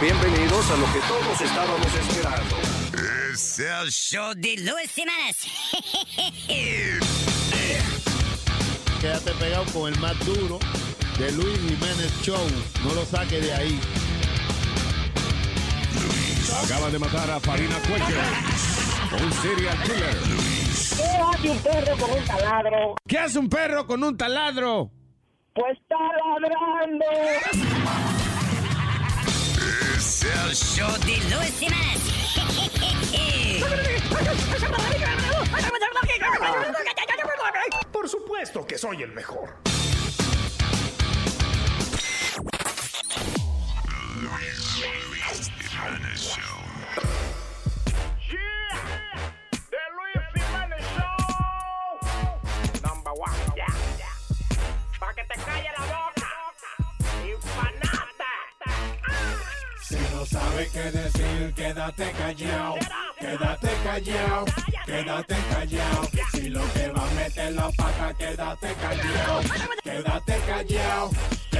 bienvenidos a lo que todos estábamos esperando. Es el show de Luis Jiménez. Quédate pegado con el más duro de Luis Jiménez Show. No lo saque de ahí. Acaban de matar a Farina Cuello. Un serial killer. ¿Qué hace un perro con un taladro? ¿Qué hace un perro con un taladro? Pues está ladrando. El show de. Por supuesto que soy el mejor. No sabes qué decir, quédate callado. Quédate callado, quédate callado. Si lo que va a meter la pata, quédate callado. Quédate callado,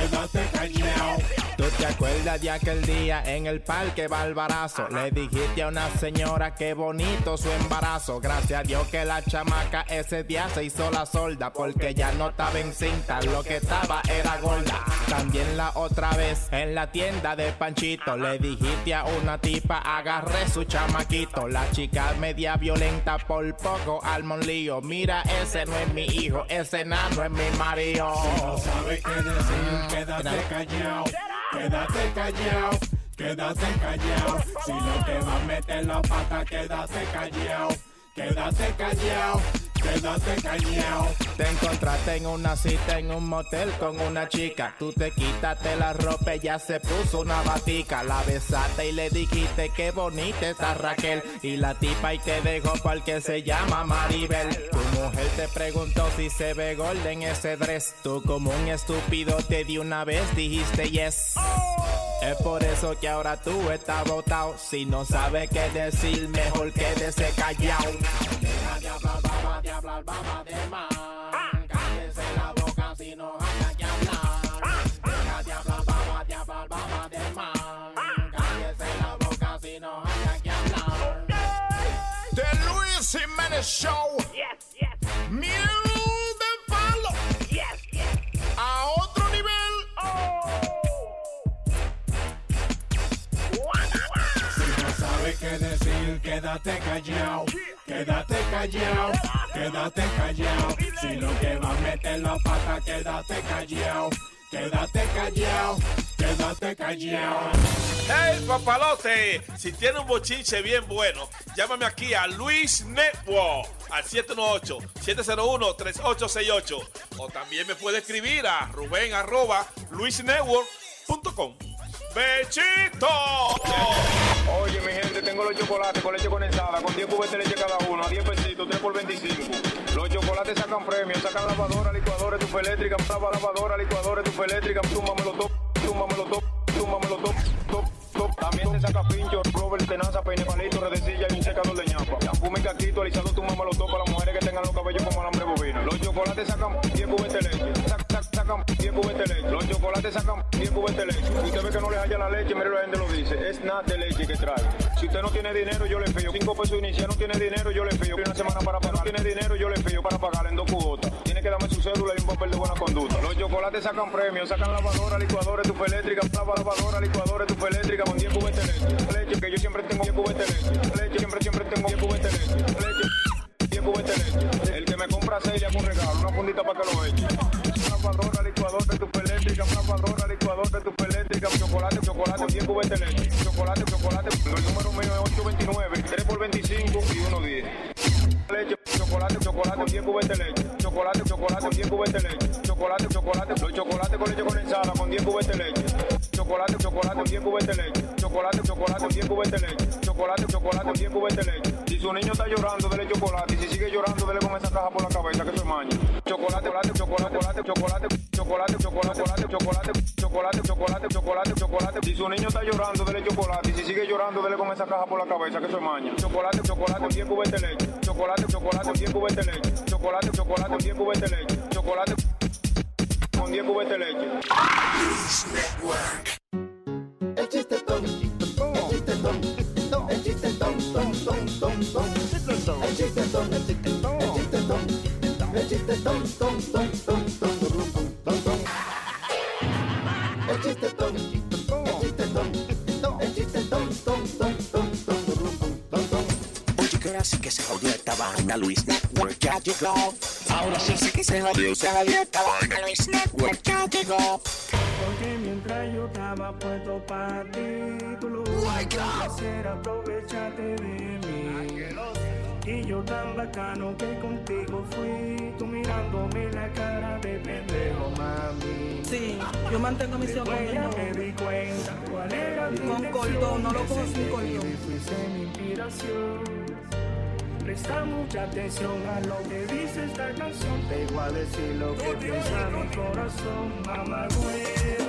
quédate callado. ¿Tú te acuerdas de aquel día en el parque Barbarazo? Le dijiste a una señora que bonito su embarazo. Gracias a Dios que la chamaca ese día se hizo la solda. Porque ya no estaba en cinta, lo que estaba era gorda. También la otra vez en la tienda de Panchito. Le dijiste a una tipa, agarré su chamaquito. La chica media violenta por poco al lío. Mira, ese no es mi hijo, ese nano es mi marido. Si no sabes qué decir, quédate callado. Quédate callado, quédate callado. Si lo que va a meter la pata, quédate callado. Quédate callado, quédate callado. Te encontraste en una cita en un motel con una chica. Tú te quitaste la ropa, ella se puso una batica. La besaste y le dijiste que bonita está Raquel. Y la tipa y te dejó porque se llama Maribel. Tu mujer te preguntó si se ve golden ese dress. Tú como un estúpido te di una vez dijiste yes. Es por eso que ahora tú estás botado. Si no sabes qué decir, mejor quédese callado. Deja de hablar, hablar, baba de la boca si no haya que hablar. Deja de hablar, baba, de hablar, baba de la boca si no haya que hablar. The Luis Jiménez Show. Yes, yes. Miel qué decir, quédate callado. Quédate callado, quédate callado. Si lo que va a meter la pata, quédate callado. Quédate callado, quédate callado. ¡Hey, papalote! Si tiene un bochinche bien bueno, llámame aquí a Luis Network al 718-701-3868. O también me puede escribir a Rubén arroba luisnetwork.com. ¡Bechito! Oye, mi gente, tengo los chocolates con leche condensada, con 10 cubetas de leche cada uno, a 10 pesitos, 3 por 25. Los chocolates sacan premios, sacan lavadora, licuadora, estufa eléctrica, lava, lavadora, licuadora, estufa eléctrica, túmbamelo top, túmbamelo top, túmbamelo top, top, top. También se saca pincho, rover, tenaza, peine, palito, redecilla y un secador de ñapa. Shampoo, caquito, alisado, túmbamelo top para las mujeres que tengan los cabellos como alambre bovino. Los chocolates sacan 10 cubetas de leche, sac- sac- sacan 10 cubetas de leche. Los chocolates sacan 10 cubetas de leche. Usted ve que no le haya la leche, mire la gente lo dice, es nada de leche que trae. Si usted no tiene dinero, yo le fío. 5 pesos inicial, no tiene dinero, yo le fío. Una semana para pagar, no tiene dinero, yo le fío para pagar en dos cuotas. Tiene que darme su cédula y un papel de buena conducta. Los chocolates sacan premios, sacan lavadora, licuadora, estufa eléctrica, lava, lavadora, licuadora, estufa eléctrica con 10 cubetas de leche. Leche, que yo siempre tengo 10 cubetas de leche. Leche, siempre, siempre tengo 10 cubetas de. Leche, 10 cubetas de leche. El que me compra 6 le hago un regalo, una fundita para que lo eche. Lavadora, licuadora, estufa eléctrica, lavadora, licuadora, estufa eléctrica, chocolate, chocolate, 10 cubetas de leche. Chocolate, chocolate, el número mío es 829, 3 por 25 y 110. Leche, chocolate, chocolate, 10 cubetas de leche. Chocolate, chocolate, 10 cubetas de leche. Chocolate, chocolate, los chocolates con leche condensada con 10 cubetas de leche. Chocolate, chocolate, 10 cubetas de leche. Chocolate, chocolate, 10 cubetas de leche. Chocolate, chocolate, 10 cubetas de leche. Si su niño está llorando, dele chocolate. Y si sigue llorando, dele con esa caja por la cabeza que se maña. Chocolate, chocolate, chocolate, chocolate, chocolate, chocolate, chocolate, chocolate, chocolate, chocolate, chocolate, chocolate. Si su niño está llorando, dele chocolate. Y si sigue llorando, dele con esa caja por la cabeza que se maña. Chocolate, chocolate, 10 cubetas de leche. Chocolate, chocolate, 10 cubetas de leche. Chocolate, chocolate, 10 cubetas de leche. Chocolate con 10 cubetas de leche. El chiste tonto tic tac tom tom tom tom tom tic tac tom tic tac tom tic tac tom tic tac tom tic tac tom tom tom tom sí que se jodió esta vaina, Luis Network ya llegó. Ahora sí, sí que se jodió, se jodió esta vaina, Luis Network ya llegó. Porque mientras yo estaba puesto para ti, tú lo que hacer de mí. Y yo tan bacano que contigo fui, tú mirándome la cara de pendejo, mami. Sí, yo mantengo mi con me di cuenta cuál era mi Con cordón, no lo puedo sin cordón. mi inspiración. Presta mucha atención a lo que dice esta canción. Te voy a decir lo que piensa mi corazón, mamá güey.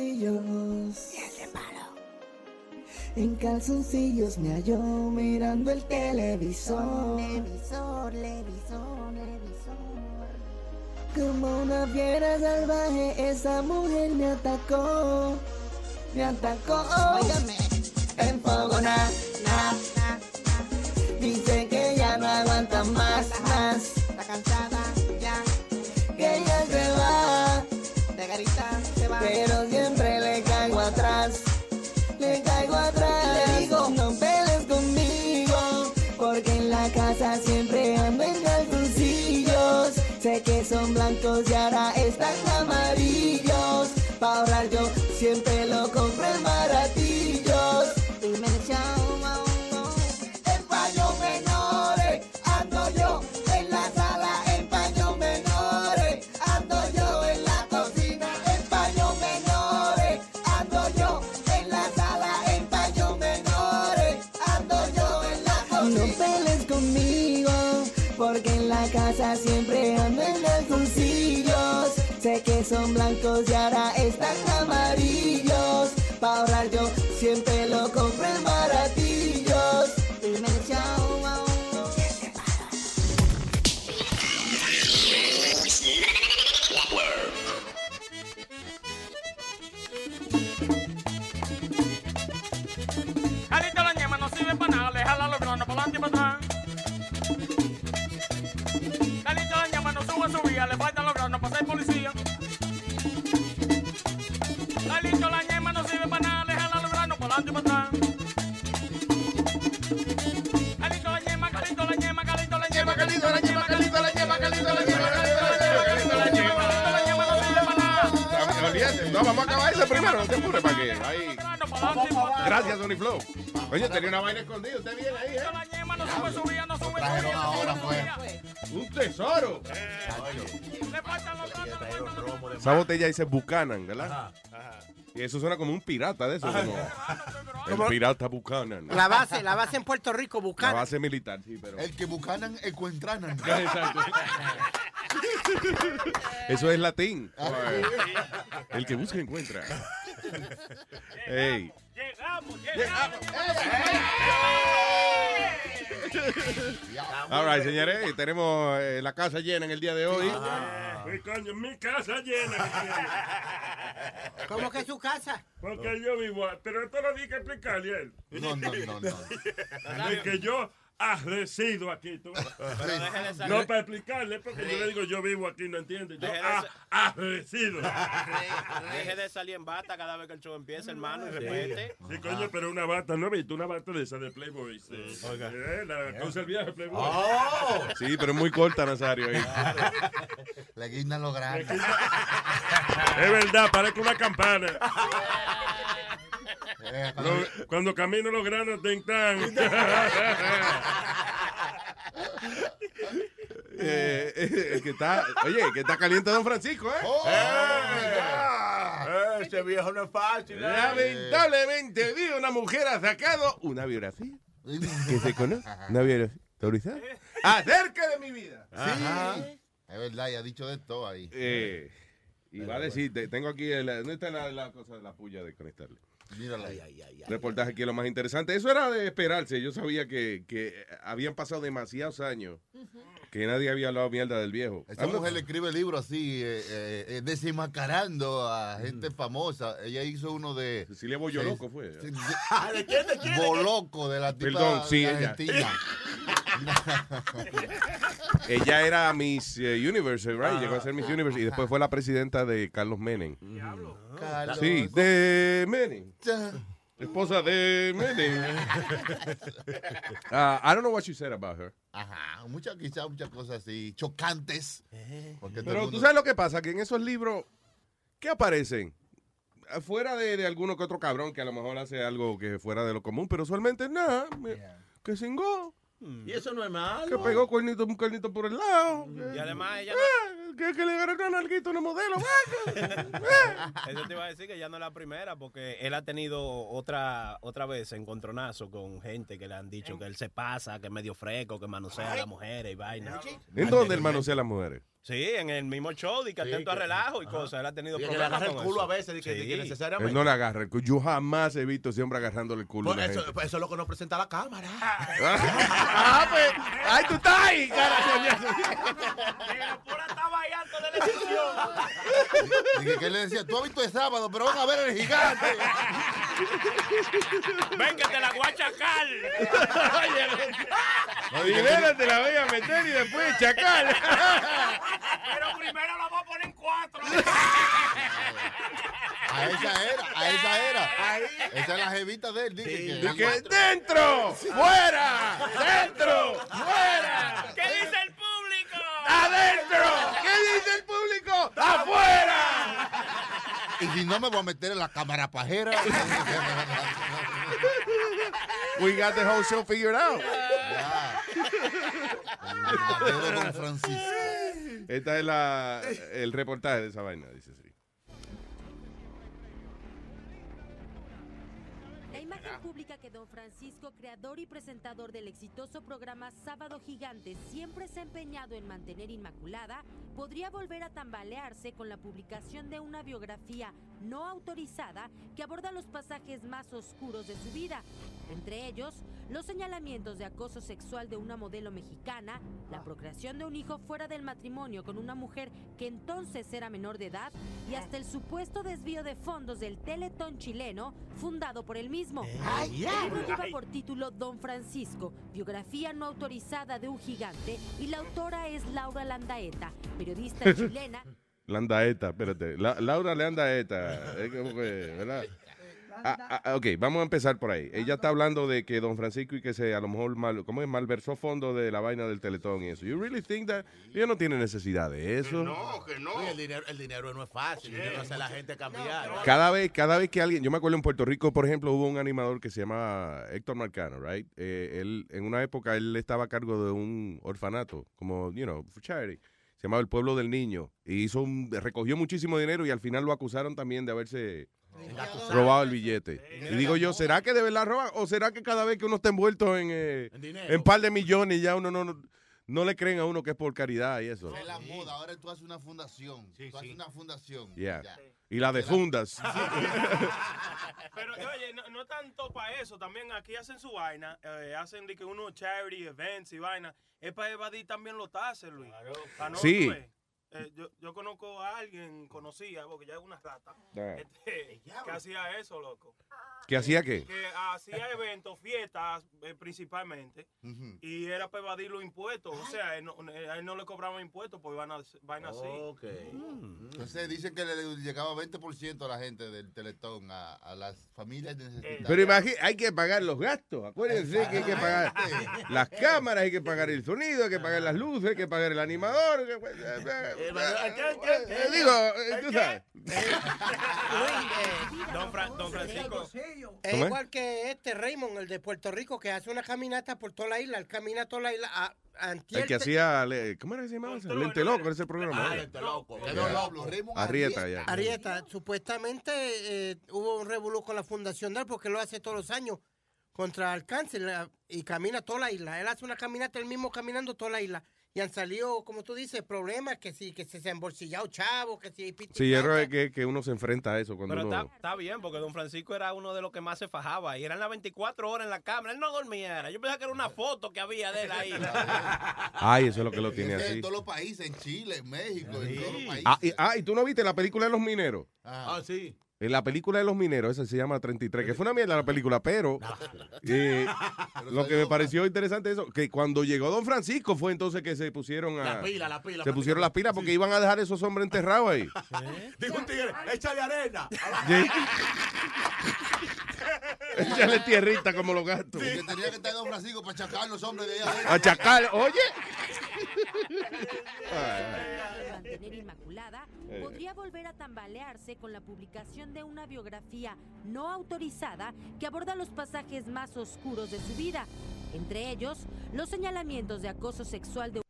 calzoncillos. Y el palo. En calzoncillos me halló mirando el televisor. Televisor, televisor, televisor. Como una fiera salvaje, esa mujer me atacó. Me atacó. Oigan, son blancos y ahora están amarillos. Son blancos y ahora están No, vamos. Gracias, Sony Flow. Oye, tenía una vaina escondida, usted viene ahí, ¿eh? No sube, subía, no sube, ahora, pues. Un tesoro. Esa botella dice Buchanan, ¿verdad? Eso suena como un pirata de eso. Como el pirata Buchanan. La base, la base en Puerto Rico, La buscar. base militar, sí, pero. El que Buchanan encuentranan. Exacto. Eso es latín. El que busca encuentra. Ey. Llegamos, llegamos. All right, señores, tenemos eh, la casa llena en el día de hoy. Pues, coño, mi casa llena. ¿Cómo que su casa? Porque yo vivo, pero esto lo di que explicarle a él. No, no, no, no. De que yo ah, resido aquí. ¿tú? déjele salir. No para explicarle, porque yo le digo yo vivo aquí, no entiende. Yo Déjele ah, ah, resido. Deje de salir en bata cada vez que el show empieza, hermano, y respete. Sí, coño, pero una bata, ¿no he visto? Una bata de esa de Playboy. sí. Eh, la cosa del viaje Playboy. Oh. Sí, pero es muy corta, Nazario. ahí. Le guindan los granos. Es verdad, parece una campana. Lo- cuando camino los granos te entran. Eh, eh, que está, oye, que está caliente Don Francisco, ¿eh? Oh, Ese viejo no es fácil. ¿eh? Lamentablemente, vi una mujer ha sacado una biografía que se conoce, una biografía autorizada acerca de mi vida. Sí. Es verdad, y ha dicho de todo ahí. Eh, y va a decir, te- tengo aquí, el, ¿dónde está la, la cosa de la puya de conectarle? Mírala. Reportaje aquí lo más interesante. Eso era de esperarse. Yo sabía que, que habían pasado demasiados años que nadie había hablado mierda del viejo. Esa mujer le escribe libros así, eh, eh, eh, desenmascarando a gente famosa. Ella hizo uno de. Cecilia Boyoloco fue. Sí, ¿De quién? ¿De quién? Boloco, de la tipa Perdón, sí, de ella. Argentina. Ella era Miss eh, Universe, right? Llegó a ser Miss Universe y después fue la presidenta de Carlos Menem. Carlos. Sí, de Menem. Esposa de Menem. Ah, I don't know what you said about her. Ajá, muchas, quizás muchas cosas así, chocantes. El Pero mundo- tú sabes lo que pasa, que en esos libros, ¿qué aparecen? Fuera de, de alguno que otro cabrón que a lo mejor hace algo que fuera de lo común, pero usualmente nada, me- que cingó, Y eso no es malo. que pegó cuernito, un cuernito por el lado, Y además ella eh, que, que le agarró una nalguita a una modelo. Eso te iba a decir que ya no es la primera, porque él ha tenido otra otra vez encontronazo con gente que le han dicho que él se pasa, que es medio fresco, que manosea a las mujeres y vaina. ¿En dónde el manosea a las mujeres? Sí, en el mismo show, y que atento a relajo y cosas. Él ha tenido Y que le problemas agarra el culo eso. a veces, de que- de que Sí. necesariamente. Él no le agarra el culo. Yo jamás he visto hombre agarrándole el culo. a Pues eso, gente. pues eso es lo que nos presenta la cámara. Ah, pues, ¡Ay, tú estás ahí, cara, coñazo! Dije que él le decía, tú has visto el sábado, pero van a ver el gigante. Ven que te la voy a chacar. Te la voy a meter y después chacal. Pero primero la voy a poner en cuatro. A esa era, a esa era. Esa es la jevita de él. Dije sí, que, que dentro, fuera, dentro, fuera. ¿Qué dice el público? Adentro. ¿Qué dice el público? Afuera no me voy a meter en la cámara pajera. We got the whole show figured out. verdadero Don Francisco. Esta es la, el reportaje de esa vaina, dice imagen pública que don Francisco, creador y presentador del exitoso programa Sábado Gigante, siempre se ha empeñado en mantener inmaculada, podría volver a tambalearse con la publicación de una biografía no autorizada que aborda los pasajes más oscuros de su vida. Entre ellos, los señalamientos de acoso sexual de una modelo mexicana, la procreación de un hijo fuera del matrimonio con una mujer que entonces era menor de edad y hasta el supuesto desvío de fondos del Teletón chileno fundado por él mismo. El libro lleva por título Don Francisco, biografía no autorizada de un gigante y la autora es Laura Landaeta, periodista chilena. Landaeta, espérate. La- Laura Landaeta. Es como que, ¿verdad? Ah, ah, ok, vamos a empezar por ahí. Ella está hablando de que Don Francisco y que se a lo mejor mal, ¿cómo es? malversó fondo de la vaina del teletón y eso. You really think that ella no tiene necesidad de eso? que no. el, dinero, el dinero no es fácil, el dinero hace a la gente cambiar. Cada vez, cada vez que alguien, yo me acuerdo en Puerto Rico, por ejemplo, hubo un animador que se llamaba Héctor Marcano, right? Eh, él, en una época él estaba a cargo de un orfanato, como, you know, for charity. Se llamaba El Pueblo del Niño. Y hizo un, recogió muchísimo dinero y al final lo acusaron también de haberse robado el billete. Y digo yo, ¿será que de verdad roba? ¿O será que cada vez que uno está envuelto en, eh, en par de millones ya uno no, no, no le creen a uno que es por caridad y eso? Es la moda. Ahora tú haces una fundación. tú haces una fundación. Yeah. Ya. Y la de fundas. Pero oye, no, no tanto para eso, también aquí hacen su vaina, eh, hacen de que unos charity events y vaina, es para evadir también los taxes, Luis. Pa' no, Sí. Eh, yo, yo conozco a alguien, conocía, porque ya es una rata, Ah. este, que hacía eso, loco. ¿Que hacía qué? Que hacía eventos, fiestas eh, principalmente, y era para evadir los impuestos. O sea, él no, a él no le cobraban impuestos por vaina, vaina así. Entonces dicen que le llegaba 20% a la gente del Teletón, a, a las familias necesitadas. Pero imagínate, hay que pagar los gastos. Acuérdense que hay que pagar las cámaras, hay que pagar el sonido, hay que pagar las luces, hay que pagar el animador. que- Digo, tú sabes. Don, Fran- don Francisco. Es igual que este Raymond, el de Puerto Rico, que hace una caminata por toda la isla. Él camina toda la isla. A, antier El que hacía, le- ¿cómo era que se llamaba? Lente loco, ese programa. Ah. Lente Loco. Arrieta, ya. Arieta, supuestamente eh, hubo un revolú con la fundación de él porque lo hace todos los años contra el cáncer y camina toda la isla. Él hace una caminata él mismo caminando toda la isla. Y han salido, como tú dices, problemas que si que se, se ha embolsillado chavo, que si hay Sí, es que, que uno se enfrenta a eso cuando Pero uno... está, está bien, porque don Francisco era uno de los que más se fajaba. Y eran las 24 horas en la cámara. Él no dormía. era. Yo pensaba que era una foto que había de él ahí. Ay, eso es lo que lo tiene así. En todos los países, en Chile, en México, en todos los países. Ah y, ah, ¿y tú no viste la película de los mineros? Ah, sí. En la película de los mineros, esa se llama 33, que fue una mierda la película, pero eh, lo que me pareció interesante es eso, que cuando llegó Don Francisco fue entonces que se pusieron a... La pila, la pila, Se pusieron las pilas porque iban a dejar esos hombres enterrados ahí. Dijo un tigre, échale arena. Sí. Échale tierrita como los gatos. Que tenía que estar Don Francisco para chacar los hombres de allá adentro. A chacal, oye. mantener inmaculada, Eh. podría volver a tambalearse con la publicación de una biografía no autorizada que aborda los pasajes más oscuros de su vida. Entre ellos, los señalamientos de acoso sexual de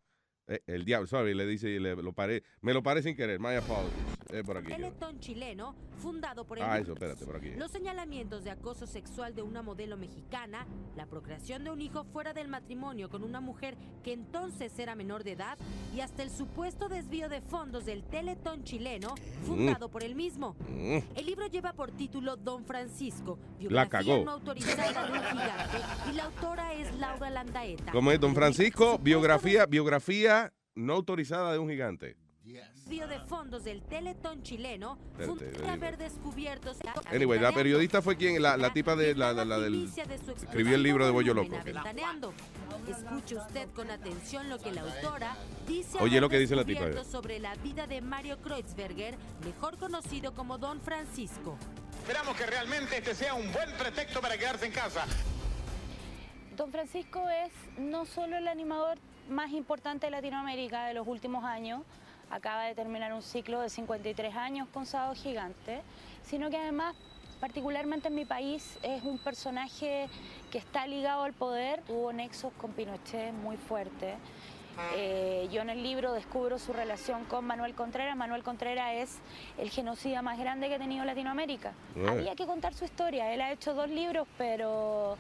Eh, el diablo, sorry, le dice, y le, lo paré, me lo paré sin querer, my apologies. Eh, por aquí. un teletón chileno fundado por el Ah, eso, espérate, por aquí. Los señalamientos de acoso sexual de una modelo mexicana, la procreación de un hijo fuera del matrimonio con una mujer que entonces era menor de edad y hasta el supuesto desvío de fondos del Teletón chileno fundado por él mismo. Mm. El libro lleva por título Don Francisco, La biografía cagó. no autorizada de un gigante y la autora es Laura Landaeta. ¿Cómo es, Don Francisco? Biografía, biografía no autorizada de un gigante. Desvío de fondos del Teletón chileno anyway. haber descubierto Anyway, la periodista fue quien, la, la tipa de la, la- la del... Escribió el libro de Bollo Loco. Escuche usted con atención lo que la autora dice Oye lo que dice la tipa, sobre la vida de Mario Kreutzberger, mejor conocido como Don Francisco. Esperamos que realmente este sea un buen pretexto para quedarse en casa. Don Francisco es no solo el animador más importante de Latinoamérica de los últimos años, acaba de terminar un ciclo de 53 años con Sábado Gigante, sino que además, particularmente en mi país, es un personaje que está ligado al poder, tuvo nexos con Pinochet muy fuertes. Eh, yo en el libro descubro su relación con Manuel Contreras. Manuel Contreras es el genocida más grande que ha tenido Latinoamérica. Ué. Había que contar su historia. Él ha hecho dos libros, pero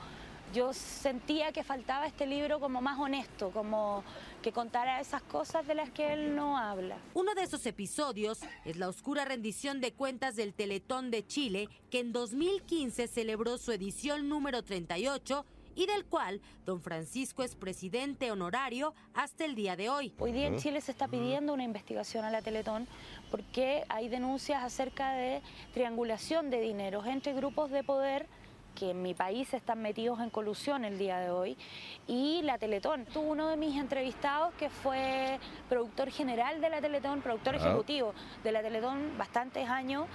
yo sentía que faltaba este libro como más honesto, como que contara esas cosas de las que él no habla. Uno de esos episodios es la oscura rendición de cuentas del Teletón de Chile, que en 2015 celebró su edición número 38 y del cual don Francisco es presidente honorario hasta el día de hoy. Hoy día en Chile se está pidiendo una investigación a la Teletón porque hay denuncias acerca de triangulación de dineros entre grupos de poder que en mi país están metidos en colusión el día de hoy y la Teletón. Tuvo uno de mis entrevistados que fue productor general de la Teletón, productor Ah. ejecutivo de la Teletón bastantes años,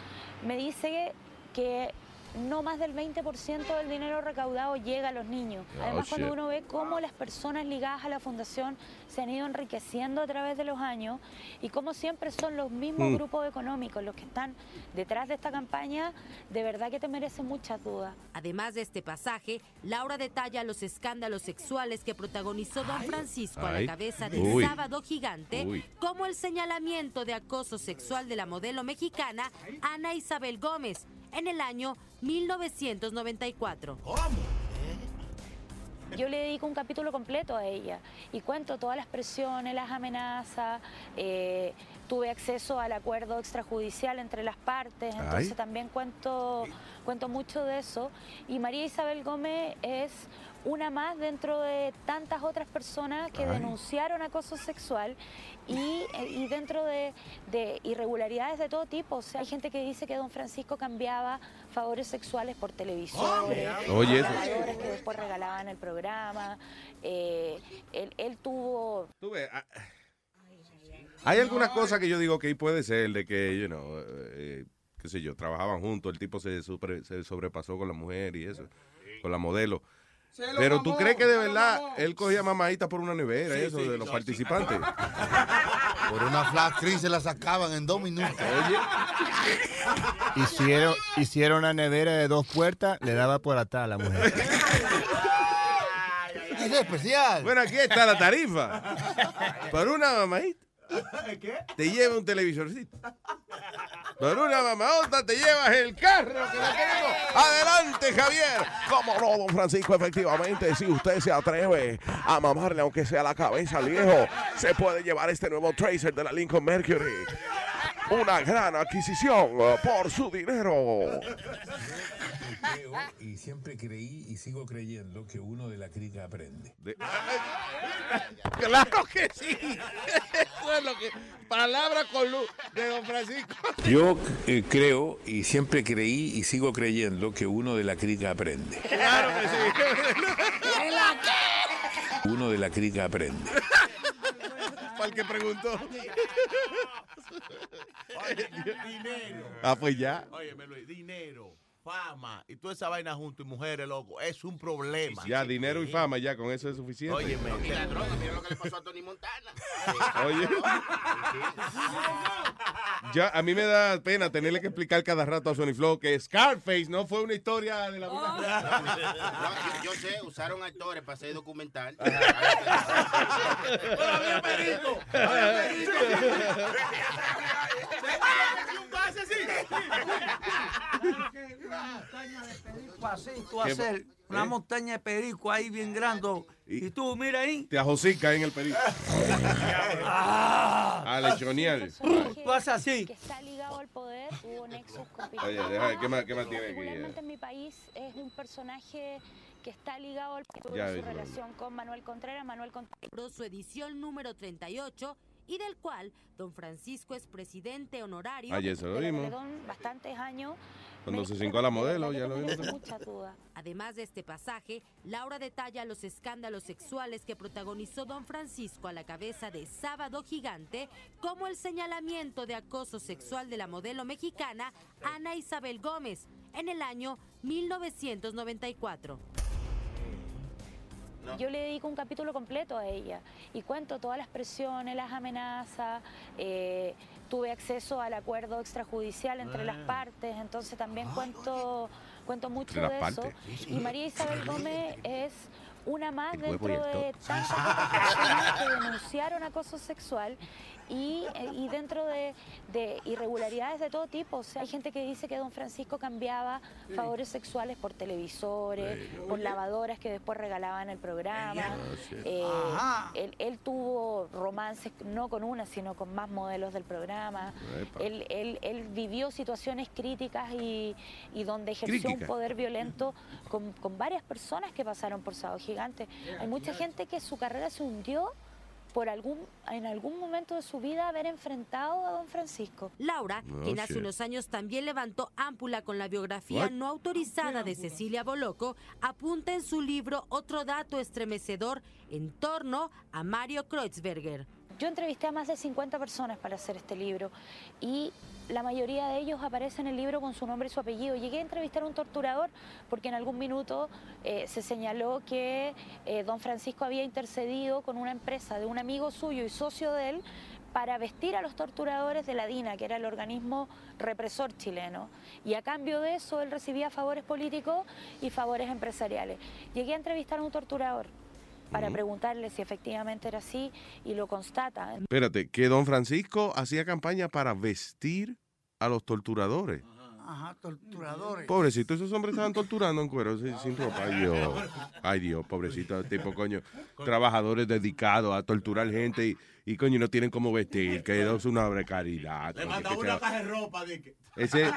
me dice que no más del 20% del dinero recaudado llega a los niños. Oh, Además, cuando uno ve cómo las personas ligadas a la fundación se han ido enriqueciendo a través de los años y cómo siempre son los mismos Mm. grupos económicos los que están detrás de esta campaña, de verdad que te merece muchas dudas. Además de este pasaje, Laura detalla los escándalos sexuales que protagonizó don Francisco a Ay. la cabeza de Uy. Sábado Gigante, Uy. como el señalamiento de acoso sexual de la modelo mexicana Ana Isabel Gómez en el año 1994. Yo le dedico un capítulo completo a ella y cuento todas las presiones, las amenazas. eh, tuve acceso al acuerdo extrajudicial entre las partes, entonces Ay. también cuento, cuento mucho de eso. Y María Isabel Gómez es una más dentro de tantas otras personas que Ay. denunciaron acoso sexual y, y dentro de, de irregularidades de todo tipo. O sea, hay gente que dice que don Francisco cambiaba favores sexuales por televisores, Oye, eso. que después regalaban el programa. Eh, él, él tuvo... Hay algunas cosas que yo digo que ahí puede ser de que, you know, eh, qué sé yo, trabajaban juntos, el tipo se, supre- se sobrepasó con la mujer y eso, con la modelo. Pero tú crees que de verdad él cogía mamadita por una nevera eso sí, de los participantes. Por una flat screen se la sacaban en dos minutos. Hicieron, hicieron una nevera de dos puertas, le daba por atrás a la mujer. Es especial. Bueno, aquí está la tarifa. Por una mamadita te lleva un televisorcito. Por una mamadota te llevas el carro. que la queremos. Adelante, Javier. ¿Cómo no, don Francisco? Efectivamente, si usted se atreve a mamarle, aunque sea la cabeza al viejo, se puede llevar este nuevo Tracer de la Lincoln Mercury. Una gran adquisición eh, por su dinero. Creo y siempre creí y sigo creyendo que uno de la crica aprende. Claro que sí. Eso es lo que. Palabra con luz de don Francisco. Yo eh, creo y siempre creí y sigo creyendo que uno de la crica aprende. Claro que sí. Uno de la crica aprende. Para el que preguntó. dinero. Ah, pues ya. Óyeme, Luis, dinero, fama y toda esa vaina junto y mujeres, loco, es un problema. Ya, dinero y fama, ya, con eso es suficiente. Óyeme, Y la droga, mira lo que le pasó a Tony Montana. Oye. Ya, a mí me da pena tenerle que explicar cada rato a Sony Flow que Scarface no fue una historia de la vida. No, yo, yo sé, usaron actores para hacer documental. Así, tú ¿Qué- hacer una eh? montaña de perico ahí bien grande. Y, tú, mira ahí. Te ajosica en el perico. Ah. A lechonear. Tú haces así. que está ligado al poder, tuvo nexos con Oye, deja, ¿qué más, qué más tiene aquí? Particularmente en mi país es un personaje que está ligado al Ya su relación con Manuel Contreras. Manuel Contreras su edición número 38 y del cual don Francisco es presidente honorario. Ya eso lo vimos. Bastantes años. Cuando se cincó a la modelo, ya lo vimos. mucha duda. Además de este pasaje, Laura detalla los escándalos sexuales que protagonizó don Francisco a la cabeza de Sábado Gigante, como el señalamiento de acoso sexual de la modelo mexicana Ana Isabel Gómez en el año 1994. Yo le dedico un capítulo completo a ella y cuento todas las presiones, las amenazas. eh, tuve acceso al acuerdo extrajudicial entre las Ah. partes, entonces también cuento, cuento mucho de eso. partes. Y María Isabel Gómez es una más dentro de tantas personas que denunciaron acoso sexual y, eh, y dentro de, de irregularidades de todo tipo. O sea, hay gente que dice que don Francisco cambiaba favores sexuales por televisores, por lavadoras que después regalaban el programa. Eh, Ajá. él, él tuvo romances no con una, sino con más modelos del programa. Él, él- él vivió situaciones críticas y, y donde ejerció Crítica. un poder violento con, con varias personas que pasaron por Sábado Gigante. Hay mucha gente que su carrera se hundió por algún, en algún momento de su vida haber enfrentado a don Francisco. Laura, No, quien hace shit. unos años también levantó ámpula con la biografía no autorizada de Cecilia Boloco, apunta en su libro otro dato estremecedor en torno a Mario Kreutzberger. Yo entrevisté a más de 50 personas para hacer este libro y la mayoría de ellos aparece en el libro con su nombre y su apellido. Llegué a entrevistar a un torturador porque en algún minuto eh, se señaló que eh, don Francisco había intercedido con una empresa de un amigo suyo y socio de él para vestir a los torturadores de la DINA, que era el organismo represor chileno. Y a cambio de eso él recibía favores políticos y favores empresariales. Llegué a entrevistar a un torturador para preguntarle si efectivamente era así y lo constata. Espérate, que don Francisco hacía campaña para vestir a los torturadores. Ajá, torturadores. Pobrecito, esos hombres estaban torturando en cuero sin, sin ropa. Ay Dios, ay Dios, pobrecito, tipo coño, trabajadores dedicados a torturar gente y, y coño no tienen cómo vestir, que es una precariedad. Le coño, manda que una caja de ropa. De que... ese,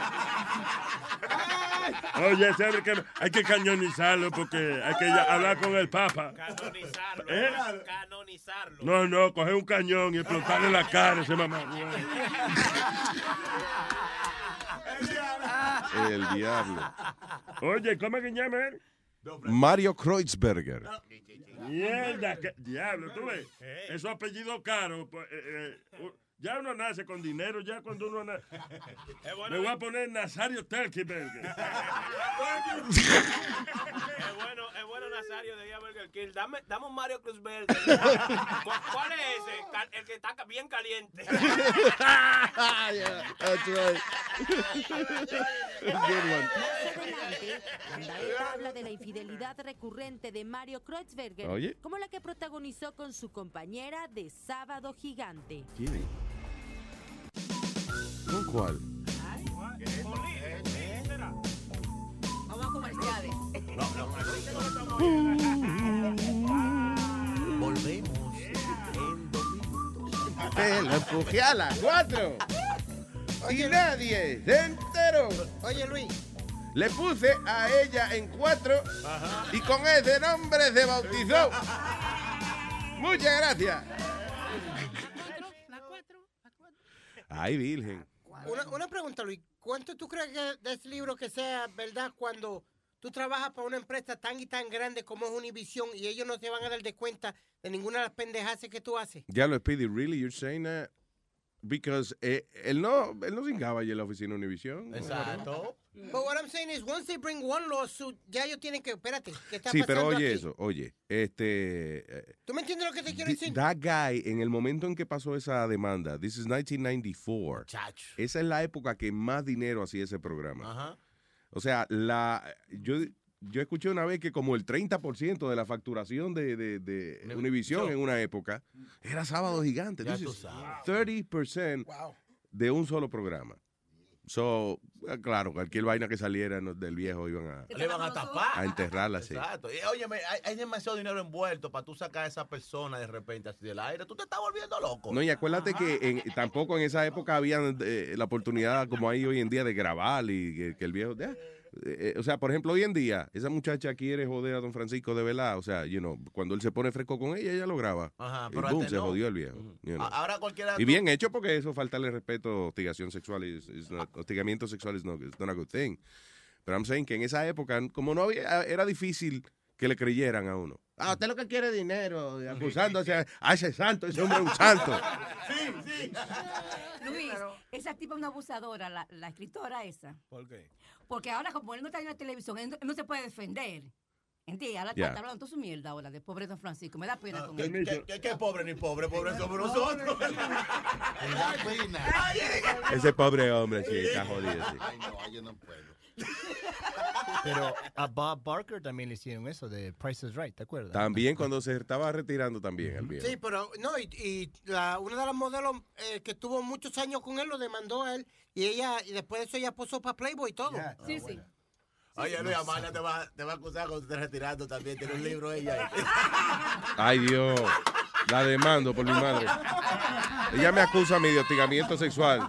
Oye, sabe que hay que cañonizarlo porque hay que hablar con el Papa. Canonizarlo. ¿Eh? Canonizarlo. No, no, coger un cañón y explotarle la cara a ese mamá. el diablo. Oye, ¿cómo es que llama él? Mario Kreutzberger. Mierda, que- diablo, tú ves. Esos apellidos caros, pues, eh, eh, ya uno nace con dinero, ya cuando uno nace. Me voy a poner Nazario Telkeberger. Es bueno, es bueno Nazario de Burger King. Dame, dame un Mario Cruz Verde. ¿Cuál, es ese? Cal- El que está ca- bien caliente. That's right. Good one. Más adelante, Andaeta habla de la infidelidad recurrente de Mario Kreutzberger, Oye. como la que protagonizó con su compañera de Sábado Gigante. ¿Quién? ¿Con cuál? Vamos a comerciales. Volvemos. Te lo empujé a las cuatro. Y nadie se enteró. Oye, Luis. Le puse a ella en cuatro y con ese nombre se bautizó. Muchas gracias. Ay, virgen. Una, una pregunta, Luis. ¿Cuánto tú crees que de ese libro que sea verdad cuando tú trabajas para una empresa tan y tan grande como es Univision y ellos no se van a dar de cuenta de ninguna de las pendejadas que tú haces? Ya lo Speedy, really, you're saying that? Because eh, él no, él no cingaba allí en la oficina Univision. Exacto. But what I'm saying is, once they bring one lawsuit, ya ellos tienen que, espérate, ¿qué está Sí, pero pasando oye aquí? eso, oye, este, eh, ¿Tú me entiendes lo que te quiero decir? that guy, en el momento en que pasó esa demanda, this is 1994, esa es la época que más dinero hacía ese programa. Ajá. O sea, la, yo, yo escuché una vez que como el 30% de la facturación de, de, de Univision en una época era Sábado Gigante. Sabes. 30% de un solo programa. So, eh, claro, cualquier vaina que saliera del viejo iban a, Le van a tapar. a enterrarla así. Exacto. Y, óyeme, hay, hay demasiado dinero envuelto para tú sacar a esa persona de repente así del aire. Tú te estás volviendo loco. No, y acuérdate que en- tampoco en esa época había eh, la oportunidad como hay hoy en día de grabar y que, que el viejo... eh, o sea, por ejemplo, hoy en día, esa muchacha quiere joder a don Francisco de verdad. O sea, you know, cuando él se pone fresco con ella, ella lo graba. Ajá, y pero boom, se no. jodió el viejo. you know. A- Ahora cualquiera. Y bien hecho porque eso faltarle respeto, hostigación sexual, is, is not- hostigamiento sexual es no, it's not a good thing. Pero I'm saying que en esa época, como no había, era difícil que le creyeran a uno. Ah, usted lo que quiere es dinero, acusándose a, a ese santo, ese hombre es un santo. Sí, sí. Luis, esa tipa es una abusadora, la, la escritora esa. ¿Por qué? Porque ahora, como él no está en la televisión, él no, él no se puede defender. ¿Entiendes? Ahora Ya. está hablando toda su mierda ahora de pobre don Francisco. Me da pena con ¿Qué, él. qué, qué- qué pobre ni pobre? Pobre somos nosotros. Ese pobre hombre, sí, está jodido. sí. Ay, no, yo no puedo. Pero a Bob Barker también le hicieron eso de Price is Right, ¿te acuerdas? También cuando se estaba retirando también el viejo. Sí, pero no, y, y la, una de las modelos eh, que tuvo muchos años con él lo demandó a él y ella, y después de eso ella posó para Playboy y todo. Sí, sí. Oye, Luis, Amalia te va, te va a acusar cuando estés retirando también. Tiene un libro ella. Ay, Dios. La demando por mi madre. Ella me acusa a mí de hostigamiento sexual.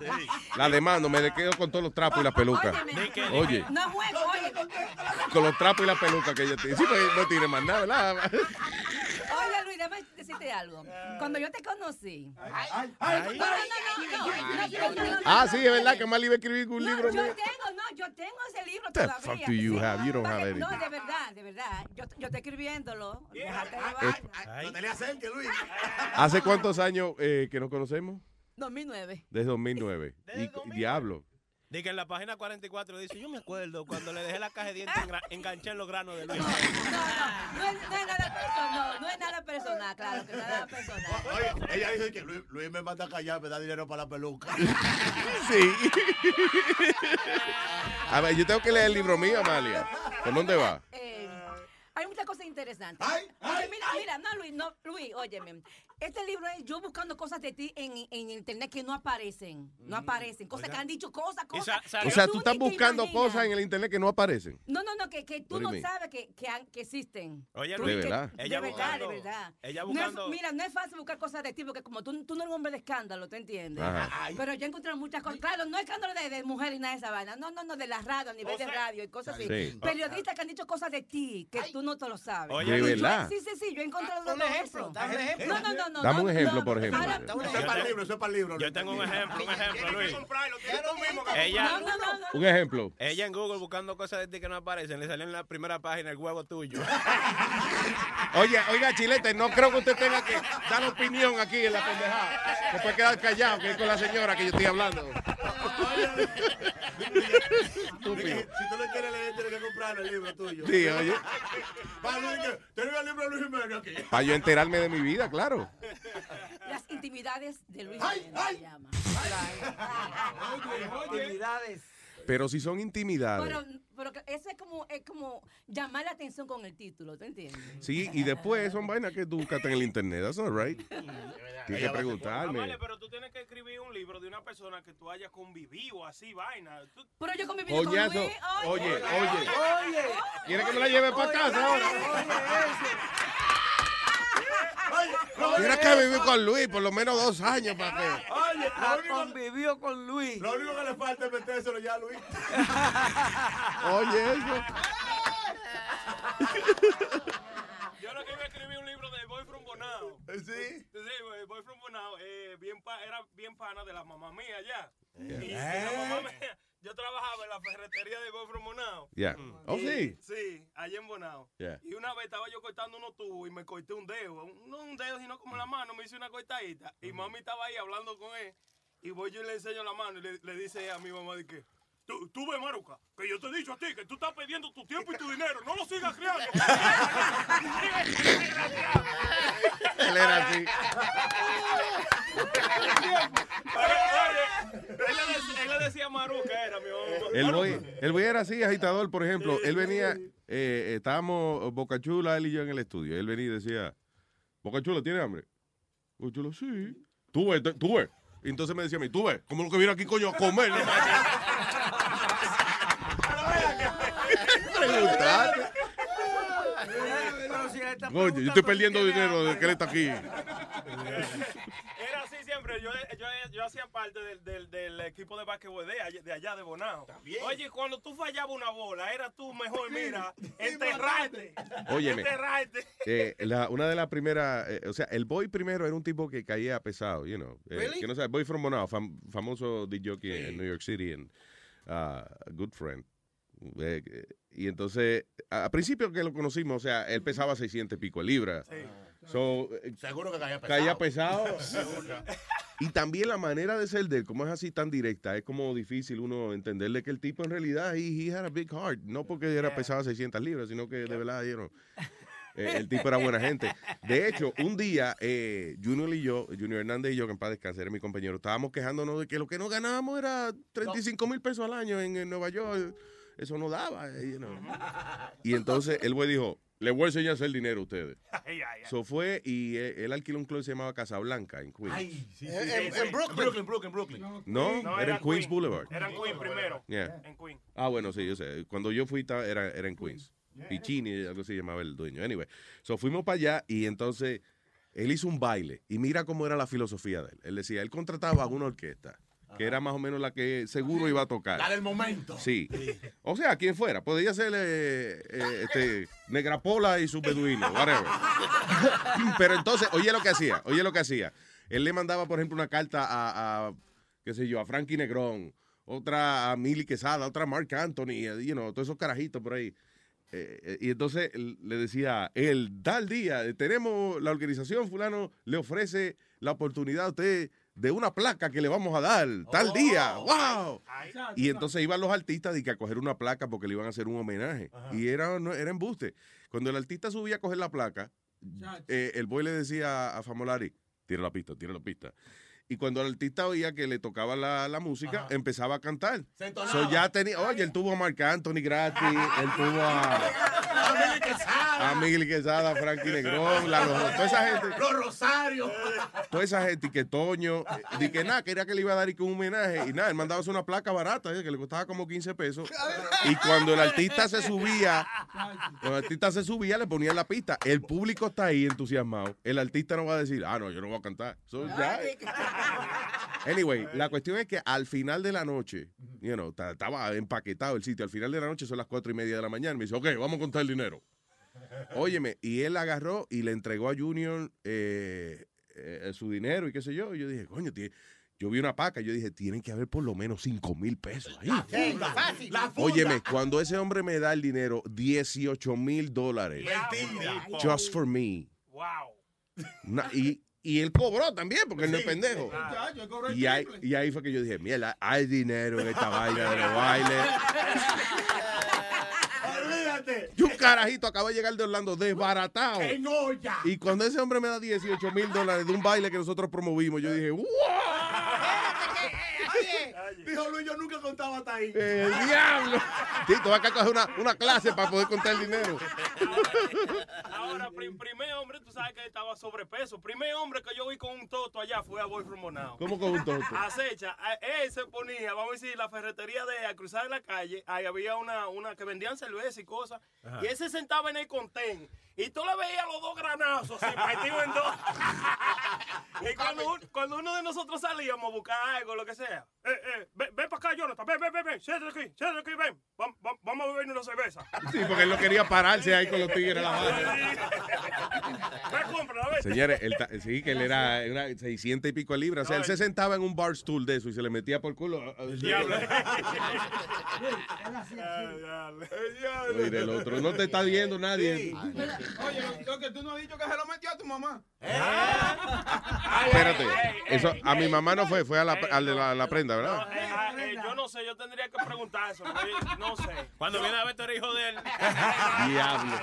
La demando, me le quedo con todos los trapos y las pelucas. Oye, No juego, oye. con los trapos y las pelucas que ella tiene. Sí, pues no tiene más nada, ¿verdad? Déjame decirte algo. Cuando yo te conocí. No, no, no, no, no, no, no, no, Ah, sí, es verdad que Mali iba a escribir un No, libro. yo mío. tengo, no, yo tengo ese libro The todavía. fuck do you have? You don't have Porque- anything. No, de verdad, de verdad. Yo, yo estoy escribiéndolo. Déjate Eh, llevar. No te le acerques, Luis. ¿Hace cuántos años eh, que nos conocemos? 2009. Desde 2009. Y, diablo. Dice que en la página 44 dice, yo me acuerdo cuando le dejé la caja de dientes, engra- enganché en los granos de Luis. No es, no es nada personal, no, no es nada personal, claro, que no es nada personal. Oye, ella dice que Luis, Luis me manda a callar, me da dinero para la peluca. Sí. A ver, yo tengo que leer el libro mío, Amalia. ¿Por dónde va? Eh, hay muchas cosas interesantes. Oye, mira, mira, no, Luis, no, Luis, óyeme. Este libro es yo buscando cosas de ti en, en internet que no aparecen. No aparecen. Cosas que han dicho, cosas, cosas. O sea, tú estás ni te buscando imaginas. cosas en el internet que no aparecen. No, no, no, que, que tú What do no you mean? sabes que, que, han- que existen. Oye, Tú- ¿De que- verdad? De Ella verdad, buscando- de verdad. ella No es- buscando- mira, no es fácil buscar cosas de ti porque como tú, tú no eres un hombre de escándalo, ¿te entiendes? Ajá. Ay. Pero yo he encontrado muchas cosas. Claro, no escándalo de, de mujeres y nada de esa vaina. No, no, no, de la radio, a nivel de radio y cosas así. Sí. Periodistas que han dicho cosas de ti que tú no te lo sabes. Oye, ¿De Y yo- verdad? Sí, sí, sí, yo he encontrado ejemplo, eso. dame un ejemplo. No, no, no, no. Dame un ejemplo, no. por ejemplo. Eso es para el libro, eso es para el libro. Yo tengo un ejemplo, un ejemplo, Luis. Ella, no, no, no. Un ejemplo. ella en Google buscando cosas de ti que no aparecen, le salió en la primera página el huevo tuyo. Oye, oiga, Chilete, no creo que usted tenga que dar opinión aquí en la pendejada. Se puede quedar callado, que es con la señora que yo estoy hablando. Estúpido. Si tú no quieres leer, tienes que comprar el libro tuyo. Sí, oye. Para yo enterarme de mi vida, claro. Las intimidades de Luis Jiménez se llama. Actividades. Pero si son intimidades. Pero, pero que eso es como, es como llamar la atención con el título, ¿te entiendes? Sí, y después son vainas que tú buscaste en el internet. That's not right. Tienes que preguntarme. Vale, pero tú tienes que escribir un libro de una persona que tú hayas convivido así, vaina. Tú- Pero yo conviví con Luis. Oye, oye. Oye. ¿Quieres que me la lleve para casa ahora? Tienes que vivir con Luis por lo menos dos años para que. Oye, La lo único, convivió con Luis. lo único que le falta es metérselo ya a Luis. Oye, eso. Yo lo que iba a escribir un libro de Boy from Bonao. Sí. Sí, Boy- from Bonao eh, bien pa- era bien pana de la mamá mía allá. Yeah. Y, y la mamá mía, yo trabajaba en la ferretería de Boy from Bonao. Yeah. Oh, Y- sí. Sí, allá en Bonao. Yeah. Y una vez estaba yo cortando unos tubos y me corté un dedo. No un dedo, sino como la mano. Me hice una cortadita. Y mami estaba ahí hablando con él. Y voy yo y le enseño la mano y le, le dice a mi mamá de que... Tú, tú ves, Maruca, que yo te he dicho a ti que tú estás perdiendo tu tiempo y tu dinero. No lo sigas criando. Él era así. Él le decía, él le decía Maruca, era mi mamá. El boy, el boy era así, agitador, por ejemplo. Él venía, eh, estábamos Boca Chula, él y yo en el estudio. Él venía y decía, Boca Chula, ¿tiene hambre? Boca Chula, sí. Tú ves, tú ves. Y entonces me decía a mí, tú ves, como lo que viene aquí, coño, a comer. Pero si él está Coño, yo estoy perdiendo dinero desde que él está aquí. Era así siempre. Yo, yo, yo hacía parte del, del, del equipo de básquetbol de, allá- de allá de Bonao. Oye, cuando tú fallabas una bola, era tú mejor, mira, enterrarte. Óyeme. Enterrarte. Eh, la- una de las primeras, eh, o sea, el boy primero era un tipo que caía pesado, you know. Eh, Really? Que no sabe, Boy from Bonao, fam- famoso DJ en New York City, and, uh, good friend. Eh, eh, y entonces, a, a principio que lo conocimos, o sea, él pesaba 600 y pico de libras. So, eh, Seguro que caía pesado. Caía pesado. Y también la manera de ser de él, como es así tan directa, es como difícil uno entenderle que el tipo en realidad, he, he had a big heart. No porque era pesado 600 libras, sino que de verdad, you know, eh, el tipo era buena gente. De hecho, un día, eh, Junior y yo, Junior Hernández y yo, que en paz descanse, era mi compañero, estábamos quejándonos de que lo que nos ganábamos era 35 mil pesos al año en, en Nueva York. Eso no daba. eh, you know. Y entonces el güey dijo, le voy a enseñar a hacer dinero a ustedes. So fue y eh, él alquiló un club que se llamaba Casablanca en Queens. Ay, sí, sí, En- sí, en- sí. en Brooklyn. Brooklyn, Brooklyn, Brooklyn. No, No, era era en Queens Queen. Boulevard. Era en Queen primero. Yeah. En Queen. Ah, bueno, sí, yo sé. Cuando yo fui era, era en Queens. Pichini, algo así llamaba el dueño. Anyway, so fuimos para allá y entonces él hizo un baile. Y mira cómo era la filosofía de él. Él decía, él contrataba a una orquesta, que era más o menos la que seguro iba a tocar. La del momento. Sí. O sea, quien fuera. Podría ser eh, eh, este, Negrapola y su beduino, whatever. Pero entonces, oye lo que hacía, oye lo que hacía. Él le mandaba, por ejemplo, una carta a, a, qué sé yo, a Frankie Negrón, otra a Milly Quesada, otra a Mark Anthony, eh, you know, todos esos carajitos por ahí. Eh, eh, y entonces le decía, él, tal día, tenemos la organización, fulano, le ofrece la oportunidad a usted de una placa que le vamos a dar, tal día, wow. Y entonces iban los artistas y que a coger una placa porque le iban a hacer un homenaje. Y era, no, era embuste. Cuando el artista subía a coger la placa, eh, el boy le decía a Famolari, tira la pista, tira la pista. Y cuando el artista oía que le tocaba la, la música, empezaba a cantar. Se. So ya tenía, oye, él tuvo a Marc Anthony gratis, él tuvo a, Amelie Quesada. a Miguel Quesada, Frankie Negrón, la, los- toda esa gente. Los Rosarios. Toda esa gente, y que Toño, y que nada, quería que le iba a dar y que un homenaje, y nada, él mandaba una placa barata, eh, que le costaba como 15 pesos, y cuando el artista se subía, cuando el artista se subía, le ponían la pista, el público está ahí entusiasmado, el artista no va a decir, ah, no, yo no voy a cantar, So, ya. Anyway, la cuestión es que al final de la noche, you know, ta- estaba empaquetado el sitio, al final de la noche son las cuatro y media de la mañana, me dice, ok, vamos a contar el dinero. Óyeme, y él agarró y le entregó a Junior eh, eh, su dinero y qué sé yo. Y yo dije, coño, tie- yo vi una paca. Yo dije, tienen que haber por lo menos 5 mil pesos ahí. Funda, fácil. La funda. Óyeme, cuando ese hombre me da el dinero, 18 mil dólares. Mentira. Just for me. Wow. Y, y él cobró también, porque él no es pendejo. Y ahí, y ahí fue que yo dije, mierda, hay dinero en esta vaina de los bailes. Carajito acaba de llegar de Orlando desbaratado. En olla. Y cuando ese hombre me da 18 mil dólares de un baile que nosotros promovimos, yo dije, ¡wow! Oye, dijo Luis, yo nunca contaba hasta ahí. ¡El diablo! Sí, tú vas a coger una, una clase para poder contar el dinero. Ahora, pri- primer hombre, tú sabes que estaba sobrepeso. Primer hombre que yo vi con un toto allá fue a Boy from Bonao. ¿Cómo con un toto? Acecha, él se ponía, vamos a decir, la ferretería de a cruzar la calle, ahí había una, una que vendían cerveza y cosas, Ajá. y él se sentaba en el contén, y tú le veías los dos granazos, así, partidos en dos. y cuando, un- cuando uno de nosotros salíamos a buscar algo, lo que sea, eh, eh, ven, ven para acá, Jonathan, ven, ven, ven, ven, siéntate aquí, siéntate aquí, ven, vam- vam- vamos a beber una cerveza. Sí, porque él no quería pararse ahí con los tigres en la mano. Ven, cómprala, ven. Señores, sí, que él era, era 600 y pico de libras. O sea, él se sentaba en un bar stool de eso y se le metía por culo. El diablo. Mire, el otro no te está viendo nadie. Oye, lo, que tú no has dicho que se lo metió a tu mamá. Espérate, eso a mi mamá no fue, fue a la, al de la, la prenda, ¿verdad? Eh, eh, yo no sé, yo tendría que preguntar eso. porque No sé. Cuando viene a ver, tú eres hijo de él. Diablo.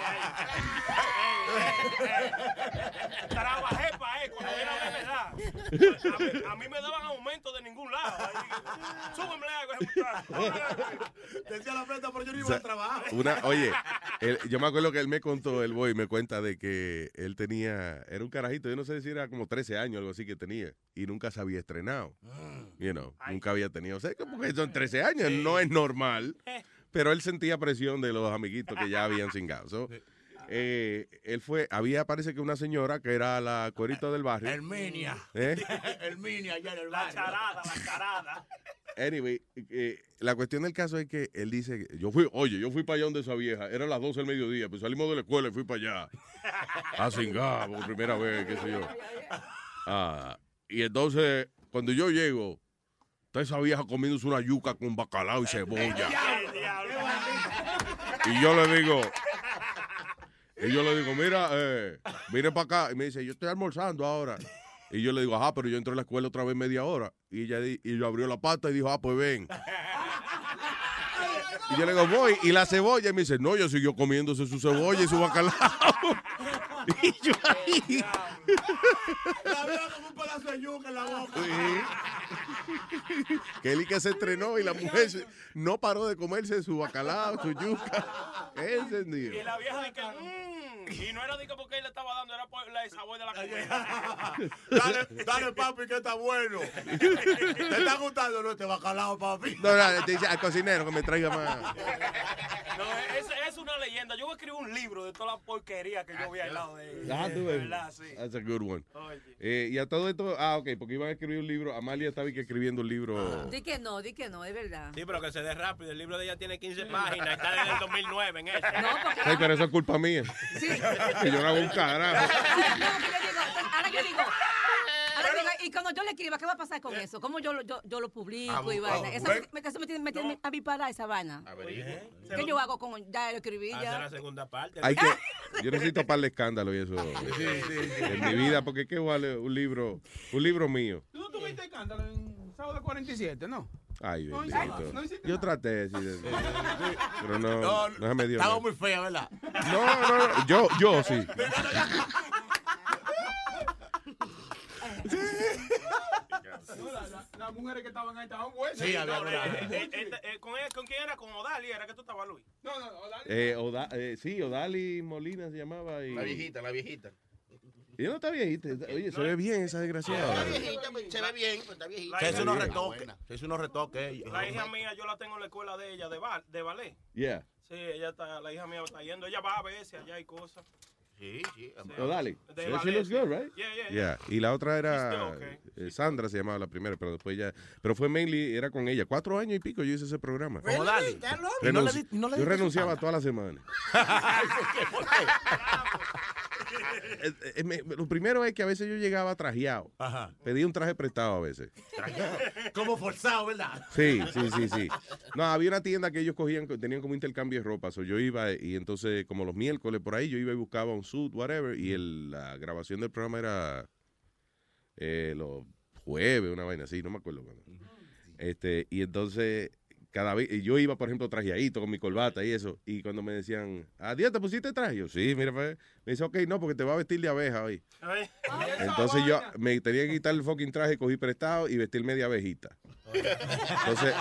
Trabajé para él cuando era de verdad. A mí, a mí me daban aumento de ningún lado. Ahí, Súbeme algo, muchacho. Decía la prenda, pero yo no O iba sea, al trabajo. Una, oye, él- yo me acuerdo que él me contó, el boy me cuenta de que él tenía, era un carajito, yo no sé si era como 13 años, algo así que tenía, y nunca se había estrenado. You know, nunca había tenido, o que porque son 13 años, no es normal, pero él sentía presión de los amiguitos que ya habían cingado. So, eh, él fue, había parece que una señora que era la cuerita del barrio. Herminia. ¿Eh? Herminia allá en el La barrio. charada, la charada. Anyway, eh, la cuestión del caso es que él dice, yo fui, oye, yo fui para allá donde esa vieja, era las 12 del mediodía, pues salimos de la escuela y fui para allá. A cingar por primera vez, qué sé yo. Ah, y entonces, cuando yo llego, está esa vieja comiéndose una yuca con bacalao y cebolla. Y yo le digo, y yo le digo, mira, eh, vine para acá. Y me dice, yo estoy almorzando ahora. Y yo le digo, ajá, pero yo entro a la escuela otra vez media hora. Y ella y yo abrió la pata y dijo, ah, pues ven. Y yo le digo, voy. Y la cebolla, y me dice, no, yo siguió comiéndose su cebolla y su bacalao. y yo ahí. La veo como un pedazo de yuca en la boca. Kelly que se estrenó y la mujer no paró de comerse su bacalao, su yuca. Encendido. Y la vieja de que, mmm, y no era de que porque él le estaba dando, era por la sabor de la comida. Dale, dale, papi, que está bueno. ¿Te está gustando no este bacalao, papi? No, no, te dice al cocinero que me traiga más. No, es, es una leyenda. Yo voy a escribir un libro de toda la porquería que yo vi al lado de. Ah, verdad, sí. That's a good one. Oye. Eh, y a todo esto, ah, ok, porque iban a escribir un libro. Amalia estaba que escribiendo un libro. Di que no, di que no, es verdad. Sí, pero que se dé rápido. El libro de ella tiene 15 páginas. Está desde el 2009 en eso. Sí, pero eso es culpa mía. Que yo no hago un carajo. Ahora que digo, y cuando yo le escriba, ¿qué va a pasar con eso? ¿Cómo yo, lo- yo, yo lo publico Ah, y ah, vaina? Eso, bueno. me, eso me tiene, me tiene a mí para esa vaina. ¿Qué yo hago con ya lo escribí ya? la segunda parte. Hay que, yo necesito par de escándalo y eso en mi vida, porque qué vale un libro, un libro mío. ¿Tú no tuviste escándalo en sábado 47, no? Ay, No no Yo traté, sí, de- pero no, No, no se me dio. Estaba muy fea, ¿verdad? No, no, no, yo, yo sí. No, la- la- Las mujeres que estaban ahí estaban buenas. Sí, había No, una- eh, eh, eh, ¿con, él- ¿Con quién era? ¿Con Odali? ¿Era que tú estabas, Luis? No, no, Odali. Eh, Oda- eh, sí, Odali Molina se llamaba. Y, La viejita, la viejita. y ella no está viejita. Oye, se ve bien esa desgraciada. Pues, se ve bien, pues, está viejita. Se hizo unos Bien. retoques. Se hizo unos retoques. La hija mía, yo la tengo en la escuela de ella, de, ba- de ballet. Yeah. Sí, ella está, la hija mía está yendo. Ella va a veces allá y cosas. Sí, sí. Odali. De She looks good, right? Yeah, yeah, Yeah. Y la otra era okay. eh, Sandra se llamaba la primera, pero después ya, pero fue mainly era con ella. Cuatro años y pico yo hice ese programa. Long? Y no le Renunci- di- y no le yo renunciaba su toda la semana. Eh, me- lo primero es que a veces yo llegaba trajeado. Ajá. Pedía un traje prestado a veces. Como forzado, ¿verdad? Sí, sí, sí, sí. No, había una tienda que ellos cogían, tenían como intercambio de ropa. So yo iba y entonces, como los miércoles por ahí, yo iba y buscaba un suit, whatever, y el- la grabación del programa era eh, los jueves, una vaina así, no me acuerdo cuándo. Este, y entonces, cada vez, y yo iba, por ejemplo, trajeadito con mi corbata y eso, y cuando me decían, adiós, ¿te pusiste traje? Yo, sí, mira, pues". me dice, ok, no, porque te va a vestir de abeja hoy. Entonces yo me tenía que quitar el fucking traje, cogí prestado y vestirme de abejita. Entonces,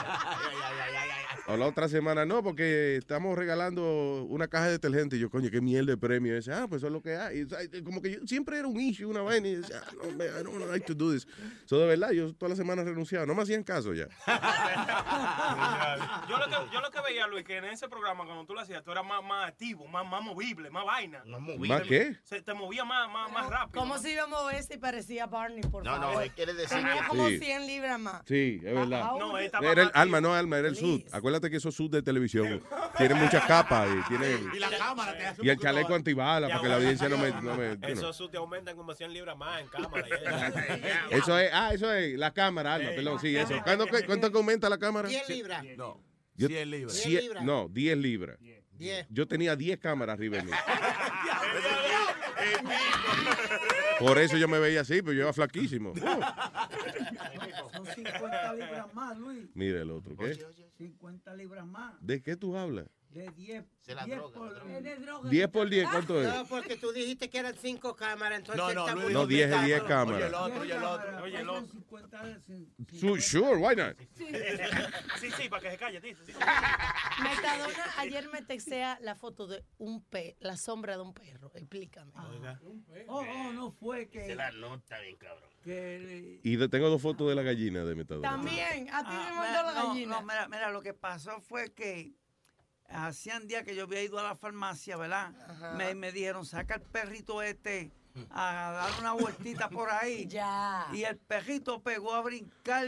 o la otra semana, no, porque estamos regalando una caja de detergente. Y yo, coño, qué mierda de premio. Y dice, ah, pues eso es lo que hay. Y, como que yo, siempre era un issue, una vaina. Y decía, ah, no, man, I don't like to do this. So, de verdad, yo toda la semana renunciaba. No me hacían caso ya. Yo lo, que, yo lo que veía, Luis, que en ese programa, cuando tú lo hacías, tú eras más, más activo, más, más movible, más vaina. ¿Más qué? Se te movía más, más, más rápido. ¿Cómo se iba a mover si parecía Barney, por No, no, favor? él quiere decir Tenía que- como Sí. 100 libras más. Sí, es verdad. Ah, No, Era el más alma, no alma, era el sud. Acuérdate que esos sud de televisión tienen muchas capas y tienen. Y la cámara te hace un Y el chaleco antibala para que la audiencia no me. No me you know. Eso su te aumentan como 100 libras más en cámara. eso. Es, ah, eso es la cámara, Alma, perdón, sí, eso. ¿Cuánto, que- cuánto aumenta la cámara? 10 libras. No. Yo- 100 libras. cien- 10 libras. No, 10 libras. 10. Yo tenía 10 cámaras arriba de mí. Por eso yo me veía así, pero yo era flaquísimo. Son 50 libras más, Luis. mira el otro, ¿qué? 50 libras más. ¿De qué tú hablas? De 10. Se la 10 droga, por... la droga. Es de droga. 10 por 10, ¿cuánto es? No, porque tú dijiste que eran 5 cámaras, entonces No, no, está Luis muy No, 10 es 10 Oye, cámaras. el otro, oye, el otro. Oye, el otro. 50 de- sin- sin- Su- Sure, why not? Sí, sí, para que se calle, dice. sí. Metadona, ayer me textea la foto de un pe, la sombra de un perro. Explícame. Oh, oh, no fue que... Se la nota bien, cabrón. que Y tengo dos fotos de la gallina de Metadona. También, a ti Ah, me mandó mira, la no, gallina. No, mira, mira, lo que pasó fue que hacían días que yo había ido a la farmacia, ¿verdad? Me, me dijeron, saca el perrito este a dar una vueltita por ahí. Ya. Y el perrito pegó a brincar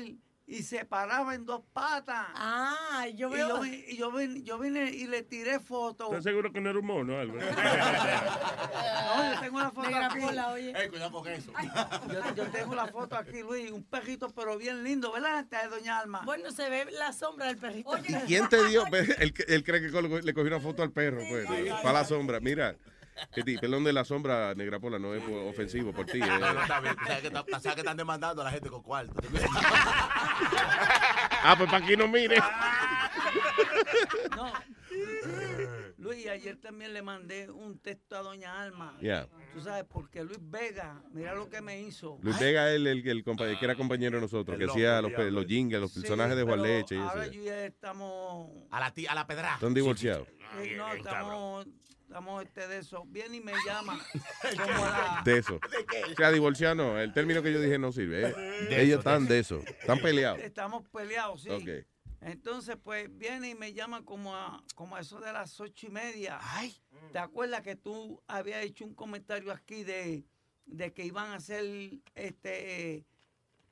y se paraba en dos patas. Ah, yo Y veo. yo, y yo, vine, yo vine y le tiré foto. ¿Estás seguro que no era un mono, Álvaro? No, yo tengo la foto Negra aquí. Pola, oye. Cuidado con eso. Yo, yo tengo la foto aquí, Luis. Un perrito, pero bien lindo, ¿verdad? Esta es Doña Alma. Bueno, se ve la sombra del perrito. ¿Quién te dio? Él, él cree que le cogió una foto al perro, pues, para la sombra. Mira, Pelón de la sombra, negra pola, no es ofensivo por ti. eh. No, no, está bien. ¿Sabes que, está- sabes que están demandando a la gente con cuarto? Ah, pues para aquí no mire. No. Luis, ayer también le mandé un texto a Doña Alma. Yeah. Tú sabes, porque Luis Vega, mira lo que me hizo. Luis Vega, el, el, el que era compañero de nosotros, El que loco, hacía los, los jingles, los Sí, personajes de Juan Leche y Ahora yo ya estamos. A la, tía- a la pedra. Están divorciados. eh, no, estamos. Estamos este de eso. Viene y me llama. como a la- De eso. O sea, divorciado no. El término que yo dije no sirve. eh. De Ellos eso, están de eso. Están peleados. Estamos peleados, sí. Entonces, pues viene y me llama como a, como a eso de las ocho y media. Ay. ¿Te acuerdas que tú habías hecho un comentario aquí de, de que iban a hacer este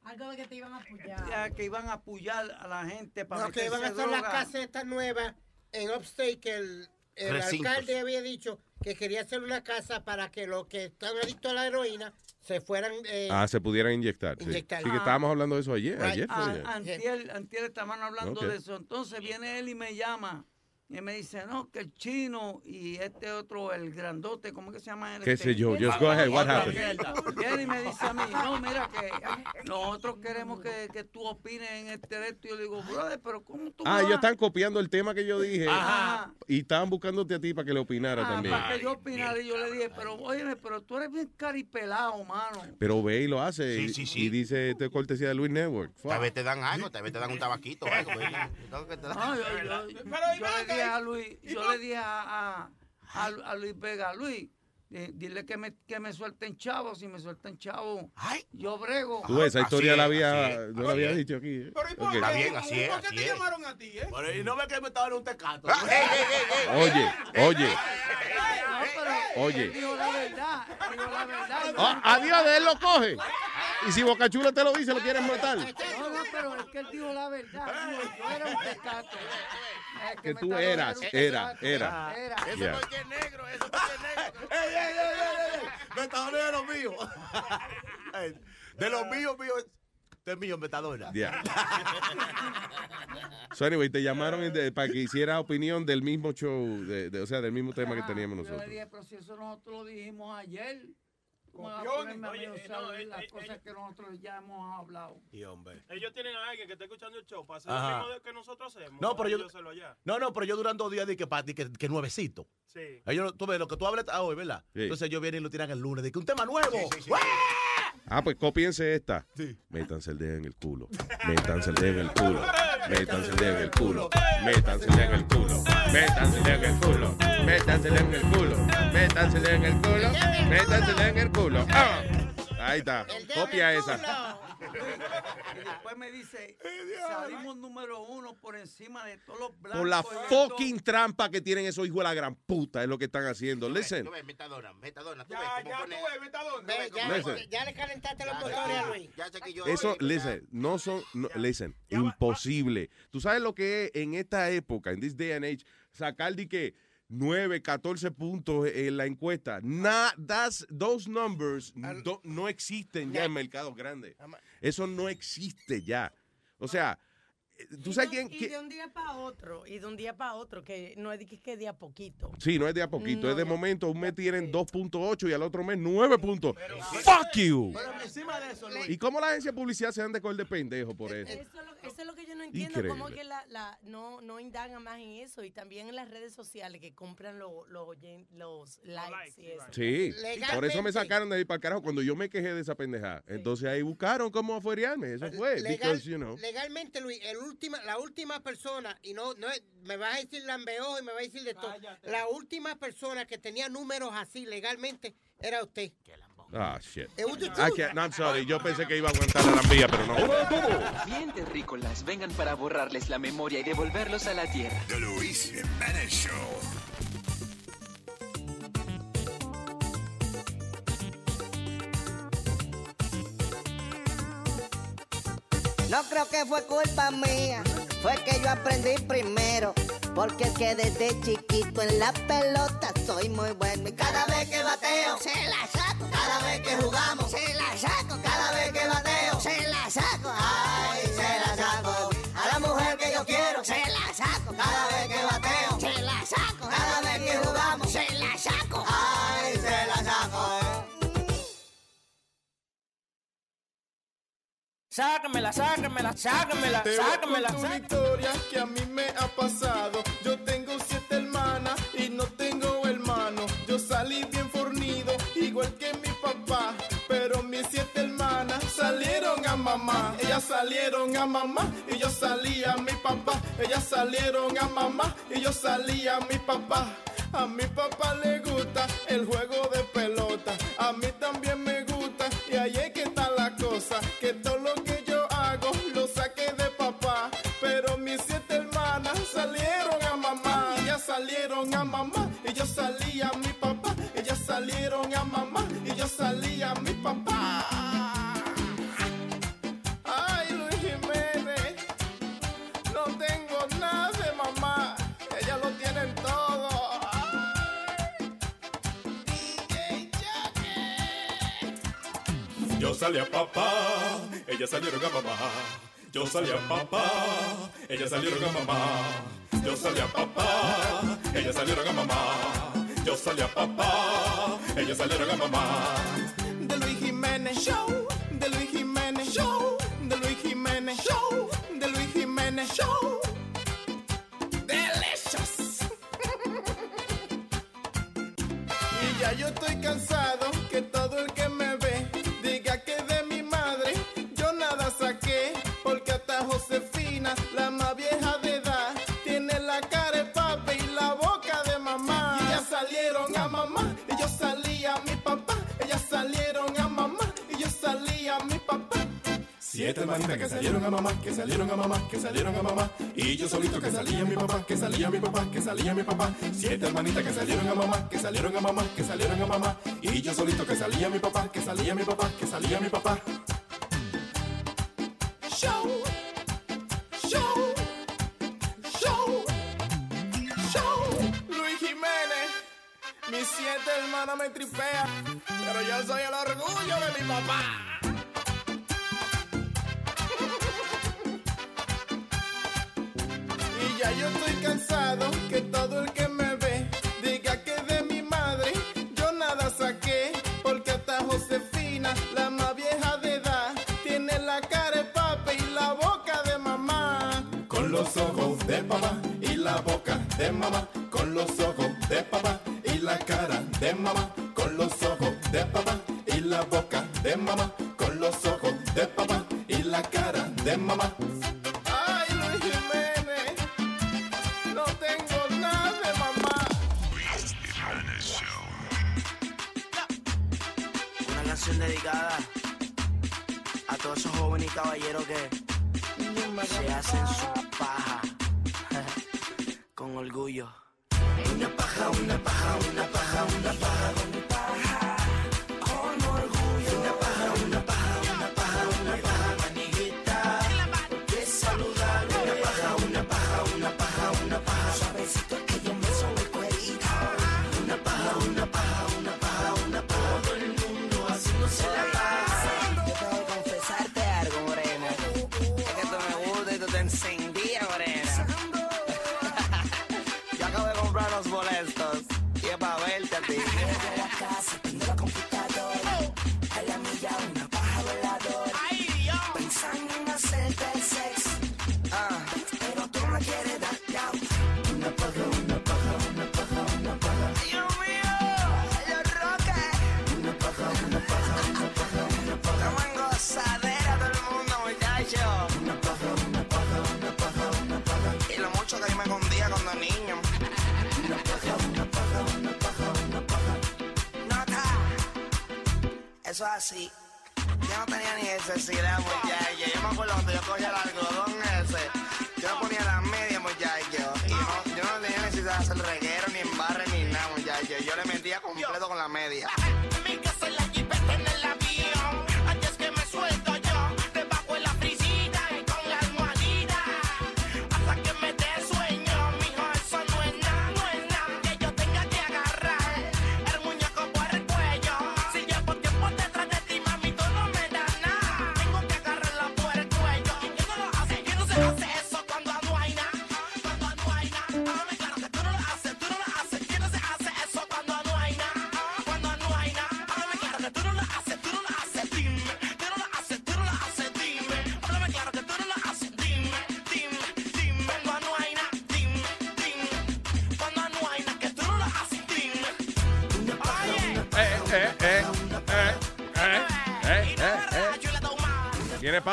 Algo de que te iban a apoyar. ya, que iban a apoyar a la gente para No, que iban a hacer las casetas nuevas en Upstate que el, el Recintos. alcalde había dicho que quería hacer una casa para que los que están adictos a la heroína se fueran eh, Ah, se pudieran inyectar. Sí, Inyectar. Sí, que Ah. estábamos hablando de eso ayer. Right. ayer fue Ah, ayer. antier, antier estaban hablando Ok. de eso. Entonces viene él y me llama. Y me dice, no, que el chino y este otro, el grandote, ¿cómo que se llama él? ¿Qué Este, sé yo? Just go ahead. What happened? Viene y me dice a mí, no, mira que nosotros queremos que, que tú opines en este de esto. Y yo le digo, brother, pero ¿cómo tú Ah, vas? ellos están copiando el tema que yo dije. Ajá. Y estaban buscándote a ti para que le opinara Ah, también. para que yo opinara. Y yo le dije, pero óyeme, pero tú eres bien caripelado, mano. Pero ve y lo hace. Sí, y, sí, sí. y dice, esto es cortesía de Luis Network. Tal vez te dan algo, tal vez te dan un tabaquito o algo. pues, a Luis, yo le dije a, a, a, a Luis Vega, Luis, eh, dile que me, que me suelten chavos, si me suelten chavos, yo brego. Tú esa historia Así la había, es. no la había dicho aquí. eh. Ok. Está bien, así es, ¿Por qué así te es. llamaron a ti, eh? Pero y no ve que me estaba en un tecato. Oye, oye, No, pero Oye. él dijo la verdad, dijo la verdad. Ah, adiós, de él lo coge. Y si Bocachula te lo dice, lo quieren matar. No, no, pero es que él dijo la verdad. Yo era un tecato. Es Que tú eras, un era, tecato. era. Era. Eso porque es negro, eso porque es negro. ¡Ey, ey, ey! Metadona de los míos. De los míos, míos. De míos, metadona. Yeah. So anyway, te llamaron para que hiciera opinión del mismo show, de, o sea, del mismo tema que teníamos Yo le nosotros. dije, pero si eso nosotros lo dijimos ayer. ¿Cómo va a Copiones. Oye, usar no, eh, las eh, cosas que nosotros ya hemos hablado? Y hombre. Ellos tienen a alguien que está escuchando el show para hacer Ajá. lo mismo de- que nosotros hacemos. No, pero yo-. No, no, pero yo durante dos días dije que, que, que nuevecito. Sí. Ellos, tú ves, lo que tú hablas ah, hoy, ¿verdad? Sí. Entonces ellos vienen y lo tiran el lunes. Dije, un tema nuevo. ¡Guau! Ah, pues copiense esta. Métanse el dedo en el culo. Métanse el dedo en el culo. Métanse el dedo en el culo. Métanse el dedo en el culo métansele en el culo, métansele en el culo, métansele en el culo, métansele en el culo. Ah. Ahí está, copia esa. Y después me dice, salimos número uno por encima de todos los blancos. Por la y esto". fucking trampa que tienen esos hijos de la gran puta es lo que están haciendo. Listen. Tú ves, metadona, metadona, tú Ya, ya, pone- tú ves, metadona. Ve, ya, le calentaste los motores a Luis. Ya sé que yo. Eso, listen, no son, no, listen, imposible. Tú sabes lo que es en esta época, en this day and age, sacar de que 9, 14 puntos en la encuesta. Nah, that's, those numbers do- no existen ya en mercados grandes. Eso no existe ya. O sea, ¿tú sabes quién? Y de un día para otro, y de un día para otro, que no es de que, que de a poquito. Sí, no es de a poquito, No, es de momento. Un mes tienen 2.8 y al otro mes 9 puntos. ¡Fuck you! Pero encima de eso, Luis. ¿Y cómo la agencia de publicidad se dan de coger de pendejo por eso? Eso es, lo, eso es lo que yo no entiendo, Increíble. como que la, la, no, no indagan más en eso y también en las redes sociales que compran lo- lo los likes y eso. Sí, por eso me Legalmente. sacaron de ahí para el carajo cuando yo me quejé de esa pendejada. Entonces ahí buscaron cómo afuerearme. Eso fue. Legal- because, you know. Legalmente, Luis, el última, la última persona, y no, no me vas a decir lambeojo y me vas a decir de todo. La última persona que tenía números así legalmente era usted. Ah, shit. I can't- no, I'm sorry. Yo pensé que iba a aguantar la lambía, pero no. Bien terrícolas, vengan para borrarles la memoria y devolverlos a la tierra. The Luis Jiménez Show. No creo que fue culpa mía, fue que yo aprendí primero. Porque es que desde chiquito en la pelota soy muy bueno. Y cada vez que bateo, se la saco. Cada vez que jugamos, se la saco. Sácamela, sácamela, sácamela, Te sácamela. Voy una historia que a mí me ha pasado. Yo tengo siete hermanas y no tengo hermano. Yo salí bien fornido, igual que mi papá. Pero mis siete hermanas salieron a mamá. Ellas salieron a mamá y yo salí a mi papá. Ellas salieron a mamá y yo salí a mi papá. A mi papá le gusta el juego de pelota. A mí también me gusta y ahí es que está la cosa. salieron a mamá y yo salí a mi papá. Ellas salieron a mamá y yo salí a mi papá. Ay, Luis Jiménez, no tengo nada de mamá. Ellas lo tienen todo. Yo salí a papá, ellas salieron a mamá. Yo salí a papá, ellas salieron a mamá. Yo salí a papá, ellas salieron a mamá. Yo salí a papá, ellas salieron a mamá. De Luis Jiménez Show, de Luis Jiménez Show, de Luis Jiménez Show, de Luis Jiménez Show. panita, que salieron a mamá, que salieron a mamá, que salieron a mamá. Y yo solito que salía mi papá, que salía mi papá, que salía mi papá. Siete hermanitas que salieron a mamá, que salieron a mamá, que salieron a mamá. Y yo solito que salía mi papá, que salía mi papá, que salía mi papá. Show, show, show, show. Luis Jiménez, mis siete hermanas me tripean, pero yo soy el orgullo de mi papá. see.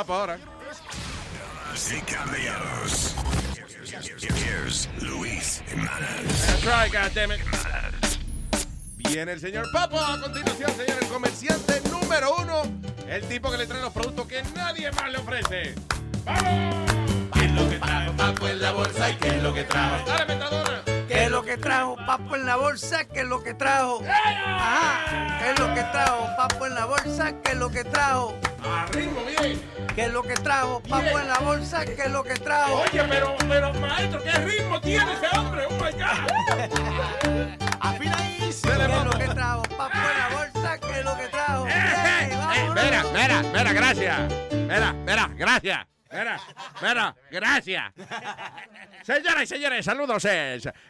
Eh. ¿Quién es Papo ahora? Sí, caballeros. Here's Luis. That's right, goddammit. Viene el señor Papo a continuación, señor, el comerciante número uno. El tipo que le trae los productos que nadie más le ofrece. ¿Qué es lo que trajo Papo en la bolsa y qué es lo que trajo? Dale, metadona. ¿Qué es lo que trajo Papo en la bolsa? ¿Qué es lo que trajo? Ajá. ¿Qué es lo que trajo Papo en la bolsa? ¿Qué es lo que trajo? A ritmo. ¿Qué es lo que trajo Papo en la bolsa? ¿Qué es lo que trajo? Oye, pero, pero, maestro, ¿qué ritmo tiene ese hombre? Oh my God. Afinadísimo. ¿Qué es lo que trajo Papo en la bolsa? ¿Qué es lo que trajo? Mira, mira, mira, gracias. Mira, mira, gracias. Mira, mira, gracias. Señoras y señores, saludos.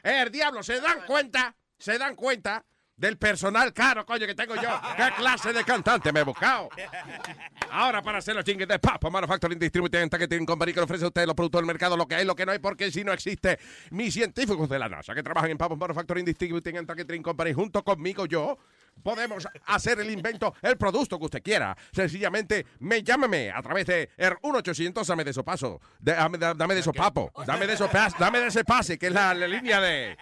El diablo, ¿se dan cuenta? ¿Se dan cuenta? Del personal caro, coño, que tengo yo. ¿Qué clase de cantante me he buscado? Ahora, para hacer los chingues de Papa Manufacturing Distributing Targeting Company, que le ofrece a ustedes los productos del mercado, lo que hay, lo que no hay, porque si no existe, mis científicos de la NASA que trabajan en Papa Manufacturing Distributing and Targeting Company, junto conmigo, yo, podemos hacer el invento, el producto que usted quiera. Sencillamente, me llámame a través de el 1-800, dame de eso paso, de- dame, de eso papo, dame de eso pas- dame de ese pase, que es la, la línea de...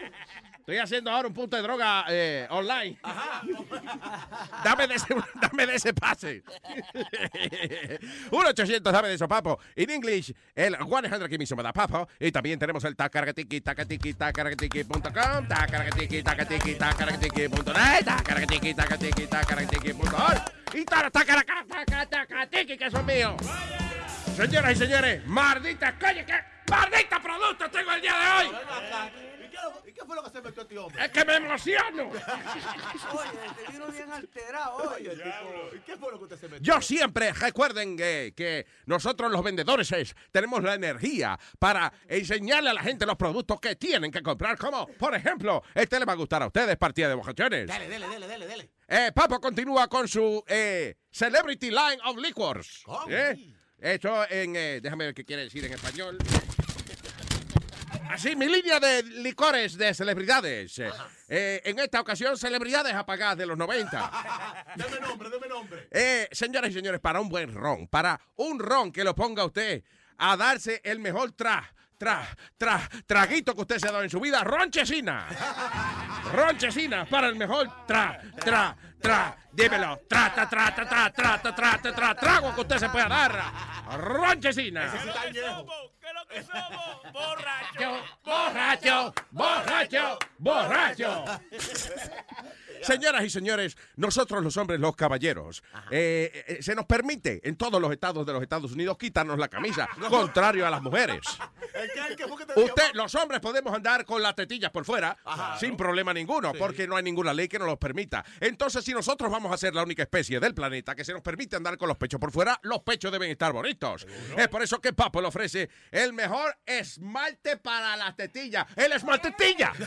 Estoy haciendo ahora un punto de droga eh, online. Dame de ese, dame de ese pase. 1-800, dame de eso, papo. En English, el 100 que me da papo. Y también tenemos el tacaratiki, tacatiki, tacaratiki.com, tacaratiki, tacatiki, tacaratiki.net, tacaratiki, tacatiki, tacaratiki.org. Y tara, tacaraca, taca, tacatiki, que son míos. Señoras y señores, maldita coño, que maldita producto tengo el día de hoy. ¿Y qué fue lo que se metió este hombre? Es que me emociono. Oye, te vino bien alterado. Oye, ¿y qué fue lo que usted se metió? Yo siempre, recuerden que, que nosotros los vendedores es- tenemos la energía para enseñarle a la gente los productos que tienen que comprar. Como, por ejemplo, este le va a gustar a ustedes, partida de bocachones. Dale, dale, dale, dale, dale. Eh, Papo continúa con su eh, Celebrity Line of Liquors. ¿Cómo? ¿Eh? Esto en, eh, déjame ver qué quiere decir en español. Así, mi línea de licores de celebridades. Eh, en esta ocasión, celebridades apagadas de los 90. Deme nombre, deme nombre. Eh, señoras y señores, para un buen ron, para un ron que lo ponga usted a darse el mejor tra, tra, tra, traguito que usted se ha dado en su vida, ron chesina. Ron chesina para el mejor tra, tra, tra, dímelo, tra, tra, tra, tra, tra, tra, tra, tra, tra, tra, trago que usted se pueda dar. Ron chesina. Borracho, borracho, borracho. Señoras y señores, nosotros los hombres, los caballeros, eh, eh, se nos permite en todos los estados de los Estados Unidos quitarnos la camisa, contrario a las mujeres. Usted, los hombres podemos andar con las tetillas por fuera sin problema ninguno, porque no hay ninguna ley que nos los permita. Entonces, si nosotros vamos a ser la única especie del planeta que se nos permite andar con los pechos por fuera, los pechos deben estar bonitos. Es por eso que Papo le ofrece el mejor esmalte para las tetillas, el esmaltetilla.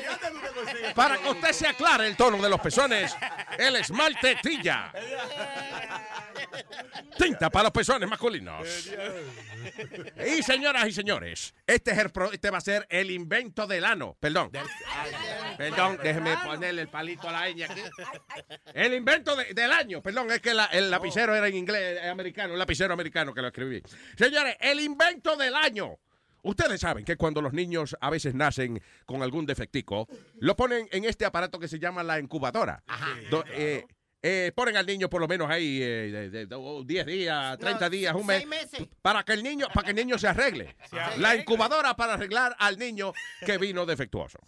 ¿Y dónde tú te consigues? Para que usted se aclare el tono de los pezones, el esmaltetilla. Tinta para los pezones masculinos. Y señoras y señores, este, es el pro- este va a ser el invento del ano. Perdón. Perdón, déjeme ponerle el palito a la ñ aquí. El invento de- del año. Perdón, es que la- el lapicero era en inglés eh, americano, un lapicero americano que lo escribí. Señores, el invento del año. Ustedes saben que cuando los niños a veces nacen con algún defectico, lo ponen en este aparato que se llama la incubadora. Do- eh, eh, ponen al niño por lo menos ahí eh, de- de- de- oh, 10 días, 30 días, un mes, meses. para que el niño, para que el niño se arregle. La incubadora para arreglar al niño que vino defectuoso.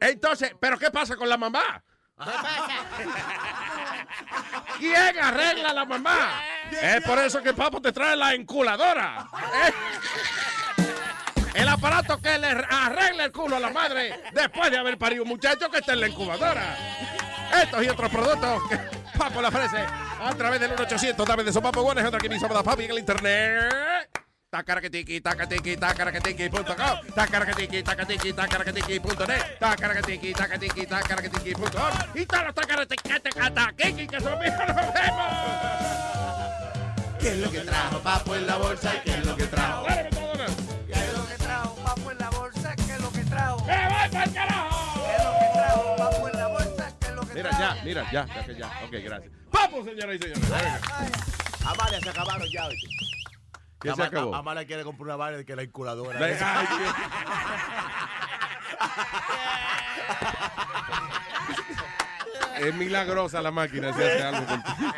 Entonces, ¿pero qué pasa con la mamá? ¿Qué pasa? ¿Quién arregla a la mamá? Es por eso que Papo te trae la enculadora. ¿eh? El aparato que le arregla el culo a la madre después de haber parido un muchacho que está en la incubadora. Estos y otros productos que Papo le ofrece a través del 1800 dame de su papo bueno es otra que hizo para papi en el internet. Tacaraquetiqui, tacatiqui, tacaraquetiqui.com, tacaraquetiqui, tacatiqui, tacaraquetiqui.net, tacaraquetiqui, tacatiqui, tacaraquetiqui.org y todos los tacaraquetiqui que son míos, nos vemos. ¿Qué es lo que trajo Papo en la bolsa y qué es lo que Mira, ya, ya que ya. Ok, gracias. ¡Vamos, señoras y señores! Venga. Amalia se acabaron ya. ¿Qué se Ama- acabó? Amalia quiere comprar una vaina de que la inculadora. Venga, ay, Es milagrosa la máquina si hace algo contigo.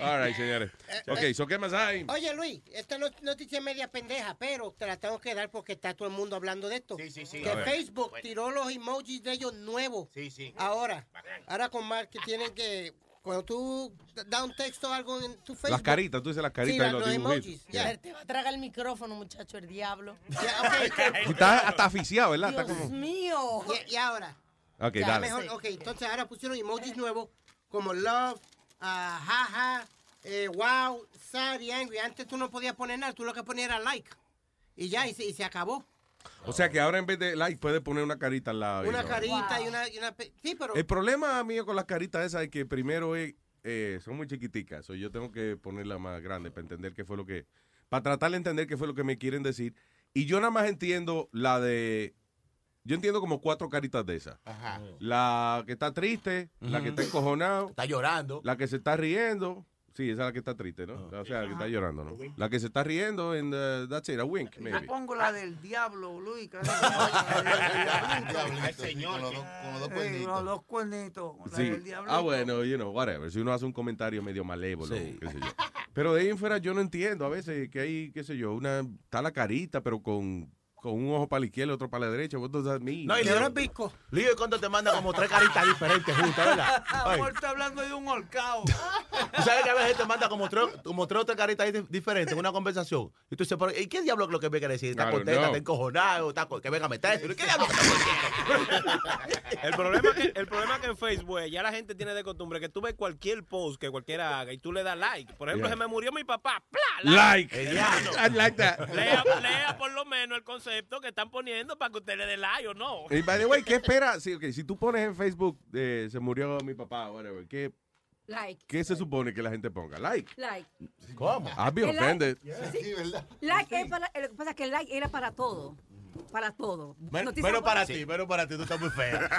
All right, señores. Ok, so ¿qué más hay? Oye, Luis, esta no- noticia es media pendeja, pero te la tengo que dar porque está todo el mundo hablando de esto. Sí, sí, sí. Que. Facebook tiró los emojis de ellos nuevos. Sí, sí. Ahora, ahora con más que tienen que... Cuando tú das un texto o algo en tu Facebook... Las caritas, tú dices las caritas Sí, la- los los emojis, Yeah. ya. Te va a tragar el micrófono, muchacho, el diablo. Y está hasta aficiado, ¿verdad? Está Dios como... mío. Y, y ahora... Ok, ya, dale. mejor, ok, entonces ahora pusieron emojis nuevos como love, ah, jaja, eh, wow, sad y angry. Antes tú no podías poner nada, tú lo que ponías era like. Y ya, y se, y se acabó. O sea que ahora en vez de like puedes poner una carita al lado. y Una no. carita y una, y una... pe- Sí, pero... El problema mío con las caritas esas es que primero es, eh, son muy chiquiticas. O yo tengo que ponerla más grande para entender qué fue lo que... Para tratar de entender qué fue lo que me quieren decir. Y yo nada más entiendo la de... Yo entiendo como cuatro caritas de esas. Ajá. La que está triste, la que está encojonado. Está llorando. La que se está riendo. Sí, esa es la que está triste, ¿no? O sea, la que está llorando, ¿no? La que se está riendo en the- that's it, a wink, Yo maybe. pongo la del diablo, Luis. que El señor. Con los dos- con los dos Eh, cuernitos. Cuernitos. Sí. Ah, bueno, you know, whatever. Si uno hace un comentario medio malévolo, Sí. qué sé yo. Pero de ahí en fuera yo no entiendo a veces que hay, qué sé yo, una, está la carita, pero con, con un ojo para la izquierda y otro para la derecha. What does that mean? No, y Lío, Lío, cuando te manda como tres caritas diferentes juntas, ¿verdad? Ay, Amor, está hablando de un horcao. Tú sabes que a veces te manda como tres, como tres o tres caritas di- diferentes en una conversación. Y tú dices, pero, ¿y qué diablo es lo que me quiere decir? ¿Está contenta? ¿Está encojonado? ¿Está que venga a meterse? ¿Qué diablo El problema, que, el problema que en Facebook eh, ya la gente tiene de costumbre que tú ves cualquier post que cualquiera haga y tú le das like. Por ejemplo, Yeah. se me murió mi papá. ¡Pla! Like. I like that. Lea, lea por lo menos el concepto que están poniendo para que usted le dé like o no. Y by the way, ¿qué espera? Si, ok, si tú pones en Facebook, eh, se murió mi papá, whatever, ¿qué, Like. ¿qué se supone que la gente ponga? Like. Like. ¿Cómo? I'll be El like- offended. Sí, Like es para, lo que pasa es que el like era para todo. Para todo. Menos para buenas. ti, menos para ti, tú estás muy feo.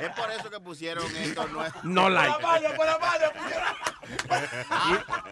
Es por eso que pusieron esto nuevo. No like.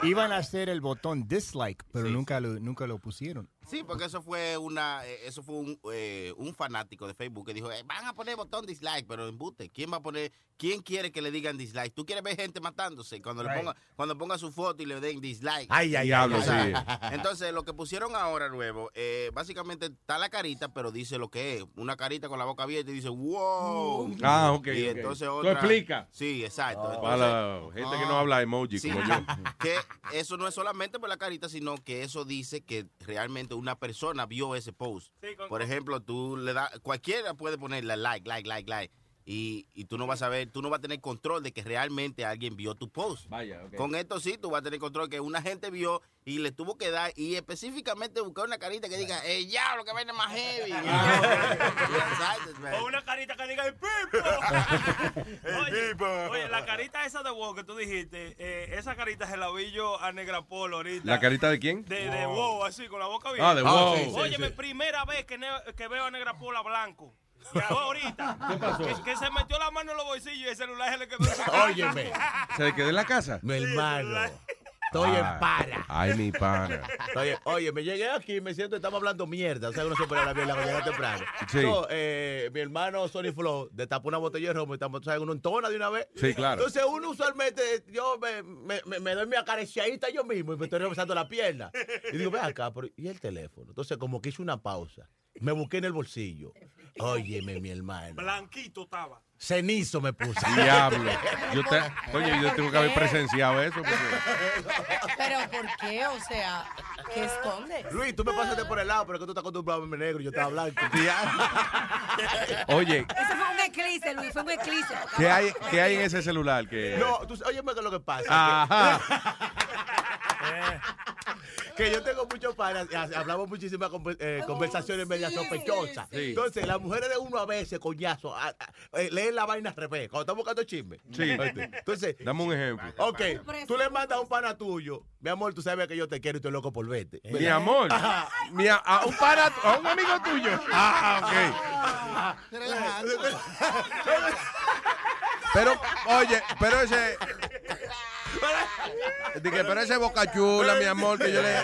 I- Iban a hacer el botón dislike, pero nunca, Lo, nunca lo pusieron. Sí, porque eso fue una, eh, eso fue un, eh, un fanático de Facebook que dijo, eh, van a poner botón dislike, pero embute, ¿quién va a poner, quién quiere que le digan dislike? ¿Tú quieres ver gente matándose? Cuando le ponga, cuando ponga su foto y le den dislike. Ay, ay, Diablo, O sea, sí. Entonces, lo que pusieron ahora nuevo, eh, básicamente está la carita, pero dice lo que es. Una carita con la boca abierta y dice, wow. Ah, ok, Y ok. entonces Tú explica. Sí, exacto. Entonces- gente que Ah. no habla emoji Sí, como yo. que eso no es solamente por la carita, sino que eso dice que realmente una persona vio ese post. Por ejemplo, tú le das, cualquiera puede ponerle like, like, like, like. Y, y tú no vas a ver, tú no vas a tener control de que realmente alguien vio tu post. Vaya, ok. Con esto sí, tú vas a tener control que una gente vio y le tuvo que dar y específicamente buscar una carita que diga, eh, ya, lo que viene más heavy. O una carita que diga el pipo. oye, oye, la carita esa de wow que tú dijiste, eh, esa carita se la vi yo a Negra Polo ahorita. ¿La carita de quién? De, de wow, así, con la boca Ah, de wow. Oye, sí, sí, sí. primera vez que, veo a Negra Polo a blanco. Ahorita. ¿Qué pasó? Que, que se metió la mano en los bolsillos y el celular se le quedó en su Óyeme. ¿Se le quedó en la casa? Mi hermano. Estoy Ah, en para. Ay, mi pana. Oye, oye, me llegué aquí y me siento, estamos hablando mierda. O sea, uno se pone la mierda cuando llega temprano. Sí. So, eh, mi hermano Sony Flow destapó una botella de romo y estamos, ¿sabes? Uno entona de una vez. Sí, claro. Entonces, uno usualmente, yo me, me, me- me doy mi acariciadita yo mismo y me estoy revisando la pierna. Y digo, ve acá, pero, ¿y el teléfono? Entonces, como que hice una pausa. Me busqué en el bolsillo. Óyeme, mi hermano. Blanquito estaba. Cenizo me puse. Diablo. Yo te, oye, yo tengo que haber presenciado eso. porque- Pero ¿por qué? O sea, ¿qué esconde? Luis, tú me pasaste por el lado, pero que tú estás acostumbrado a verme negro y yo estaba blanco. Oye, Eso fue un eclipse, Luis, fue un eclipse. ¿qué hay, ¿qué hay en ese celular? Que... No, tú, óyeme que lo que pasa. Ajá. que yo tengo muchos panas, hablamos muchísimas eh, conversaciones media sospechosas. Sí. Entonces, las mujeres de uno a veces, coñazo, a- a- eh, leen la vaina al revés, cuando están buscando chisme. Sí. Entonces, Dame un ejemplo. ok, tú le mandas a un pana tuyo, mi amor, tú sabes que yo te quiero y estoy loco por verte. Mi amor. Mi a, a un para, a un amigo tuyo. Ah, ok. Pero, oye, pero ese. Dije, pero ese boca chula, mi amor, que yo le.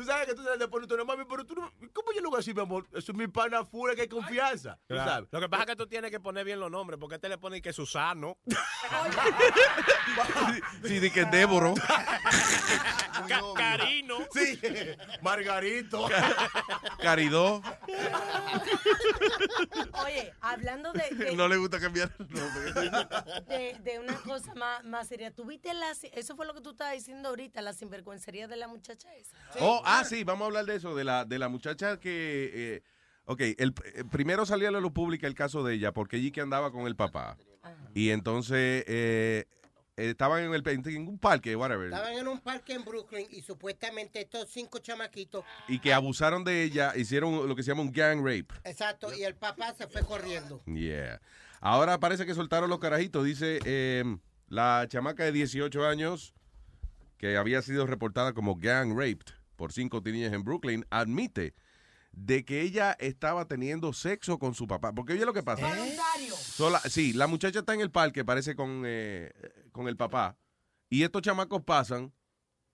Tú sabes, que tú le pones tu mami, pero tú no, ¿cómo yo lo voy a decir, mi amor? Eso es mi pana fuera que hay confianza. Tú Claro. sabes. Lo que pasa es que tú tienes que poner bien los nombres, porque este le pone que Susano. Sí, di que Déboro. Ca- Carino. Sí, Margarito. Caridó. Oye, hablando de, de, No le gusta cambiar el nombre. de, de una cosa más, más seria, ¿tuviste la, eso fue lo que tú estabas diciendo ahorita, la sinvergüencería de la muchacha esa? Oh, ah, sí, vamos a hablar de eso, de la, de la muchacha que... eh, ok, el, eh, primero salió a la luz pública el caso de ella, porque ella que andaba con el papá. Y entonces eh, estaban en, el, en un parque, whatever, Estaban en un parque en Brooklyn y supuestamente estos cinco chamaquitos, y que abusaron de ella, hicieron lo que se llama un gang rape. exacto, y el papá se fue corriendo. Yeah. Ahora parece que soltaron los carajitos. Dice eh, la chamaca de 18 años que había sido reportada como gang raped por cinco niñas en Brooklyn admite de que ella estaba teniendo sexo con su papá. Porque oye lo que pasa. Sola- sí, la muchacha está en el parque, parece con, eh, con el papá. Y estos chamacos pasan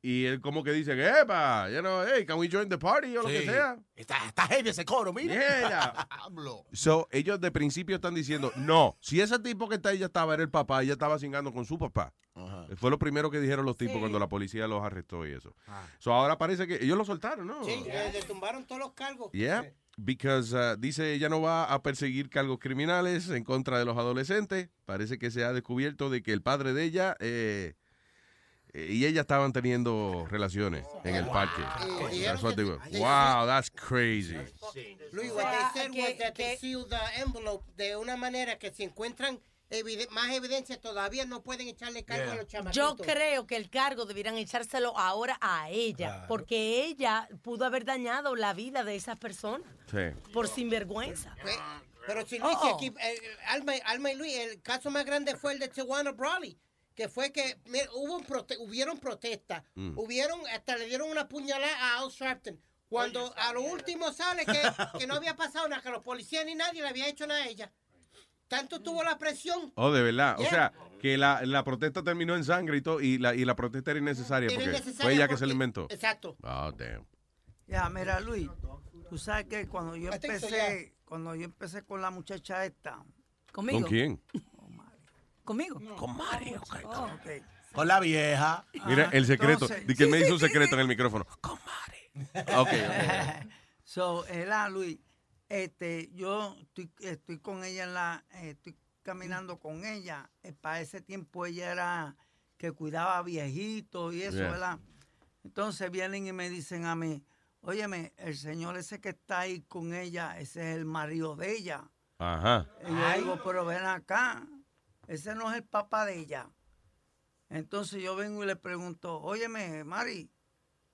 y él como que dice, epa, you know, hey, can we join the party o lo que sea. Está, está heavy ese coro, mira. Yeah. So, ellos de principio están diciendo, no, si ese tipo que está ahí ya estaba, era el papá, ella estaba cingando con su papá. Fue lo primero que dijeron los tipos Sí. cuando la policía los arrestó y eso. So, ahora parece que ellos lo soltaron, ¿no? Sí, le, le tumbaron todos los cargos. Yeah, because uh, dice ella no va a perseguir cargos criminales en contra de los adolescentes. Parece que se ha descubierto de que el padre de ella eh, eh, y ella estaban teniendo relaciones en el parque. That's what they were- they- Wow, that's crazy. Luis, what they said que- was that they sealed the envelope de una manera que si encuentran evide- más evidencia todavía no pueden echarle cargo a los chamaquitos. Yo creo que el cargo debieran echárselo ahora a ella, Claro. porque ella pudo haber dañado la vida de esas personas Sí. por sinvergüenza. Pues, Pero si Luis, Oh, oh. aquí, eh, Alma, Alma y Luis, el caso más grande fue el de Tijuana Brawley, que fue que mira, hubo un prote- hubieron protestas, Mm. hubieron, hasta le dieron una puñalada a Al Sharpton. Cuando a lo último sale que, que no había pasado nada, que los policías ni nadie le había hecho nada a ella. Tanto tuvo la presión. Oh, de verdad. O sea, que la, la protesta terminó en sangre y todo, y la, y la protesta era innecesaria Era porque innecesaria fue ella que se lo inventó. Exacto. Oh, damn. Ya, mira, Luis, tú sabes que cuando yo so, empecé, cuando yo empecé con la muchacha esta, ¿Conmigo? ¿Con quién? ¿Conmigo? Con Mario. Con la vieja. Mira, el secreto. entonces- de que él me hizo un secreto sí. en el micrófono. Con Mari. Ok, ok. So, era Luis, este, yo estoy, estoy con ella en la, eh, estoy caminando con ella. Eh, para ese tiempo ella era que cuidaba viejitos y eso, Yeah. ¿verdad? Entonces vienen y me dicen a mí, óyeme, el señor ese que está ahí con ella, ese es el marido de ella. Ajá. Y yo digo, pero ven acá, ese no es el papá de ella. Entonces yo vengo y le pregunto, óyeme, Mari,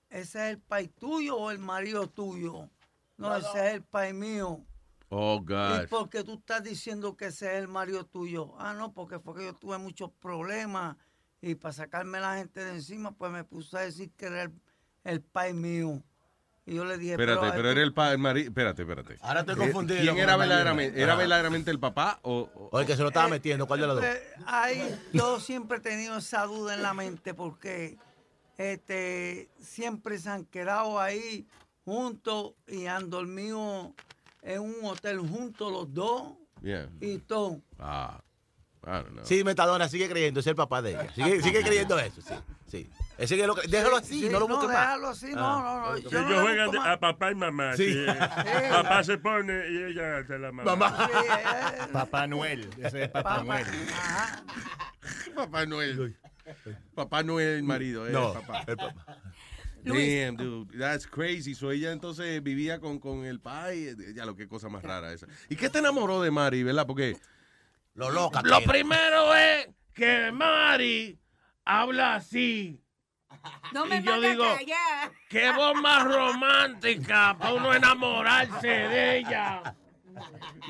¿ese es el país tuyo o el marido tuyo? No, ese es el país mío. Oh, ¿Y God. por qué tú estás diciendo que ese es el marido tuyo? Ah, no, porque fue que yo tuve muchos problemas y para sacarme la gente de encima, pues me puse a decir que era el, el país mío. Y yo le dije, Espérate, pero, pero era el padre, el marido. Espérate, espérate. Ahora estoy Eh, confundido ¿Quién era verdaderamente? ¿Era verdaderamente el papá o, O el que se lo estaba metiendo, ¿cuál de los dos? Eh, Ay, yo siempre he tenido esa duda en la mente porque este siempre se han quedado ahí juntos y han dormido en un hotel juntos los dos Yeah. y todo. Ah, I don't know. Sí, Metadona sigue creyendo, es el papá de ella. Sigue, sigue creyendo eso, sí. sí. Él sigue lo que- déjalo así, Sí, no lo no, busques más. déjalo así, no, no, no, Que yo no ellos juegan de- a papá y mamá. Sí. sí. Papá se pone y ella se la mamá. Mamá. Papá Noel. Ese es Papá, Papá. Noel. Papá Noel. Papá Noel, el marido, es No, el papá. el papá. Damn, dude, that's crazy. So ella entonces vivía con, con el pai. Ya lo que cosa más rara esa. ¿Y qué te enamoró de Mari, verdad? Porque Lo loca. Lo que era. primero es que Mari habla así. No me Y yo digo, a callar. ¡Qué voz más romántica para uno enamorarse de ella!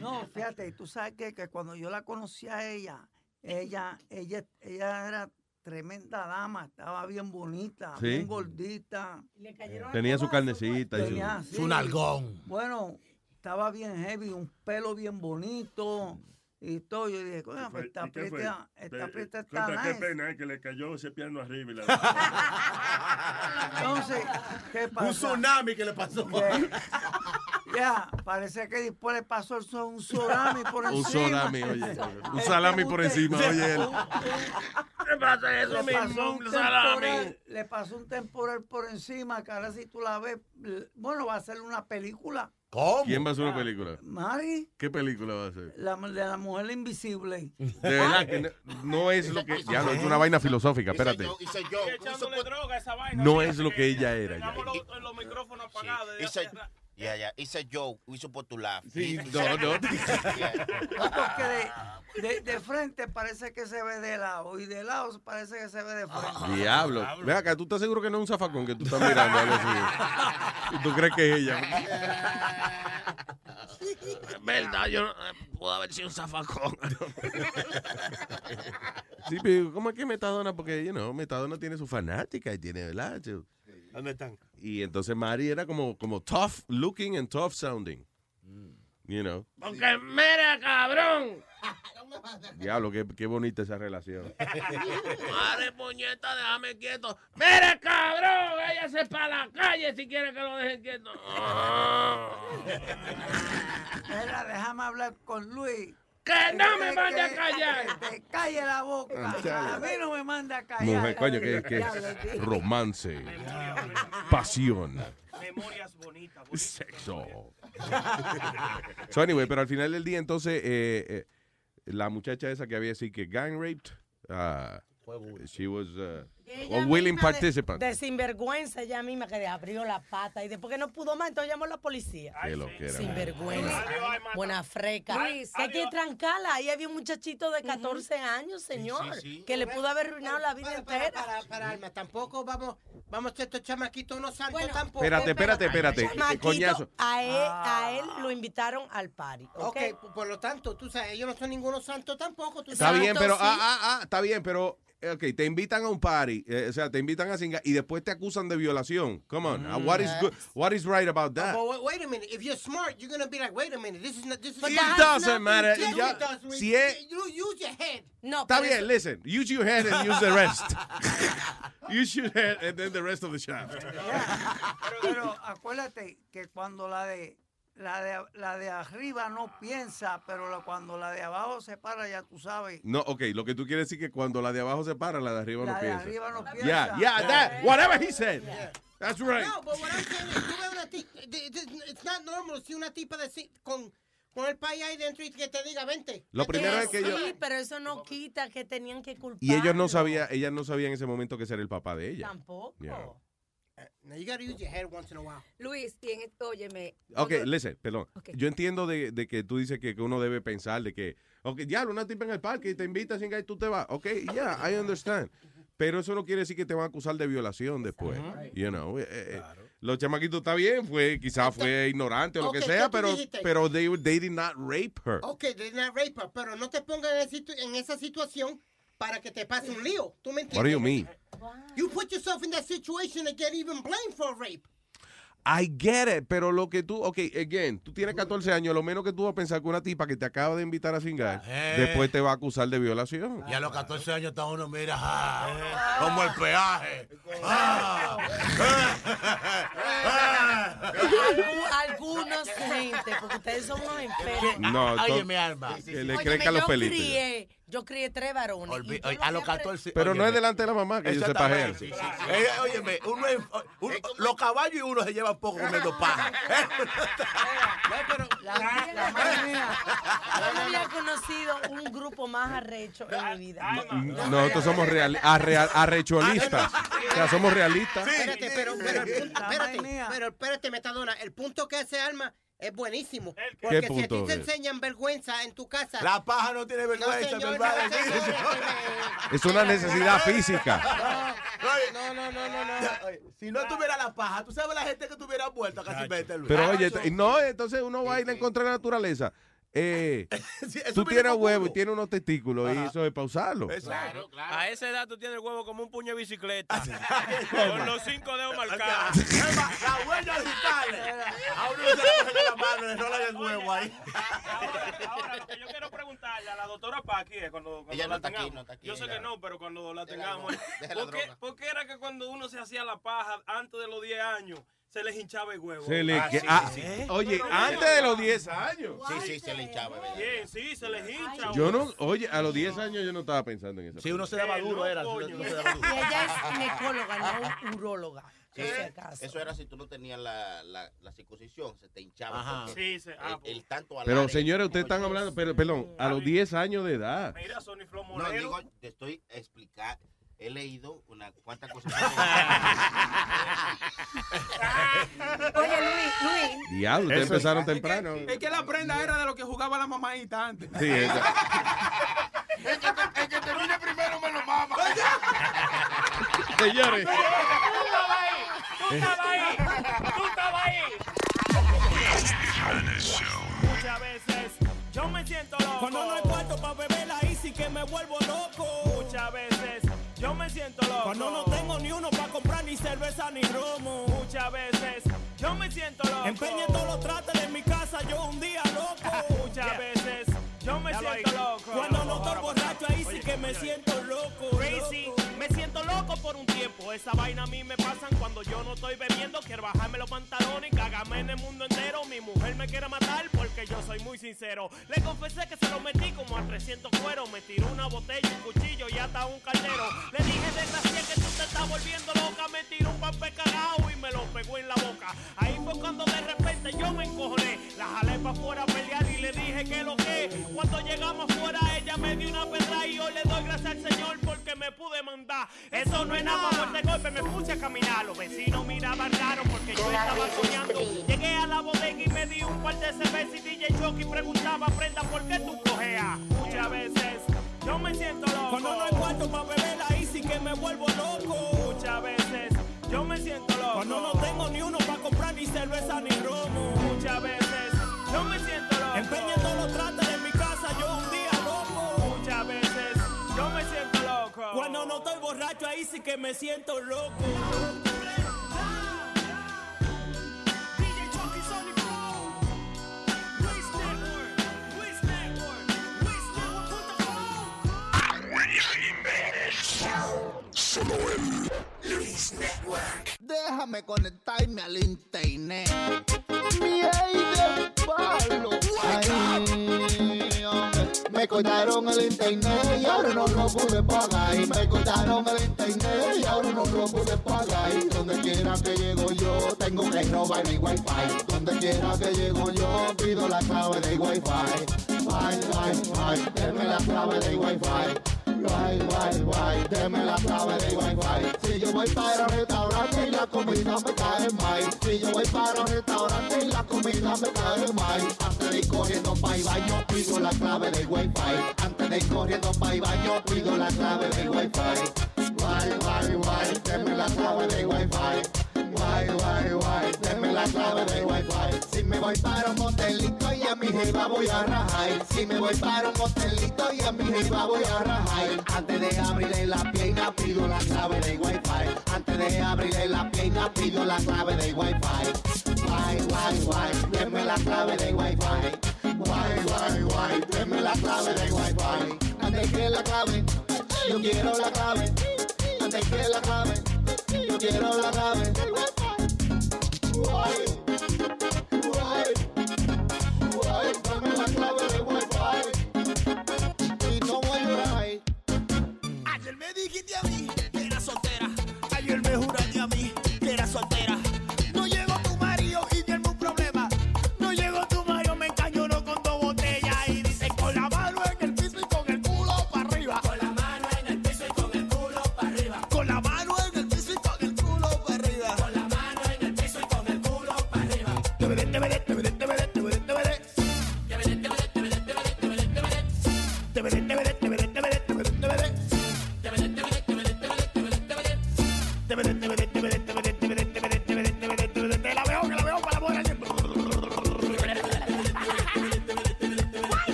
No, fíjate, tú sabes que, que cuando yo la conocí a ella, ella, ella, ella era tremenda dama, estaba bien bonita, Sí. bien gordita. Tenía su carnecita. y su- Tenía, sí. Bueno, estaba bien heavy, un pelo bien bonito y todo. Yo dije, coño, pues esta ¿Y qué prieta, esta prieta está Qué nice. pena, eh, que le cayó ese piano arriba y la... Entonces, ¿qué pasa? Un tsunami que le pasó. Ya, parece que después le pasó un tsunami por encima. Un tsunami, oye. Un salami por encima, oye. él. ¿Qué pasa eso le mismo, pasó un salami? temporal, le pasó un temporal por encima, que ahora si tú la ves, bueno, va a ser una película. ¿Cómo? ¿Quién va a hacer una película? Mari, ¿Qué película va a hacer? la de la mujer invisible. De verdad que no, no es lo que. Ya no, es una vaina filosófica, espérate. Hice yo. Echándole droga a esa vaina. No es lo que ella era. los micrófonos apagados. Yeah, yeah. It's a joke. We supposed to laugh. Sí, no, no. Yeah. Porque de, de, de frente parece que se ve de lado y de lado parece que se ve de frente. Diablo. Ve acá, ¿tú estás seguro que no es un zafacón que tú estás mirando? algo así? ¿Y tú crees que es ella? verdad, yo no- eh, pudo haber sido un zafacón. Sí, pero ¿cómo es que Metadona? Porque, you know, Metadona tiene su fanática y tiene, ¿verdad? ¿Dónde están? Y entonces Mari era como, como tough looking and tough sounding. You know. Porque mira, cabrón. Diablo, qué, qué bonita esa relación. Madre puñeta, déjame quieto. Mira, cabrón, ella se para la calle si quiere que lo dejen quieto. Mira, déjame hablar con Luis. Que no me mande a callar. que te calle la boca. Chale. A mí no me manda a callar. Mujer, coño, que, que romance, pasión, Memorias bonitas. sexo. So anyway, pero al final del día, entonces, eh, eh, la muchacha esa que había así que gang raped, uh, she was uh, Ella willing de- participant. De, sinvergüenza ella misma que le abrió la pata y después que no pudo más, entonces llamó a la policía. Qué lo que era. Sinvergüenza. Buena freca. Luis, que hay que trancarla. Ahí había un muchachito de 14 años, señor, que le pudo haber arruinado la vida entera. Para, para, Alma, tampoco vamos, vamos estos chamaquitos unos santos tampoco. Espérate, espérate, espérate. Chamaquito, Coñazo. A él, a él lo invitaron al party. Ok, ¿ok? por lo tanto, tú sabes, ellos no son ningunos santos tampoco. Tú Está sabes. bien, pero, sí. ah, ah, ah, está bien, pero, eh, ok, te invitan a un party, eh, o sea, te invitan a singa y después te acusan de violación. Come on, uh, what is good, what is right about that? But wait, wait a minute. If you're smart, you're gonna be like, wait a minute. This is not. This is. It doesn't matter. It does, si es- You use your head. No, Está pero bien, eso- listen, use your head and use the rest. use your head and then the rest of the shaft. Pero acuérdate que cuando la de la de la de arriba no piensa, pero la- cuando la de abajo se para, ya tú sabes. No, ok, lo que tú quieres decir que cuando la de abajo se para, la de arriba La no de piensa. arriba no piensa. Yeah, yeah, that, whatever he said. That's right. No, but what I'm saying is, tú ves una it's not normal si una tipa de, con, con el país ahí dentro y que te diga, vente. Lo primero es que sí, ellos... pero eso no quita que tenían que culpar. Y ellos no sabían, ellas no sabían en ese momento que ser el papá de ella. Tampoco. Yeah. Now you gotta use your head once in a while. Luis, y en esto, óyeme. Ok, cuando- listen, perdón. Ok. Yo entiendo de, de que tú dices que, que uno debe pensar de que, ok, ya, una tipa en el parque y te invita sin y tú te vas. Ok, yeah, I understand. Pero eso no quiere decir que te van a acusar de violación después. You know, eh, eh, los chamaquitos está bien, fue, quizás fue ignorante o lo Ok, que ¿qué sea, pero, dijiste? pero they, they did not rape her. Ok, they're not rape her, pero no te pongas en esa situación para que te pase un lío. ¿Tú me entiendes? What do you mean? You put yourself in that situation and get even blamed for rape. I get it, pero lo que tú, ok, again, tú tienes 14 años, lo menos que tú vas a pensar que una tipa que te acaba de invitar a cingar, Eh. después te va a acusar de violación. Y a los 14 años está uno, mira, ah, como el peaje. Ah, Algu- algunos gente, porque ustedes son unos enfermos. No, Oye, mi alma. que le Óyeme, crezcan los pelitos. Yo crié tres varones. y Olvi- yo oye, no a los había 14. Pero no es delante de la mamá que ellos se. Exactamente. Eh, óyeme, uno es- uno- los caballos y uno se llevan poco comiendo paja. La, la madre mía. Yo no había conocido un grupo más arrecho en mi vida. Nosotros somos real, arrea- arrechualistas. O sea, somos realistas. Espérate, pero, pero, el punto, La espérate, pero espérate, Metadona. El punto que hace Alma es buenísimo. ¿Qué Porque si a ti te enseñan vergüenza en tu casa. La paja no tiene vergüenza, señor, no, señor, Es una necesidad física. No, no, no, no, no. Si no tuviera la paja, tú sabes la gente que tuviera vuelto casi vete, Luis. Pero oye, no, entonces uno va a ir en contra de la naturaleza. Eh, tú tienes huevo y tienes unos testículos y eso es para usarlo. Claro, A esa edad tú tienes el huevo como un puño de bicicleta. con los cinco dedos marcados. La huella digitales. A uno se le coge la mano, le rolan el huevo ahí. Ahora, ahora, lo que yo quiero preguntarle a la doctora Paqui es cuando, cuando Ella no la está aquí, tengamos. no está aquí, Yo sé que no, pero cuando la Deja tengamos. la ¿por, qué, por qué era que cuando uno se hacía la paja antes de los 10 años se les hinchaba el huevo? Se le Ah, que- sí, ah, sí. Oye, Pero antes de los 10 años. Sí, sí, se le hinchaba. Bien, sí, se les hincha. Yo no, oye, a los 10 años yo no estaba pensando en eso. Si uno se daba duro, era. uno se daba Y duro. ella es ginecóloga, no uróloga. Sí, eso era si tú no tenías la, la, la circuncisión, se te hinchaba. Sí, se- ah, el, el tanto Pero señores, ustedes están hablando, pero, perdón, a los 10 años de edad. Mira, Sony Flow No, digo, te estoy explicando. He leído una cuantas cosas. Oye, Luis, Luis. Diablo, ustedes empezaron temprano. Es que la prenda era de lo que jugaba la mamadita antes. Sí, esa- El que, te- el que termine primero me lo mama. Señores. Tú estabas ahí. Tú estabas ahí. Tú estabas ahí. Muchas veces yo me siento loco. Cuando no hay cuarto para beber la Easy que me vuelvo loco. Muchas veces yo me siento loco. Cuando no tengo ni uno para comprar ni cerveza ni romo. Muchas veces yo me siento loco. Empeñé todos los trates de mi casa, yo un día loco. Muchas veces yo me Ya siento loco. Cuando no estoy ahí sí que me siento loco. Crazy, loco. me siento loco por un tiempo. Esa vaina a mí me pasan cuando yo no estoy bebiendo. Quiero bajarme los pantalones y cagarme en el mundo entero. Mi mujer me quiere matar porque yo soy muy sincero. Le confesé que se lo metí como a 300 cueros. Me tiró una botella, un cuchillo y hasta un caldero. Le dije, desgracia, que tú te estás volviendo loca. Me tiró un papel cagado y me lo pegó en la boca. Ahí fue cuando de repente yo me encojoné. La jalé para afuera a pelear y le dije que lo que. Cuando llegamos afuera, ella me dio una y yo le doy gracias al Señor porque me pude mandar. Eso no es nada, por este golpe me puse a caminar. Los vecinos miraban raro porque yo estaba soñando. Llegué a la bodega y me di un par de cervezas y DJ Chucky preguntaba, prenda, ¿por qué tú cojeas? Muchas veces yo me siento loco. Cuando no hay cuarto para beber la Easy que me vuelvo loco. Muchas veces yo me siento loco. Cuando no tengo ni uno para comprar ni cerveza ni romo. Muchas veces Cuando no estoy borracho ahí sí que me siento loco. Solo en Luis Network. Déjame conectarme al internet. Mi de palo. Ay, me cortaron el internet y ahora no lo pude pagar. Me cortaron el internet y ahora no lo pude pagar. Donde quiera que llego yo, tengo que robar mi wifi. Donde quiera que llego yo, pido la clave de wifi. Wi, wi, wi, deme la clave de wifi. Guay, guay, guay, deme la clave de Wi-Fi. Si yo voy para un restaurante y la comida me cae mal. Si yo voy para un restaurante y la comida me cae mal. Antes de ir corriendo para el baño, pido la clave de Wi-Fi. Antes de ir corriendo para el baño, pido la clave de Wi-Fi. Guay, guay, guay, deme la clave de Wi-Fi. Guay, guay, guay, deme la clave de Wi-Fi. Voy para un motelito y a mi jeva voy a rajar. Si me voy para un motelito y a mi jeva voy a rajar. Antes de abrirle la pierna pido la clave de Wi-Fi. Antes de abrirle la pierna pido la clave de Wi-Fi. Guay, guay, guay, deme la clave de Wi-Fi. Guay, guay, guay, deme la clave de Wi-Fi. Antes que la clave, yo quiero la clave. Antes que la clave, yo quiero la clave. Guay, Ayer me dijiste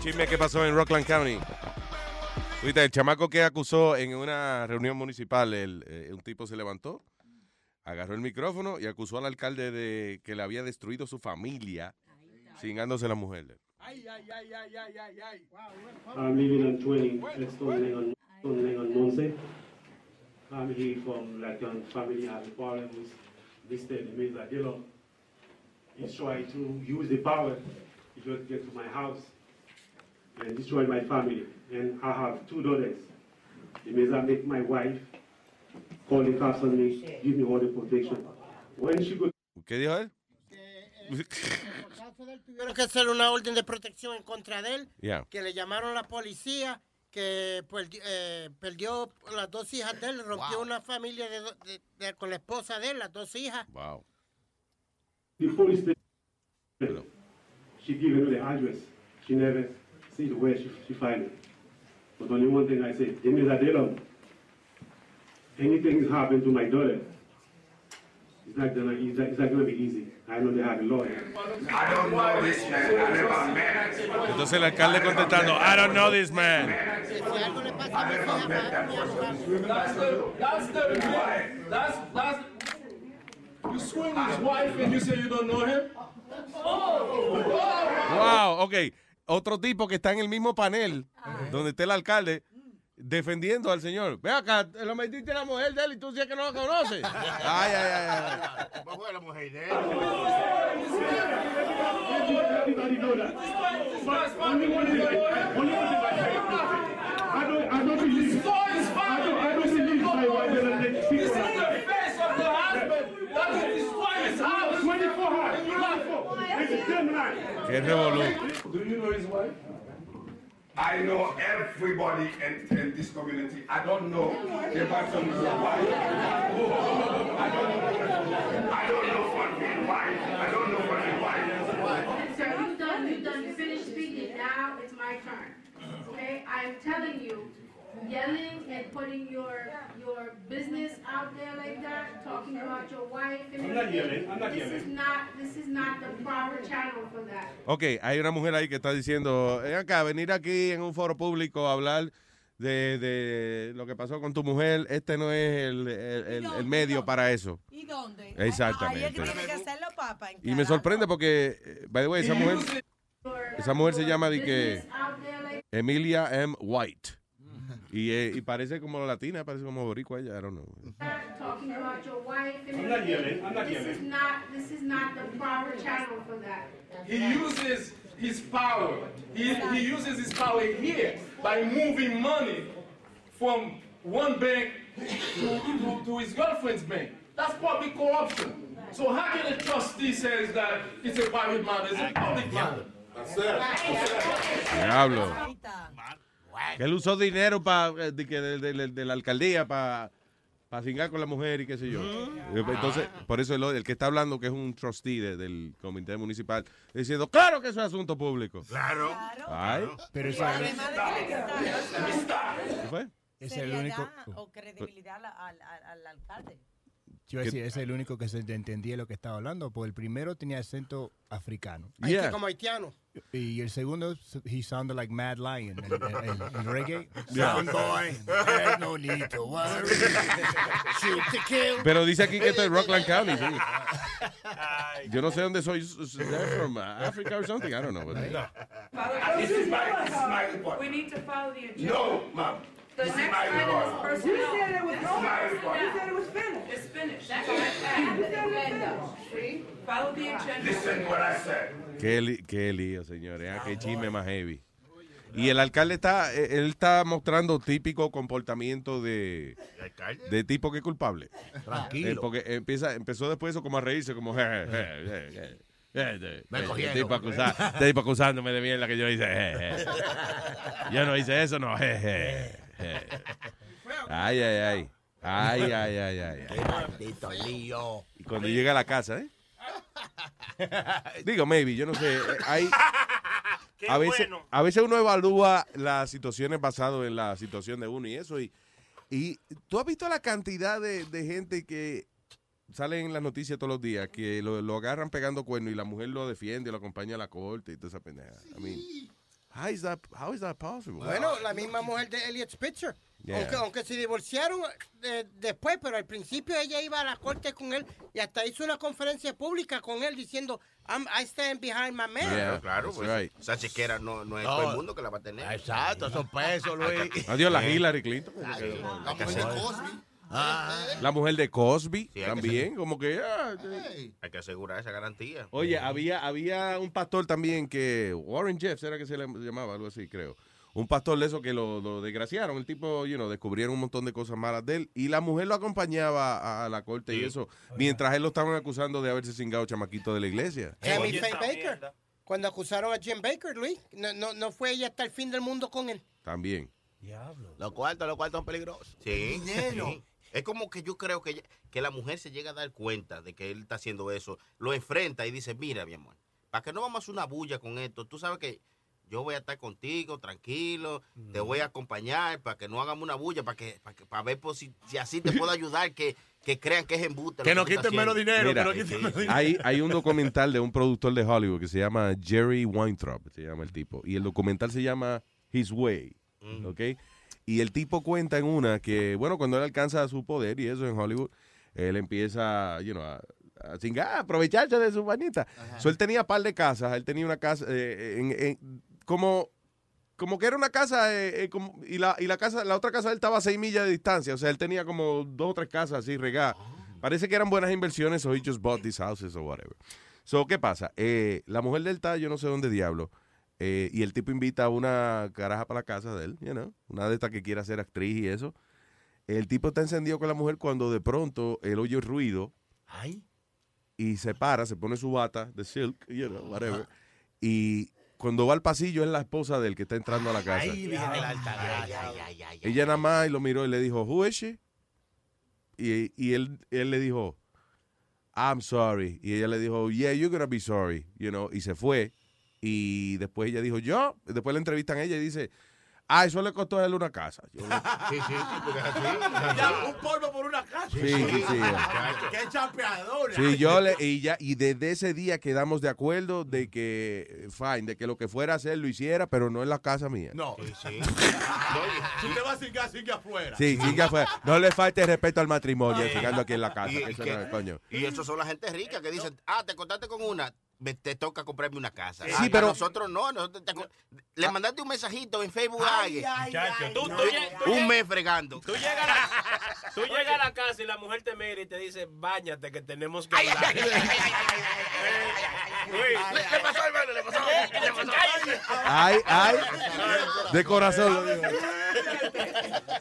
Chisme que pasó en Rockland County. Ahorita, el chamaco que acusó en una reunión municipal, el, eh, un tipo se levantó, agarró el micrófono y acusó al alcalde de que le había destruido su familia, cingándose a la mujer. Ay, ay, ay, ay, ay, ay, ay. I'm living on 20 at Stone Lane on, on Monse. I'm here from like a family has a problem with Mr. Mezadillo. He's trying to use the power to just get to my house and destroy my family. And I have two daughters. The Meza make my wife call the cops on me, give me all the protection. When she go ¿Qué dijo él? Tuvieron que hacer una orden de protección en contra de él, Yeah. que le llamaron a la policía, que pues, eh, perdió las dos hijas de él, rompió una familia de, do- de- de- con la esposa de él, las dos hijas. Wow. The police station, she given me the address. She never see where she, she find it. But only one thing I say, Jimmy Zadelo, anything is happened to my daughter, it's not gonna, it's not, it's not gonna be easy. I know they have a lawyer. I don't know this man. I never met. Entonces el alcalde contestando, I don't know this man. That's the, that's the, that's, that's, you swing his wife and you say you don't know him? Oh, Wow, ok. Otro tipo que está en el mismo panel donde está el alcalde defendiendo al señor. Ve acá, lo metiste a la mujer de él y tú dices que no la conoces. Ay, ay, ay, ay. ¿Cómo fue la mujer de know 24. It's a Gemini. Qué revolú. Do you know his wife? I know everybody in, in this community. I don't know the person's wife. I don't know. I don't know for his wife. I don't know for his wife. Sir, you've done, you've done, you finished speaking, now it's my turn. Okay, I'm telling you, yelling and putting your, your business out there like that, talking about your wife and I'm not everything, yelling, I'm not This is yelling. not, this is not the proper channel for that. Ok, hay una mujer ahí que está diciendo, ven acá, venir aquí en un foro público a hablar de, de lo que pasó con tu mujer, este no es el, el- el- el medio para eso. ¿Y dónde? Exactamente. Ahí es que tiene que hacerlo, papá. Y me sorprende porque, eh, by the way, esa mujer, esa mujer se llama de que Emilia M. White. Y, eh, y parece como latina, parece como boricua ella, I don't know. Talking about your wife and I'm not everything, yelling, I'm not this is yelling. not, this is not the proper channel for that. He uses his power. He, he uses his power here by moving money from one bank to, to, to his girlfriend's bank. That's public corruption. So how can a trustee says that it's a private matter? It's a public matter. That's it. Diablo. Que él usó dinero pa, eh, de, que de, de- de la alcaldía para para cingar con la mujer y qué sé yo. Entonces, por eso el, el que está hablando, que es un trustee de- del comité municipal, diciendo, claro que eso es asunto público. Claro. Ay. Pero eso Además de que le quita- ¿Qué fue? es el único. o credibilidad al, al- al- al alcalde. Yo decir, ese es el único que se entendía lo que estaba hablando, porque el primero tenía acento africano. Ahí Yeah. que como haitiano. Y el segundo, he sounded like Mad Lion, el, el- el- el reggae. Yeah. Sound boy, there's no need to worry. Shoot to kill. Pero dice aquí que esto es Rockland County, sí. Yo no sé dónde soy. From Africa or something. I don't know. but- This is my, this is my report. We need to follow the agenda. No, ma'am. The is next item is personnel. You said it was over. You said it was finished. It's finished. That's what I said. Agenda. See? Follow the agenda. Listen what I said. Qué, li- qué lío, señores. Ah, qué chisme más heavy. Y el alcalde está, eh, él está mostrando típico comportamiento de, de tipo que es culpable. Tranquilo. Eh, porque empieza, empezó después eso como a reírse, como... je, je, je, je, je, je, je, Me cogieron. tipo, acusa- este tipo acusándome de mierda que yo hice. je, je. Yo no hice eso, no. Ay, ay, ay. Ay, ay, ay, ay. ay. Maldito lío. Y cuando llega a la casa, ¿eh? Digo, maybe, yo no sé. eh, Hay, Qué a, veces, bueno. a veces uno evalúa las situaciones basado en la situación de uno y eso. Y, y tú has visto la cantidad de, de gente que sale en las noticias todos los días que lo, lo agarran pegando cuernos y la mujer lo defiende, lo acompaña a la corte y toda esa pendeja. I mean, how is that, how is that possible? Bueno, la misma mujer de Elliot Spitzer. Yeah. Aunque, aunque se divorciaron eh, después, pero al principio ella iba a la corte con él y hasta hizo una conferencia pública con él diciendo, I'm, I stand behind my man. Claro, claro, pues, right. esa chequera no, no es No. todo el mundo que la va a tener. Exacto, son pesos, Luis. Adiós, la Hillary Clinton. Que hacer- La mujer de Cosby Sí, hay que también, como que... ah, Hay que asegurar esa garantía. Oye, había, había un pastor también que, Warren Jeffs era que se le llamaba, algo así, creo. Un pastor de eso que lo, lo desgraciaron. El tipo, you know, descubrieron un montón de cosas malas de él. Y la mujer lo acompañaba a, a la corte y eso, mientras él lo estaban acusando de haberse cingado chamaquito de la iglesia. Tammy Faye Baker. Cuando acusaron a Jim Baker, Luis, no, no, no fue ella hasta el fin del mundo con él. También. Los cuartos, los cuartos son peligrosos. Sí, Dinero. sí. Es como que yo creo que, ella- que la mujer se llega a dar cuenta de que él está haciendo eso, lo enfrenta y dice, mira, mi amor, para que no vamos a hacer una bulla con esto, tú sabes que yo voy a estar contigo, tranquilo, te voy a acompañar para que no hagamos una bulla, para que, para que, para ver por si, si así te puedo ayudar, que, que crean que es embuste. Que lo no tú estás quiten menos dinero, Mira, que no quiten menos dinero. Hay, hay un documental de un productor de Hollywood que se llama Jerry Weintraub, se llama el tipo. Y el documental se llama His Way. ¿Ok? Y el tipo cuenta en una que, bueno, cuando él alcanza su poder y eso en Hollywood, él empieza, you know, a, a chingar, aprovecharse de su manita. So, él tenía par de casas, él tenía una casa, eh, en- en- como, como que era una casa, eh, eh, como- y, la, y la casa, la otra casa de él estaba a seis millas de distancia, o sea, él tenía como dos o tres casas así regadas. Parece que eran buenas inversiones, so he just bought these houses or whatever. So, ¿qué pasa? Eh, la mujer del está, yo no sé dónde diablo, eh, y el tipo invita a una caraja para la casa de él, you know, una de estas que quiere ser actriz y eso. El tipo está encendido con la mujer cuando de pronto él oye ruido y se para, se pone su bata de silk, you know, whatever. Y cuando va al pasillo es la esposa del que está entrando a la casa. Ay. Ella nada más y lo miró y le dijo, Who is she? Y, y él, él le dijo, I'm sorry. Y ella le dijo, Yeah, you're gonna be sorry. You know, y se fue. Y después ella dijo, Yo. Después le entrevistan a ella y dice, Ah, eso le costó a él una casa. Yo le- Sí, sí, porque es así. Ya, un polvo por una casa. Sí, sí, sí. Qué chapeadora. Sí, yo le, y ya, y desde ese día quedamos de acuerdo de que, fine, de que lo que fuera a hacer lo hiciera, pero no en la casa mía. No. Sí, Si usted va a cingar, sigue afuera. Sí, sí que fue. No le falte respeto al matrimonio, llegando aquí en la casa. Y, Eso que- no es, coño. y eso son la gente rica que dicen, ah, te contaste con una, te toca comprarme una casa. Sí, Ah, a pero- nosotros no, nosotros te le mandaste un mensajito en Facebook a alguien. Chacho, tú, No. tú lle- tú un mes fregando. Tú llegas, a la, tú llegas a la casa y la mujer te mira y te dice, bañate que tenemos que hablar. Le pasó, hermano, le pasó. Le pasó. Ay, ay. De corazón lo digo.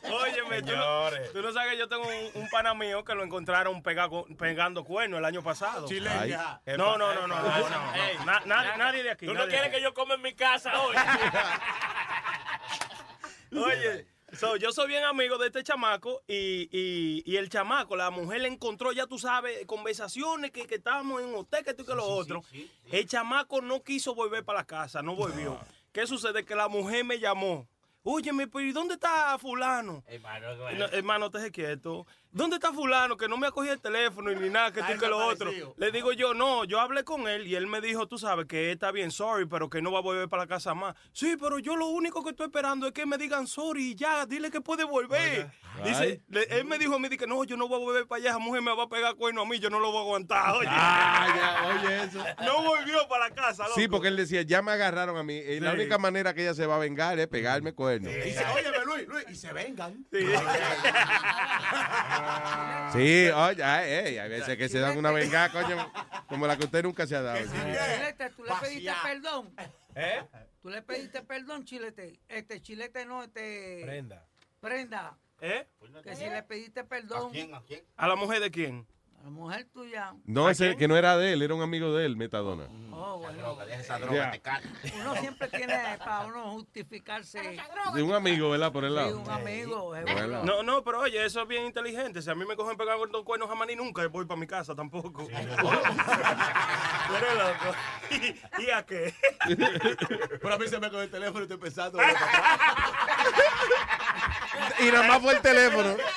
Óyeme, tú no, tú no sabes que yo tengo un, un pana mío que lo encontraron pega- pegando cuernos el año pasado. Chileña. Ay. No, no, no, no. No, no. Ey, Na- na- nadie de aquí. Tú no nadie quieres que yo coma en mi casa hoy. Oye, so, yo soy bien amigo de este chamaco y, y, y el chamaco, la mujer le encontró, ya tú sabes, conversaciones que, que estábamos en un hotel, que tú y que lo otro. El chamaco no quiso volver para la casa, no volvió. ¿Qué sucede? Que la mujer me llamó. óyeme, pero ¿y dónde está fulano? No, hermano, te quieto. ¿Dónde está fulano? Que no me ha cogido el teléfono y ni nada, que tú y que lo otro. Le digo yo, no, yo hablé con él y él me dijo, tú sabes, que está bien, sorry, pero que no va a volver para la casa más. Sí, pero yo lo único que estoy esperando es que me digan sorry y ya, dile que puede volver. Dice, le- él me dijo a mí, que no, yo no voy a volver para allá, esa mujer me va a pegar cuerno a mí, yo no lo voy a aguantar. Oye, oye eso. no volvió para la casa, loco. Sí, porque él decía, ya me agarraron a mí. Y la única manera que ella se va a vengar es pegarme cuerno. Y dice, óyeme, Luis, Luis, y se vengan. Sí, oye, ay, hay veces que se dan una vengada, coño, como la que usted nunca se ha dado. Chilete, tú le pediste perdón. ¿Eh? Tú le pediste perdón, Chilete. Este, Chilete no, este. Prenda. Prenda. ¿Eh? Que si le pediste perdón. ¿A la mujer de quién? La mujer tuya. No, ese que no era de él, era un amigo de él, Metadona. Oh, bueno. esa droga, te Uno siempre tiene para uno justificarse. De un amigo, ¿verdad? Por el Sí, lado. un amigo. es Bueno. No, no, pero oye, eso es bien inteligente. Si a mí me cogen pegando con cuernos jamás ni nunca voy para mi casa tampoco. Tú eres loco. ¿Y, y a qué? Pero a mí se me cogió el teléfono y estoy pensando. Y nada más fue el teléfono.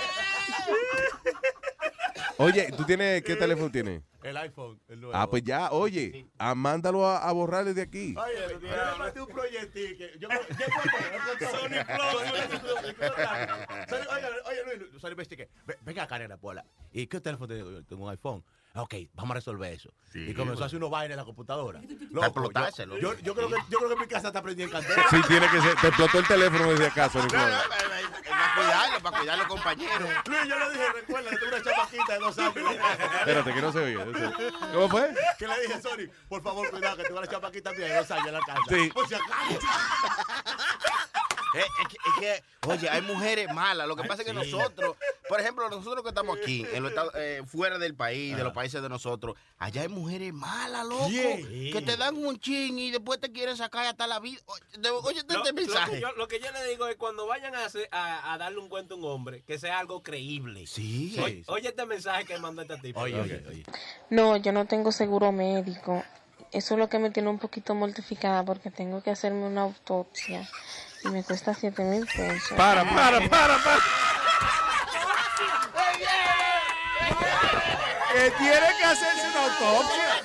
Oye, ¿tú tienes qué teléfono tienes? El iPhone, el nuevo. Ah, pues ya, oye, ah, mándalo a, a borrar desde aquí. Oye, yo le mandé un proyectil que yo yo Sony Oye, oye, Luis, Sony ve- venga acá, nena, Pola. ¿Y qué teléfono tengo? Yo tengo un iPhone. Ok, vamos a resolver eso. y comenzó a hacer unos vainas en la computadora. Loco, explotárselo. yo, yo, yo creo que, yo creo que mi casa está prendida en candela. Sí, tiene que ser. Te explotó el teléfono desde acá, Sonic Flow. Para cuidarlo, para cuidar a los compañeros. Luis, yo le dije, recuerda que tengo una chamaquita de dos años. Espérate, que no se oye. ¿Cómo fue? Que le dije, Sony, por favor, cuidado, que tengo una chamaquita mía de dos años en la casa. Sí. Por si acaso. Eh, es, que, es que, oye, hay mujeres malas. Lo que pasa es que nosotros, por ejemplo, nosotros que estamos aquí, en los estados- eh, fuera del país, de los países de nosotros, allá hay mujeres malas, loco, ¿Quién? que te dan un ching y después te quieren sacar hasta la vida. Oye, este, Lo, este lo que mensaje. yo, lo que yo le digo es cuando vayan a, hacer- a, a darle un cuento a un hombre, que sea algo creíble. Sí. Oye, oye este mensaje que mandó este tipo. Oye, oye, oye. No, yo no tengo seguro médico. Eso es lo que me tiene un poquito mortificada porque tengo que hacerme una autopsia y me cuesta 7 mil pesos. Para, para, para, para. Que tiene que hacerse una autopsia.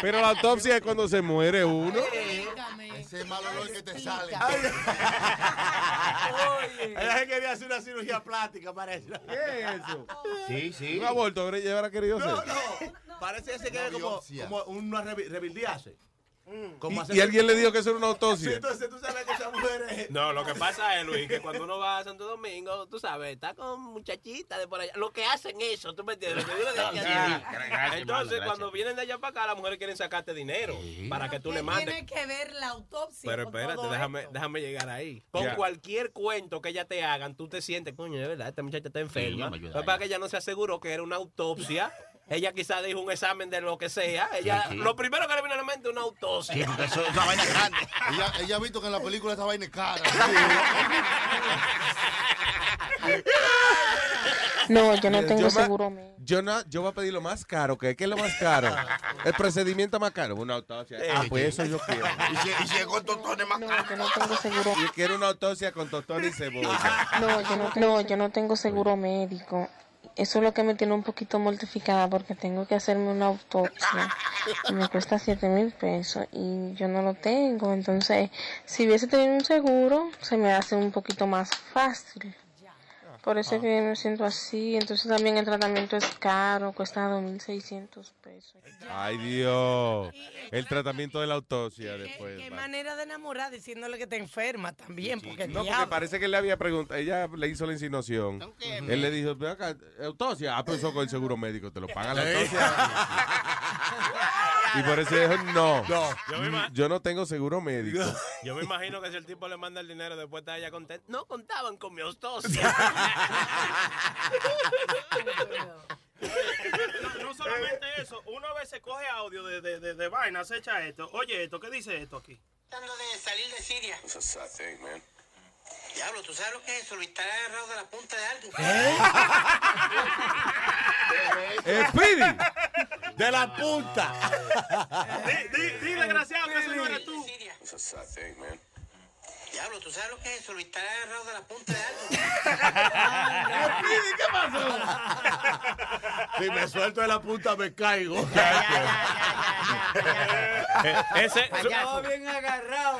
Pero la autopsia es cuando se muere uno. Ese mal olor que te sale. Ella se quería hacer una cirugía plástica, parece. ¿Qué es eso? Sí, sí. Un aborto, habría llevar querido No, hacer. no. Parece que se quiere como, como una rebildearse. Como Y, hacer- y alguien le dijo que eso era una Sí, autopsia. entonces tú sabes que esa mujer es... No, lo que pasa es, Luis, que cuando uno va a Santo Domingo, tú sabes, está con muchachitas de por allá. Lo que hacen eso, ¿tú me entiendes? Lo que digo de Sí, allá. hermano, Entonces, cuando vienen de allá para acá, las mujeres quieren sacarte dinero para que tú le ¿Qué mandes. tiene que ver la autopsia Pero espérate, todo déjame, esto? déjame llegar ahí. Con Ya. cualquier cuento que ella te hagan, tú te sientes, coño, de verdad, esta muchacha está enferma. Pues para que ella no se aseguró que era una autopsia. Ella quizás dijo un examen de lo que sea. Ella, Sí, sí. Lo primero que le viene a la mente es una autopsia. Sí, porque eso es una vaina grande. Ella, ella ha visto que en la película esa vaina es cara. No, yo no tengo seguro médico. Yo, no, yo voy a pedir lo más caro. ¿Qué, ¿Qué es lo más caro? El procedimiento más caro. Una autopsia. Ah, pues eso yo quiero. Y es con tostones más No, yo no tengo seguro. Y quiero una autopsia con tostón y cebolla. No, yo no, no, yo no tengo seguro médico. Eso es lo que me tiene un poquito mortificada porque tengo que hacerme una autopsia y me cuesta 7 mil pesos y yo no lo tengo. Entonces, si hubiese tenido un seguro, se me hace un poquito más fácil. Por eso es que me siento así. Entonces también el tratamiento es caro, cuesta 2.600 pesos. Ay, Dios. El tratamiento de la autopsia ¿Qué, después. qué manera de enamorar diciéndole que te enferma también, porque No, porque diablo. parece que él le había preguntado, ella le hizo la insinuación. Él le dijo, "Ven acá, autopsia. Ah, pues eso con el seguro médico, te lo pagan la autopsia. y por eso dijo, no, Yo me ima- yo no tengo seguro médico. Yo me imagino que si el tipo le manda el dinero, después está ella contenta. No contaban con mi autopsia. No, no solamente eso, uno a veces coge audio de, de, de, de vaina, se echa esto. Oye, esto, ¿qué dice esto aquí? tratando de salir de Siria. It's a sad thing, man. Diablo, ¿tú sabes lo que es eso? Lo está agarrado de la punta de algo. Eh, Speedy. De la punta. Di, di, di, desgraciado, que ese no eres tú. It's a sad thing, man. Diablo, ¿tú sabes lo que es eso? Lo está agarrado de la punta de algo. ¿Qué pasó? Si me suelto de la punta me caigo. Ese, Estaba bien agarrado.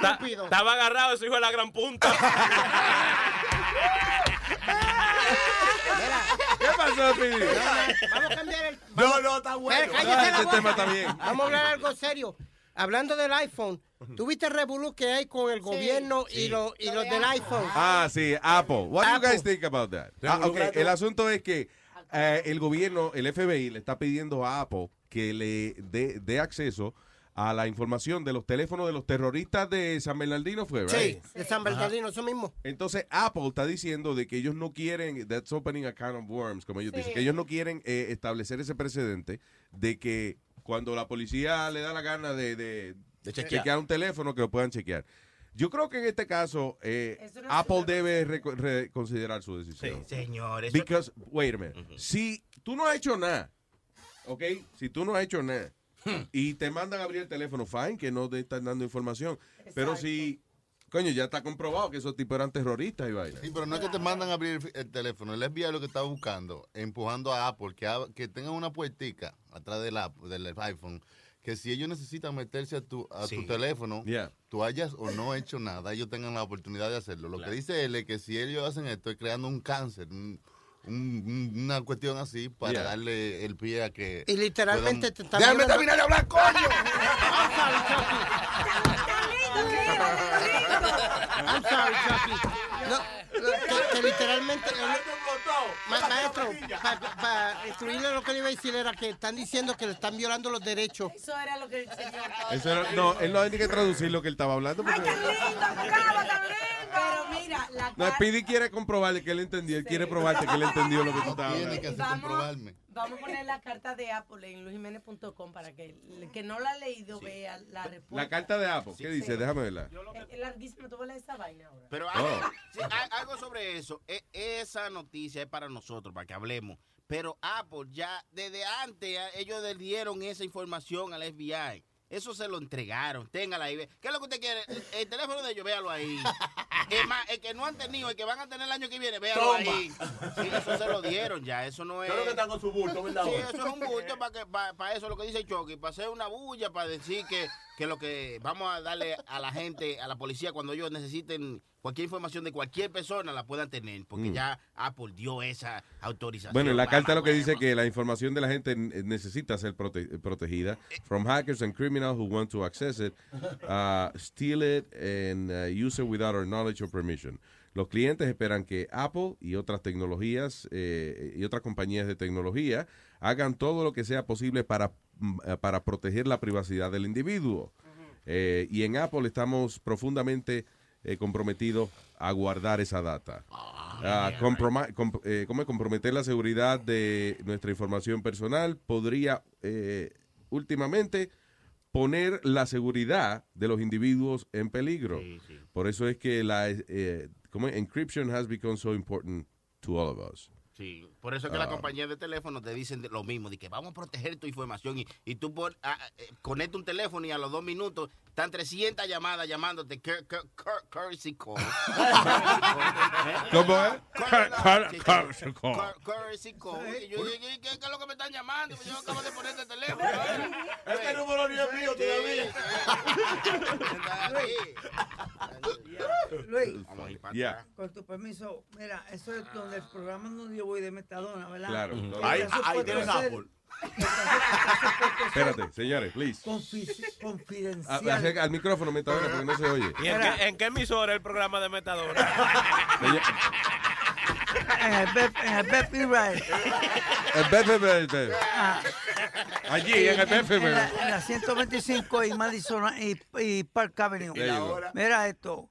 Ta- Estaba agarrado ese hijo de la gran punta. ¿Qué pasó, Pidi? Vamos a cambiar el. No, no, está bueno. Cállese Ah, la ese boca. tema está bien. Vamos a hablar algo serio. Hablando del iPhone, ¿tuviste el revolú que hay con el gobierno y, lo- y los del iPhone? Ah, sí, Apple. What do you Apple. guys think about that? Ah, ok, El asunto es que eh, el gobierno, el FBI, le está pidiendo a Apple que le dé dé acceso a la información de los teléfonos de los terroristas de San Bernardino, fue, Sí, right? de San Bernardino, eso mismo. Entonces Apple está diciendo de que ellos no quieren, that's opening a can of worms, como ellos Sí. dicen, que ellos no quieren eh, establecer ese precedente de que cuando la policía le da la gana de, de, chequear. chequear un teléfono, que lo puedan chequear. Yo creo que en este caso eh, no Apple debe reco- reconsiderar su decisión. Señor, eso- Because, wait a minute, si tú no has hecho nada, ¿ok? Si tú no has hecho nada Hmm. y te mandan a abrir el teléfono, fine, que no te están dando información. Pero si, coño, ya está comprobado que esos tipos eran terroristas y vaina. Sí, pero no es que te mandan a abrir el, el teléfono. El FBI lo que está buscando, empujando a Apple, que, que tengan una puertica atrás del, app- del iPhone, que si ellos necesitan meterse a tu, a tu teléfono, Yeah. tú hayas o no hecho nada, ellos tengan la oportunidad de hacerlo. Lo que dice él es que si ellos hacen esto, es creando un cáncer, un- un- un- una cuestión así, para Yeah. darle el pie a que... Y literalmente te están ¡Déjame terminar de hablar, coño! I'm sorry, Chucky. No, no, que, que literalmente. Ma- maestro, para excluirle lo que le iba a decir era que están diciendo que le están violando los derechos. Eso era lo que el señor. Eso era- no, él no tiene que traducir lo que él estaba hablando. Porque, Pero mira, la no, Speedy quiere comprobarle que él entendió. Él quiere probarte que él entendió lo que tú estabas Tiene que hablando. hacer comprobarme. Vamos a poner la carta de Apple en luisjiménez.com para que el que no la ha leído vea la respuesta. La carta de Apple, ¿qué dice? Déjame verla. Es, es larguísimo, tú vas a leer esa vaina ahora. Pero Oh. algo, sí, a- algo sobre eso. E- esa noticia es para nosotros, para que hablemos. Pero Apple ya desde antes a- ellos le dieron esa información al FBI. Eso se lo entregaron. Téngala ahí. ¿Qué es lo que usted quiere? El, el teléfono de ellos, véalo ahí. Es más, el que no han tenido, el que van a tener el año que viene, véalo Toma. ahí. Sí, eso se lo dieron ya. Eso no es. Creo que están con su bulto, ¿verdad? Sí, eso es un bulto para que para, eso lo que dice Chucky, para hacer una bulla, para decir que, que lo que vamos a darle a la gente, a la policía, cuando ellos necesiten cualquier información de cualquier persona, la puedan tener, porque Mm. ya Apple dio esa autorización. Bueno, en la carta lo que dice que la información de la gente eh, necesita ser prote- protegida from hackers and criminals who want to access it, uh, steal it and uh, use it without our knowledge or permission. Los clientes esperan que Apple y otras tecnologías eh, y otras compañías de tecnología hagan todo lo que sea posible para, mm, eh, para proteger la privacidad del individuo. Eh, y en Apple estamos profundamente eh, comprometidos a guardar esa data. Comp- eh, ¿cómo es? comprometer la seguridad de nuestra información personal podría eh, últimamente poner la seguridad de los individuos en peligro. Por eso es que la eh, ¿cómo es? encryption has become so important to all of us. Sí, por eso es que la Ah. compañía de teléfono te dicen lo mismo, de que vamos a proteger tu información y, y tú pon, ah, eh, conecta un teléfono y a los dos minutos están 300 llamadas llamándote cur- cur- cur- currency call. ¿Cómo es? Currency call. cur- Currency call. Y yo dije, ¿qué, es lo que me están llamando? Pues yo acabo de poner este teléfono. Este número ni es mío Luis, Vamos a ir para Yeah. atrás. con tu permiso, mira, eso es donde el programa donde yo voy de ¿verdad? Claro. Ahí- ahí tienes ser- Apple. Espérate, señores, please. A- Confidencial. al micrófono, Metadona, porque no se oye. ¿Y en qué, en qué emisora el programa de Metadona? Señor- En el Bep- en el BFB. Ah. Allí, en el BFB. En la, en la 125 y Madison y, y Park Avenue. Mira esto.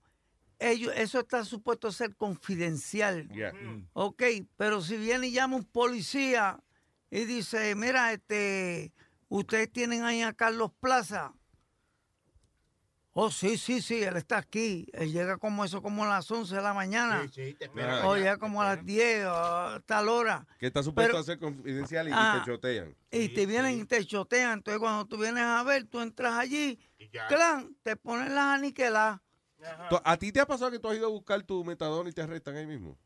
Ellos, eso está supuesto a ser confidencial. Yeah. Ok, pero si viene y llama un policía y dice, mira, este, ustedes tienen ahí a Carlos Plaza. Oh, sí, sí, sí, él está aquí. Él llega como eso, como a las 11 de la mañana. Sí, te espera O allá. llega como a las 10 o a tal hora. Que está supuesto Pero- a ser confidencial y, y Ah. te chotean. Y te vienen y te chotean. Entonces, cuando tú vienes a ver, tú entras allí clan, te ponen las aniquiladas. ¿Tú- ¿A ti te ha pasado que tú has ido a buscar tu metadona y te arrestan ahí mismo?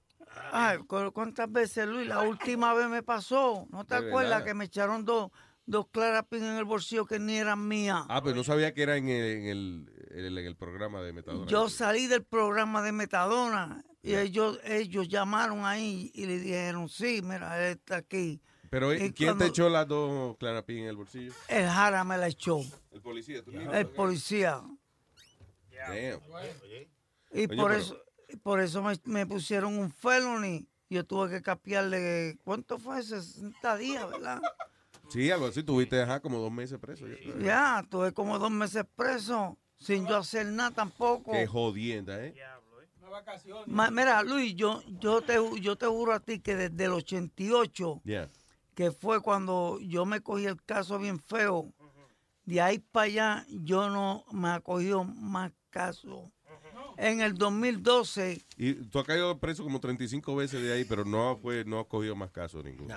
Ay, ¿cu- ¿cuántas veces, Luis? La última vez me pasó. ¿No te ¿De acuerdas verdad? que me echaron dos, dos clarapin en el bolsillo que ni eran mías? Ah, pero no sabía que era en el, en el, en el- en el programa de metadona. Yo salí del programa de Metadona y ellos, ellos llamaron ahí y le dijeron, sí, mira, él está aquí. Pero Y ¿quién te echó las dos clarapín en el bolsillo? El Jara me la echó. El policía, tú. El policía. Damn. Y Oye, por pero- eso, por eso me, me pusieron un felony. Yo tuve que capiarle, ¿cuánto fue? 60 días, ¿verdad? Sí, algo así. Tuviste ajá, como dos meses preso. Ya, tuve como dos meses preso, sin yo hacer nada tampoco. Qué jodienda, ¿eh? Ma- mira, Luis, yo, yo, te, yo te juro a ti que desde el 88, Yeah. que fue cuando yo me cogí el caso bien feo, de ahí para allá yo no me ha cogido más casos. En el 2012, Y tú has caído preso como 35 veces de ahí, pero no, fue, no has cogido más casos ninguno.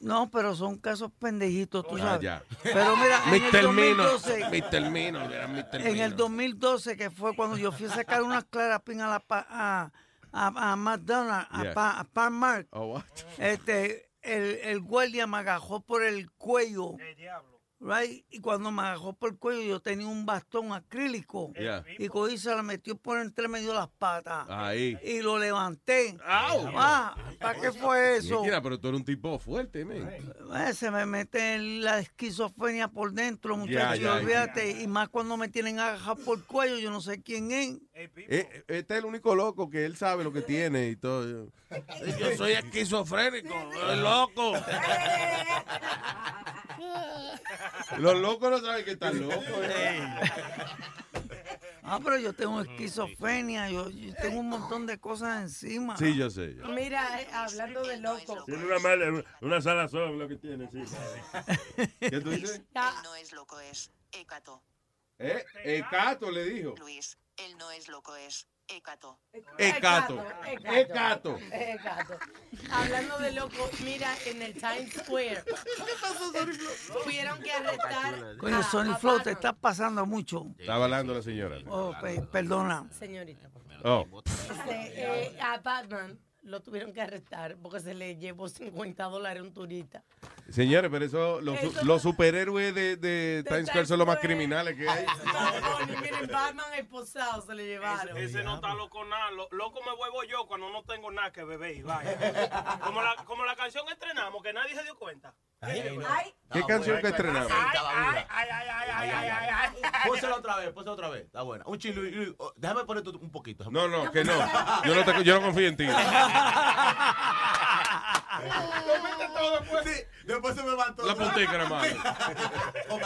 no, pero son casos pendejitos, tú Ah, sabes. ya. Pero mira, en el Mr. Mino, 2012, Mr. Mino, era Mr. en el Mino. 2012, que fue cuando yo fui a sacar unas clarapin a la pa- a, a, a McDonald's, a, Yeah. Pa- a Panmark, Oh, what? este, el, el guardia me agajó por el cuello. Right? Y cuando me agajó por el cuello, yo tenía un bastón acrílico. Yeah. Y cogí y se la metió por entre medio de las patas. Ahí. Y lo levanté. Ah, ¿Para qué fue eso? Mira, pero tú eres un tipo fuerte, man. Eh, se me mete la esquizofrenia por dentro, muchachos. olvídate. Y más cuando me tienen agajado por el cuello, yo no sé quién es. Eh, este es el único loco que él sabe lo que tiene y todo. Yo soy esquizofrénico, soy loco. Los locos no saben que están locos. ¿eh? Ah, pero yo tengo esquizofrenia, yo, yo tengo un montón de cosas encima. Sí, yo sé. yo- Mira, eh, hablando de loco. Tiene una mala, una salazón lo que tiene, sí. ¿Qué tú dices? Él no es loco, es Hecato. ¿Eh? Ecato le dijo. Luis, él no es loco, es Hecato. Ecato. Ecato. Ecato. Hablando de loco, mira, en el Times Square. Tuvieron que arrestar. Coño, Sony Flow, te Batman. está pasando mucho. Está hablando la señora. Oh, pe- perdona. Señorita. Oh. Este, eh, a Batman lo tuvieron que arrestar porque se le llevó 50 dólares a un turista. Señores, pero eso, los, Eso- los superhéroes de, de Times Square son los más criminales que hay. Coño, miren, Batman esposado se le llevaron. Ese no está loco nada. Lo- loco me vuelvo yo cuando no tengo nada que beber. y Vaya. Como la, como la canción que estrenamos, que nadie se dio cuenta. ¿Qué canción que estrenamos? ay, otra vez, pónsela otra vez. Está buena. Un Luis, oh, Déjame poner un poquito. No, no, que no. Yo no, te- yo no confío en ti. Sí, después se me va todo. La puntica nada más.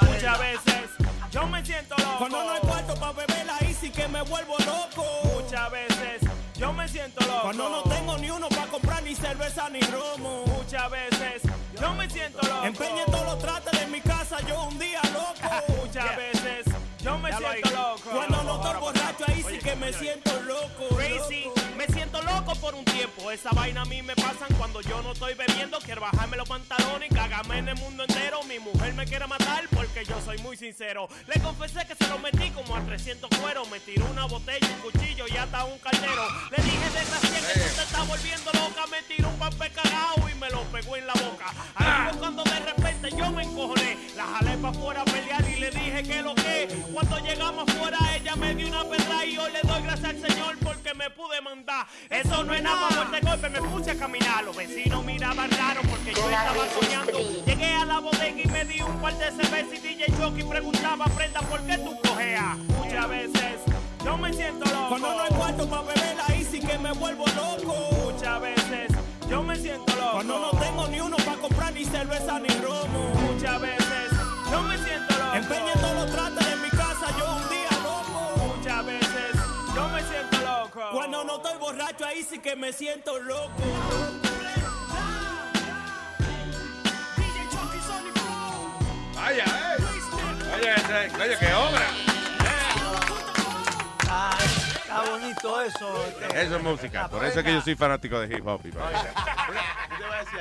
Muchas veces yo me siento loco. Cuando no hay cuarto pa' beber ahí sí que me vuelvo loco. Muchas veces yo me siento loco. Cuando no tengo ni uno pa' comprar ni cerveza ni romo. Muchas veces yo me siento loco. Empeñé todos los trates de mi casa yo un día loco. Muchas veces yo me siento loco. Cuando no estoy borracho ahí sí que me siento loco. Crazy, me siento loco por un tiempo. Esa vaina a mí me pasan cuando yo no estoy bebiendo. Quiero bajarme los pantalones y cagarme en el mundo entero. Mi mujer me quiere matar porque yo soy muy sincero. Le confesé que se lo metí como a 300 cueros. Me tiró una botella, un cuchillo y hasta un caldero. Le dije desgraciado que tú te estás volviendo loca. Me tiró un papel cagado y me lo pegó en la boca. Ahí fue cuando de repente yo me encojoné. La jalé para afuera a pelear y le dije que lo que. Cuando llegamos afuera ella me dio una pedra y yo le doy gracias al Señor porque me pude mandar. Eso no es nada, fuerte golpe me puse a caminar. Los vecinos miraban raro porque yo estaba soñando. Llegué a la bodega y me di un par de cervezas y DJ Chucky preguntaba, prenda, ¿por qué tú cojeas? Muchas veces yo me siento loco. Cuando no hay cuarto pa' beber ahí sí que me vuelvo loco. Muchas veces yo me siento loco. Cuando no tengo ni uno pa' comprar ni cerveza ni romo. Muchas veces yo me siento loco. Empeñé todos los trates Cuando no estoy borracho ahí sí que me siento loco. Vaya, eh. Oye, ese- oye, qué obra. Ah, está bonito eso. este. Eso es música. Por eso es que yo soy fanático de hip hop. y te voy a decir.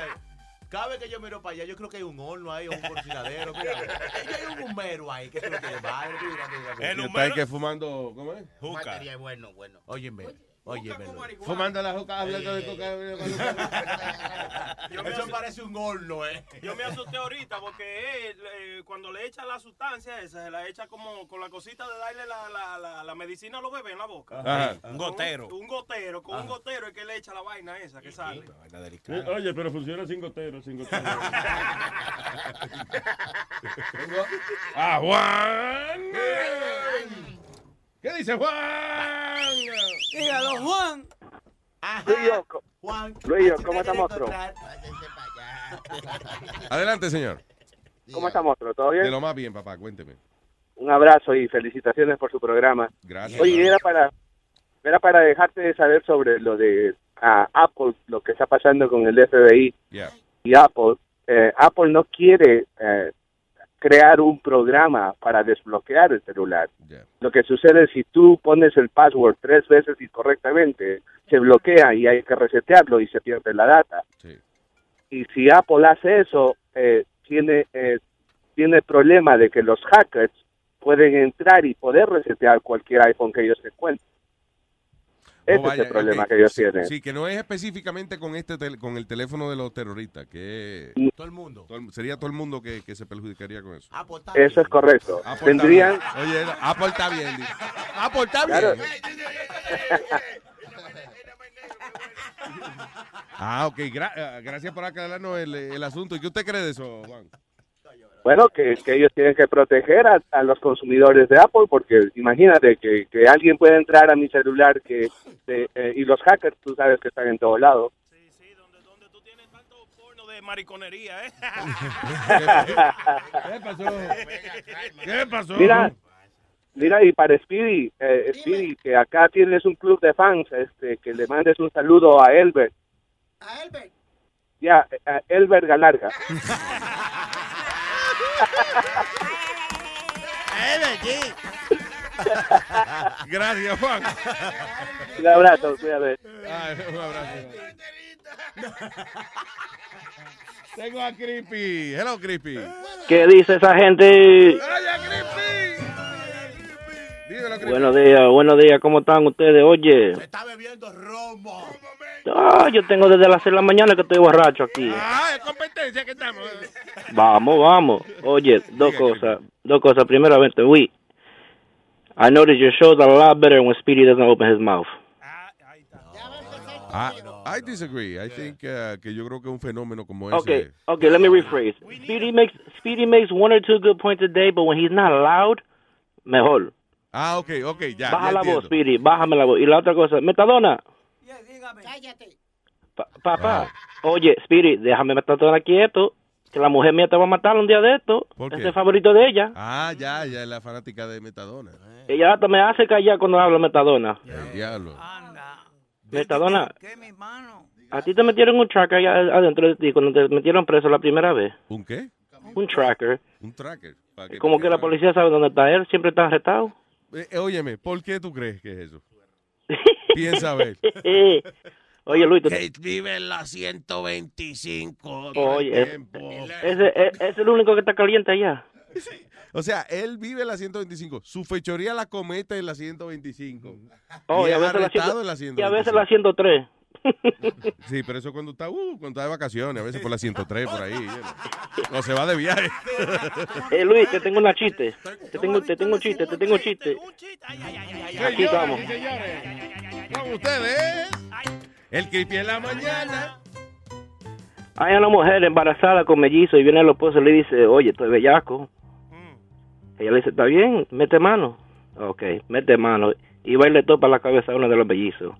Cada vez que yo miro para allá, yo creo que hay un horno ahí, o un cocinadero. Mira, hay un humero ahí que se lo tiene mal. Mira, mira, mira. Y está ahí que fumando, ¿cómo es? Material bueno, bueno. Óyeme, óyeme. Fumando la juca, hablando de coca. Eso parece un horno, ¿eh? Yo me asusté ahorita porque él, eh, cuando le echa la sustancia esa, se la echa como con la cosita de darle la, la, la, la medicina a los bebés en la boca. Ajá. Un gotero. Un, gotero, con un gotero es que le echa la vaina esa que sale. Eh, Oye, pero funciona sin gotero, sin gotero. ¡Ah, Juan! ¿Qué dice Juan? Dígalo, Juan. Luis, co- Juan. Luis, ¿cómo está, monstruo? Adelante, señor. ¿Cómo está, monstruo? ¿Todo De bien? lo más bien, papá, cuénteme. Un abrazo y felicitaciones por su programa. Gracias. Oye, era para, era para dejarte de saber sobre lo de Apple, lo que está pasando con el FBI Yeah. y Apple. Eh, Apple no quiere eh, crear un programa para desbloquear el celular. Lo que sucede es si tú pones el password tres veces incorrectamente, se bloquea y hay que resetearlo y se pierde la data. Y si Apple hace eso, eh, tiene eh, tiene el problema de que los hackers pueden entrar y poder resetear cualquier iPhone que ellos encuentren. Ese Oh, vaya, es el problema que ellos Sí, tienen. Sí, que no es específicamente con este tel- con el teléfono de los terroristas, que Todo el mundo. todo el- sería todo el mundo que, que se perjudicaría con eso. Eso es correcto. Apple está Tendrían... bien. Oye, Apple está bien. dice. Apple está Claro. bien. Ah, ok. gra- gracias por aclararnos el, el asunto. ¿Y qué usted cree de eso, Juan? Bueno, que, que ellos tienen que proteger a, a los consumidores de Apple, porque imagínate que, que alguien puede entrar a mi celular que de- eh, y los hackers, tú sabes que están en todos lados. de mariconería, ¿eh? ¿Qué pasó? ¿Qué pasó? Mira, mira y para Speedy, eh, Speedy, que acá tienes un club de fans, este, que le mandes un saludo a Elbert. A Elbert. Ya, a Elbert Galarga. Gracias, Juan. Un abrazo, cuídate. Ay, un abrazo. Tengo a Creepy. Hello, Creepy. ¿Qué dice esa gente? Dímelo, Creepy. Buenos días, buenos días, ¿cómo están ustedes? Oye. Está bebiendo romo. Ah, yo tengo desde las 6 de la mañana que estoy borracho aquí. Ah, es competencia que estamos. Vamos, vamos. Oye, dos cosas. Dos cosas. Primeramente, we. I noticed your shows a lot better when Speedy doesn't open his mouth. I, I disagree. I think uh, que yo creo que un fenómeno como ese. Okay, okay, let me rephrase. Speedy makes Speedy makes one or two good points a day, but when he's not loud, mejor. Ah, ok, ok, ya. Baja ya la voz, entiendo. Speedy, bájame la voz. Y la otra cosa, Metadona, Cállate. pa- papá, oye, Speedy, déjame Metadona quieto, que la mujer mía te va a matar un día de esto. ¿Por Es qué? el favorito de ella. Ah, ya, ya es la fanática de Metadona. Ella hasta me hace callar cuando hablo Metadona. El diablo. Metadona, a ti te metieron un tracker allá adentro de ti cuando te metieron preso la primera vez. ¿Un qué? Un tracker. Un tracker. ¿Para qué? Como que la policía sabe dónde está él, siempre está arrestado. Eh, eh, óyeme, ¿por qué tú crees que es eso? Piensa a ver. Oye, Luis, tú- Kate vive en la 125. Oye, es- tiempo. ese es, es el único que está caliente allá. O sea, él vive en la 125. Su fechoría la comete en la 125. Oh, y y, a es veces la ciento- en la y a 125. veces la 103. Sí, pero eso cuando está, uh, cuando está de vacaciones, a veces por la 103, por ahí. you know. O se va de viaje. Eh, Luis, te tengo una chiste. Te tengo, te tengo un chiste, te tengo un chiste. Aquí estamos. Con ustedes, el creepy en la mañana. Hay una mujer embarazada con mellizo y viene el esposo y le dice, oye, estoy bellaco. Ella le dice, está bien, mete mano. Ok, mete mano. Y va y le topa la cabeza a uno de los mellizos.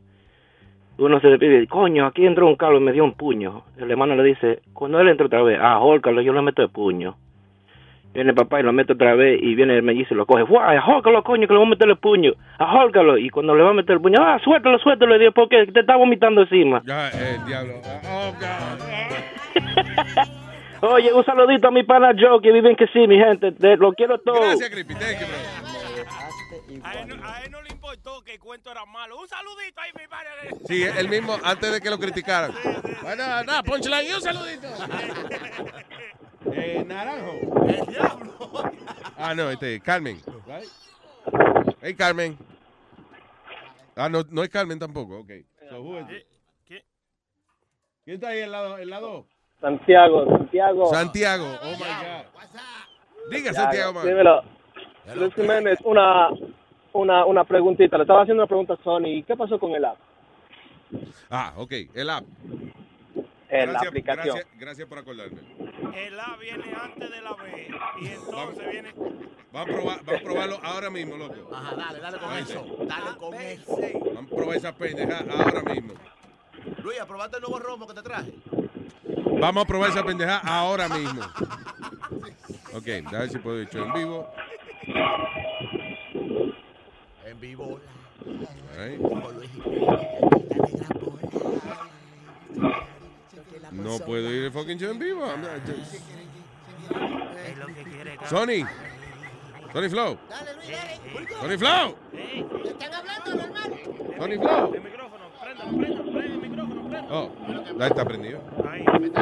Uno se le pide, coño, aquí entró un calo y me dio un puño. El hermano le dice, cuando él entra otra vez, ah, jólcalo, yo le meto el puño. Viene el papá y lo mete otra vez y viene el mellizo y lo coge. ¡Fua! ¡Ajólcalo, coño, que le voy a meter el puño! ¡Ajólcalo! Y cuando le va a meter el puño, ¡ah, suéltalo, suéltalo! Digo, ¿por qué? Te está vomitando encima. Ya, el diablo. Oh, Oye, un saludito a mi pana Joe que vive en que sí, mi gente. Te- lo quiero todo. Gracias, creepy. Thank you, bro. A él, no- a él no le importó que el cuento era malo. Un saludito ahí, mi padre. Sí, el mismo, antes de que lo criticaran. Bueno, nada, punchline y un saludito. Eh, naranjo. El diablo. Ah, no, este, Carmen. Right? Hey, Carmen. Ah, no, no es Carmen tampoco, ok. So, who is it? ¿Quién está ahí al lado? ¿El lado? Santiago, Santiago. Santiago, oh my God. Diga, Santiago, man. Dímelo. Luis Jiménez, una, una, una preguntita. Le estaba haciendo una pregunta a Sony. ¿Qué pasó con el app? Ah, ok, el app. Eh, la Gracias- aplicación. Gracias, gracias por acordarme. El A viene antes de la B. Y entonces viene. Va a, probar, va a probarlo ahora mismo, loco. Ajá, dale, dale con eso. Dale con eso. Vamos a probar esa pendeja ahora mismo. Luis, ¿aprobaste el nuevo romo que te traje? Vamos a probar esa pendeja ahora mismo. Ok, a ver si puedo echar en vivo. En vivo. No puedo ir el fucking show en vivo. I'm not- Sony. Sony Flow. Sony Flow. ¿Están hablando normal? Sony Flow. El micrófono, préndalo, préndalo, prende el micrófono, préndalo. Oh, ahí está prendido.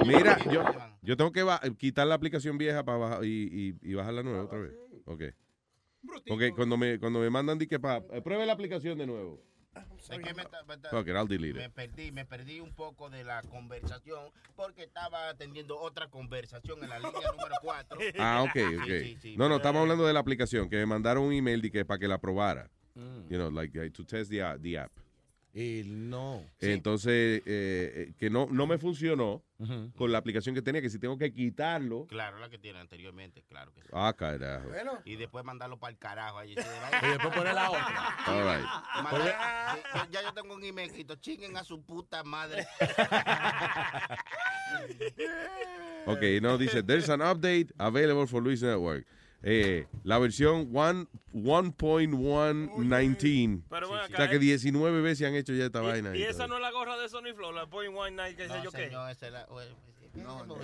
Mira, yo, yo tengo que quitar la aplicación vieja para bajar y, y, y bajar la nueva otra vez. Ok. Porque cuando me, cuando me mandan di que para pruebe la aplicación de nuevo. Es que me, me ta- Fuck it, I'll delete me it. perdí, me perdí un poco de la conversación porque estaba atendiendo otra conversación en la línea número 4. Ah, ok, ok. no, no, estamos hablando de la aplicación, que me mandaron un email de que para que la probara. You know, like to test the, the app. Y no. Entonces, eh, eh, que no, no me funcionó con la aplicación que tenía, que si tengo que quitarlo. Claro, la que tiene anteriormente, claro que sí. Ah, carajo. Y después mandarlo para el carajo. Ahí, Y después poner la otra. All right. Ya yo tengo un email escrito, chinguen a su puta madre. Ok, no, dice, there's an update available for Luis Network. Eh, la versión one- 1.119. Pero ven o sea que eh. 19 veces han hecho ya esta vaina. Y y esa todo. no es la gorra de Sony Flow, la Point One Night, qué sé yo qué. señor, esa es la- no, no.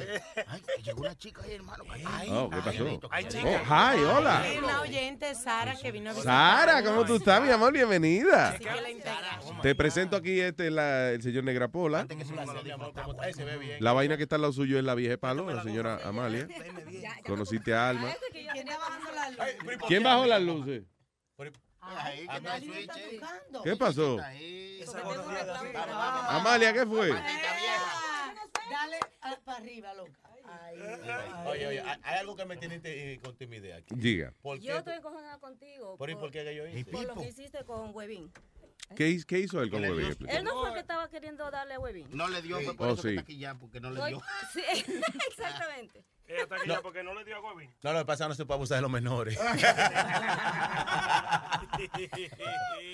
Ay, llegó una chica ahí, hermano. Ay, Oh, ¿qué pasó? Ay, Oh, hi, hola. Hay una oyente, Sara, que vino a visitar. Sara, ¿cómo tú estás, mi amor? Bienvenida. La. Te presento aquí este la- el señor Negrapola. La vaina que está al lado suyo es la vieja palo, la señora Amalia. Conociste a Alma. ¿Quién bajó las luces? Ahí, que el switch. ¿Qué pasó? Esa Amalia, ¿qué fue? Dale para arriba, loca. Oye, oye, hay algo que me tiene eh, con timidez aquí. Diga. ¿Por qué Yo estoy encojonada contigo. ¿Por, por qué que yo hice? Por lo que hiciste con Webin. ¿Qué, hizo- qué hizo él con Huevín? Él no fue que estaba queriendo darle a Webin. No le dio, fue por Oh, eso sí. que está aquí ya, porque no le Soy- dio. Sí, exactamente. Ella está aquí No. ya porque no le dio a Webin. No, lo que pasa no se puede abusar de los menores.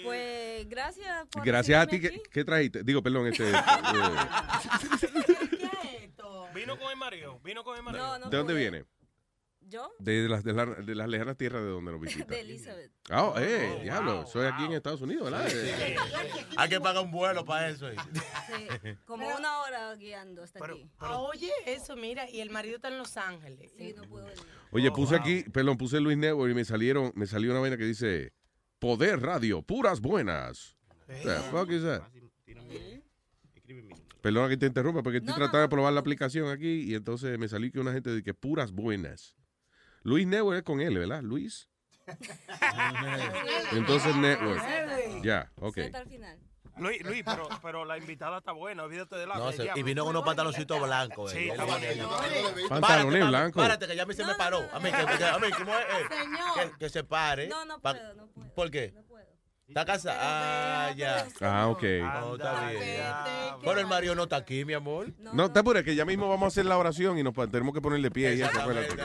Pues gracias por Gracias a ti, ¿qué, qué trajiste? Digo, perdón, este... eh, Vino con el marido, vino con el marido. No, no ¿De dónde pude. viene? ¿Yo? De las, de, la- de las lejanas tierras de donde lo visita. De Elizabeth. Ah, oh, eh, diablo, soy aquí en Estados Unidos, ¿verdad? Eh, Hay que pagar un vuelo para eso. Sí, como una hora guiando hasta aquí. Ah, Oye, eso, mira, y el marido está en Los Ángeles. Sí, no puedo venir. Oye, puse aquí, perdón, puse Luis Network y me salieron, me salió una vaina que dice Poder Radio, puras buenas. What the fuck is that? Perdona que te interrumpa porque estoy No, no, tratando de probar la aplicación aquí y entonces me salió que una gente dice que puras buenas. Luis Network es con L, ¿verdad? Luis. Entonces Network. Ya, ok. Al final. Luis, Luis, pero, pero la invitada está buena, olvídate de la No, del se- y vino con unos pantaloncitos blancos. Sí, eh. está bonito. Pantalones blancos. Párate, que ya a mí se me paró. A mí, que, que- a mí, ¿cómo es? Eh, Señor. Que, que se pare. No, no Pa- puedo, no puedo. ¿Por qué? ¿Está casada? Ah, ya. Ah, ok. No, está bien. Pero el Mario no está aquí, mi amor. No, te apures, que ya mismo vamos a hacer la oración y nos pa- tenemos que poner de pie. ya, ya, que-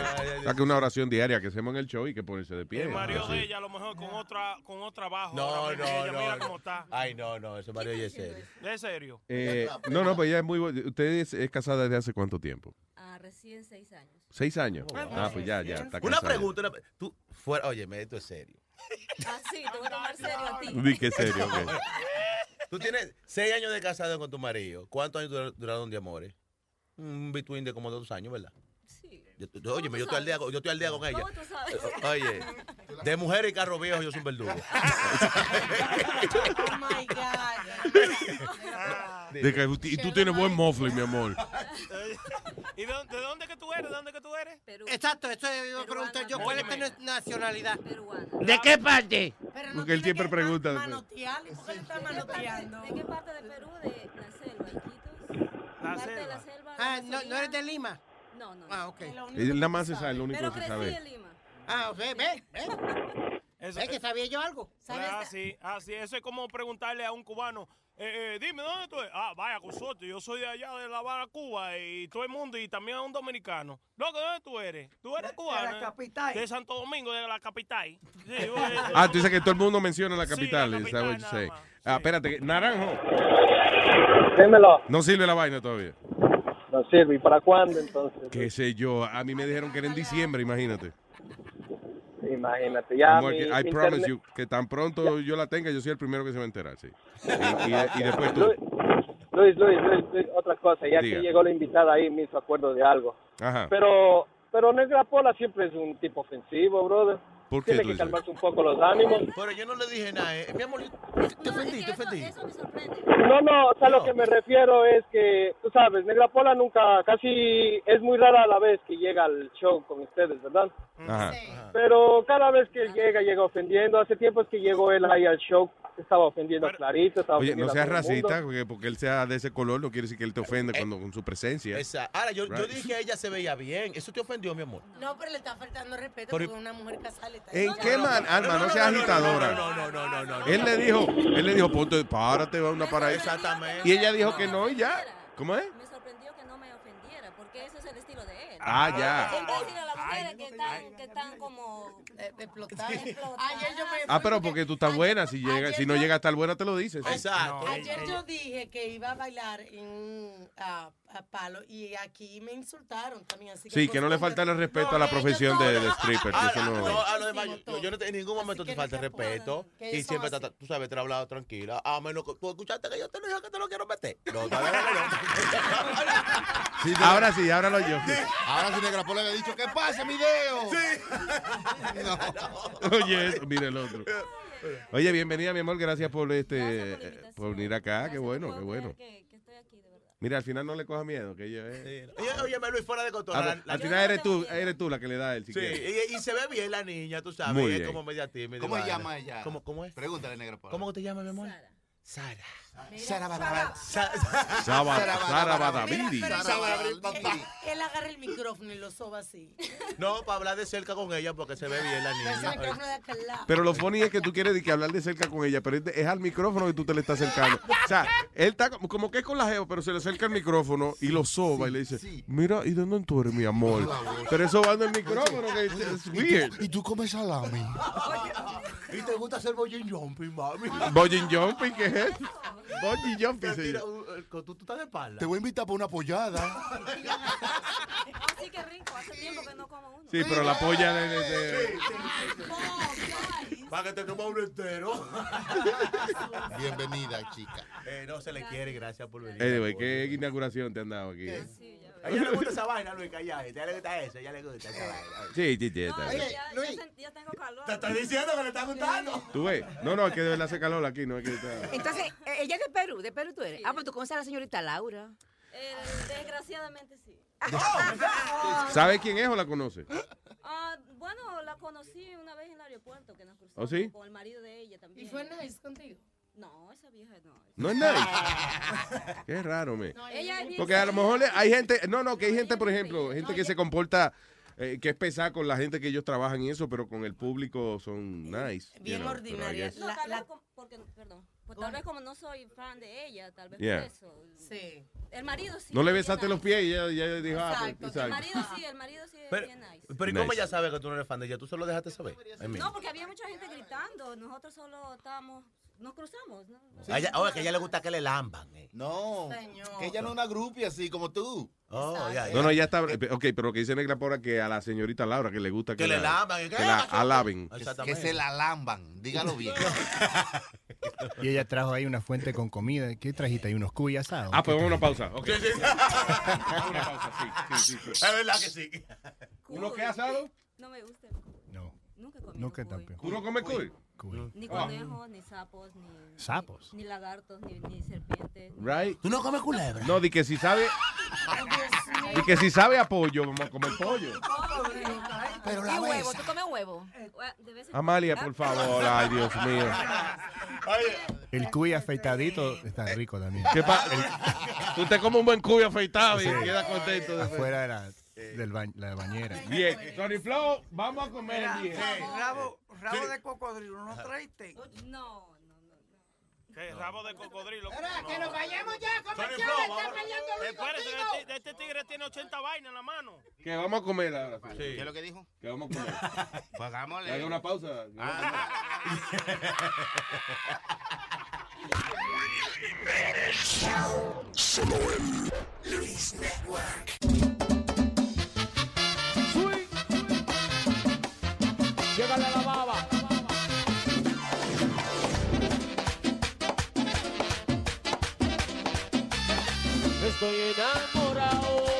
ya. Una oración diaria que hacemos en el show y que ponerse de pie. El marido Así. de ella a lo mejor con otra, con otra abajo. No, ahora no, mismo, ella Mira no. cómo está. Ay, no, no, ese Mario ya es serio. ¿Es serio? Eh, no, no, pues ella es muy bu- ¿Usted es, es casada desde hace cuánto tiempo? Ah, recién seis años. ¿Seis años? Ah, pues ya, ya. Está Una casada. pregunta, una pre- tú, fuera, oye, esto es serio. Ah, sí, te voy a tomar serio a ti. Di que serio. Tú tienes seis años de casado con tu marido. ¿Cuántos años dura- duraron de amores? Un between de como dos años, ¿verdad? Yo, yo- óyeme, yo estoy al día, con- yo estoy al día con ella. ¿Cómo tú sabes? Eh, Oye, de mujeres y carros viejos yo soy un verdugo. Oh my God. De que- y tú tienes buen mofle, mi amor. ¿Y de, de dónde que tú eres? ¿De dónde que tú eres? Exacto, esto iba a preguntar yo. ¿Cuál es tu nacionalidad? ¿De qué parte? Porque él siempre pregunta. Manotear, ¿y por qué le está manoteando? ¿De qué parte de Perú? De la selva, Iquitos. La parte de selva. la selva. Ah, la no, no eres de Lima. No, no. Ah, ok. Él nada más se sabe, lo único Pero que crecí sabe. en Lima. Ah, ok, ve, ve. Eso, ¿Ves que sabía yo algo? Ah, sí, ah, sí, eso es como preguntarle a un cubano, eh, eh, dime, ¿dónde tú eres? Ah, vaya, Cusoto, yo soy de allá de La Habana, Cuba, y todo el mundo, y también a un dominicano. Loco, ¿de dónde tú eres? Tú eres cubano. la eh? capital. De Santo Domingo, de la capital. Sí, Ah, tú dices que todo el mundo menciona la Sí, capital. la nada say? Ah, espérate, naranjo. Dímelo. No sirve la vaina todavía. No sirve. ¿Y para cuándo entonces? Qué sé yo. A mí me dijeron que era en diciembre, imagínate. Imagínate, ya Amor, mi que I internet- promise you que tan pronto yo la tenga, yo soy el primero que se va a enterar, sí. Y, y- y después tú. Luis, Luis, Luis, Luis, otra cosa, ya Diga. que llegó la invitada ahí, me hizo acuerdo de algo. Ajá. Pero, pero Negra Pola siempre es un tipo ofensivo, brother. ¿Por qué Tiene que calmarse un poco los ánimos. Pero yo no le dije nada. eh. Mi amor, te ofendí, te ofendí. No, no, o sea, lo que me refiero es que, tú sabes, Negra Pola nunca, casi es muy rara la vez que llega al show con ustedes, ¿verdad? Ajá. Pero cada vez que él llega, llega ofendiendo. Hace tiempo es que llegó él ahí al show, estaba ofendiendo a Clarita, estaba Oye, ofendiendo no a seas todo el mundo. racista, porque, porque él sea de ese color no quiere decir que él te ofende cuando, con su presencia. Esa- Ahora, yo, yo Right. dije que ella se veía bien. ¿Eso te ofendió, mi amor? No, pero le está faltando respeto Pero- porque una mujer casada le ¿En qué man, Alma? No seas agitadora. No, no, no, no, no. Él le dijo, él le dijo, ponte, párate, va una para Exactamente. Y ella dijo que no y ya. ¿Cómo es? Me sorprendió que no me ofendiera, porque ese es el estilo de. Ah, ya. Siempre las mujeres que están, que están como explotadas. Ayer yo me Ah, pero porque tú estás buena. Si llega, si no llega a estar buena, te lo dices. Exacto. Ayer yo dije que iba a bailar en un ah, a palo y aquí me insultaron también. Así Sí, que no le falta el respeto a la profesión de, de stripper. que Ah, eso no- no, a lo demás, yo, yo no te- en ningún momento te falta respeto que y eso siempre te- tú sabes, te he hablado tranquila. A menos que tú escuchaste que yo te lo dije que te lo quiero meter. No, todavía no. Ahora sí, ahora lo yo. Ahora sí, Negra Pola le ha dicho, ¿qué pasa, mi dedo? Oye, eso, mira el otro. Oye, bienvenida, mi amor. Gracias por este por venir acá. Qué bueno, qué bueno. Mira, al final no le coja miedo, que ella es. Oye, óyeme, Luis, fuera de control. A La- ver, la- al final eres tú, eres tú la que le da él. Si Sí, y, y se ve bien la niña, tú sabes. Muy y es bien. como media tímida. ¿Cómo se llama ella? ¿Cómo, cómo es? Pregúntale, Negra Pola. ¿Cómo te llamas, mi amor? Sara. Sara Badabada. Saba- Sara Badabidi. Él agarra el micrófono y lo soba así. No, para hablar de cerca con ella porque se ve bien la niña. Pero lo funny es que tú quieres de que hablar de cerca con ella, pero es, al micrófono que tú te le estás acercando. O sea, él está como, que es con la jeva, pero se le acerca el micrófono y lo soba y le dice, mira, ¿y de dónde tú eres, mi amor? Pero eso va en el micrófono, que es, weird. ¿Y tú comes salami? ¿Y te gusta hacer bollín jumping, mami? Bogging jumping, ¿qué es Bogging jumping, Mira, tú, tú estás de espalda. Te voy a invitar para una pollada. Así que rico, hace tiempo que no como uno. Sí, pero la polla de... de- de- Para que te coma uno entero. Bienvenida, chica. Eh, no se le quiere, gracias por venir. Anyway, ¿qué inauguración te han dado aquí? A ella le gusta esa vaina, Luis, calla. A ella le gusta eso, a ella le gusta esa vaina. Sí, sí, sí, está bien. Ya, ya, sen- ya tengo calor. Te estoy diciendo que le está gustando. ¿Tú ves? No, no, es que de verdad hace calor aquí, no es que está... Entonces, eh, ella es de Perú, de Perú tú eres. Ah, pues tú conoces a la señorita Laura. Eh, desgraciadamente sí. ¿Sabe quién es o la conoce? Ah, bueno, la conocí una vez en el aeropuerto que nos cruzamos ¿Oh, sí? con el marido de ella también. ¿Y fue nice contigo? No, esa vieja no. No es nice. Qué raro, me. Porque a lo mejor le- hay gente, no, no, que hay gente, por ejemplo, gente que se comporta, eh, que es pesada con la gente que ellos trabajan y eso, pero con el público son nice. you Bien know, ordinaria. guess- No, La- tal la- vez como- porque, perdón, pues tal vez como no soy fan de ella, tal vez Yeah. por eso. Sí. El marido sí. No le es besaste los pies y ya, ya dijo, ah, pues. El exacto. marido sí, el marido sí es Pero, bien nice. pero ¿y cómo ella sabe que tú no eres fan de ella? ¿Tú solo dejaste saber? No, porque había mucha gente gritando, nosotros solo estábamos, nos cruzamos. ¿no? Sí. Oye, oh, que a ella le gusta que le lamban. Eh. No, que ella no es una grupi así como tú. Oh, no, no, ya está. Eh, ok, pero lo que dice Negra Pora que a la señorita Laura que le gusta que, le la, lamban. Que, que la alaben. Que se la lamban, dígalo bien. y ella trajo ahí una fuente con comida. ¿Qué trajiste ahí? Unos cuyas asados. Ah, pues vamos una pausa. Okay. Sí, una pausa, sí. Es verdad que sí. ¿Uno qué asado? No me gusta. Nunca he Nunca ¿Tú no comes cuy? Cuy. Ni ah. conejos, ni sapos, ni... Lagartos, ni, serpientes. Right. ¿Tú no comes culebra? No, di que si sabe... di que si sabe a pollo, vamos a comer pollo. ¿Y huevo? ¿Tú comes huevo? Eh, Amalia, por favor. Ay, Dios mío. El cuy afeitadito está rico también. El... Tú te comes un buen cuy afeitado y sí. quedas contento. Afuera era... Eh, del ba la bañera. Bien, Tony Flow, vamos a comer el día. Rabo, rabo de cocodrilo, ¿no traiste? No. Que rabo de cocodrilo. Que nos vayamos ya, comercial, está peleando Luis Espérate, este, este tigre tiene 80 vainas en la mano. Que vamos a comer ahora. ¿Qué es lo que dijo? Que vamos a comer. Pues Pagámosle. Haga una pausa. Ah. Solo en Network. estoy enamorado.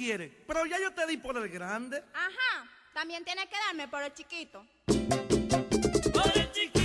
Pero ya yo te di por el grande. Ajá, también tienes que darme por el chiquito. Por el chiquito.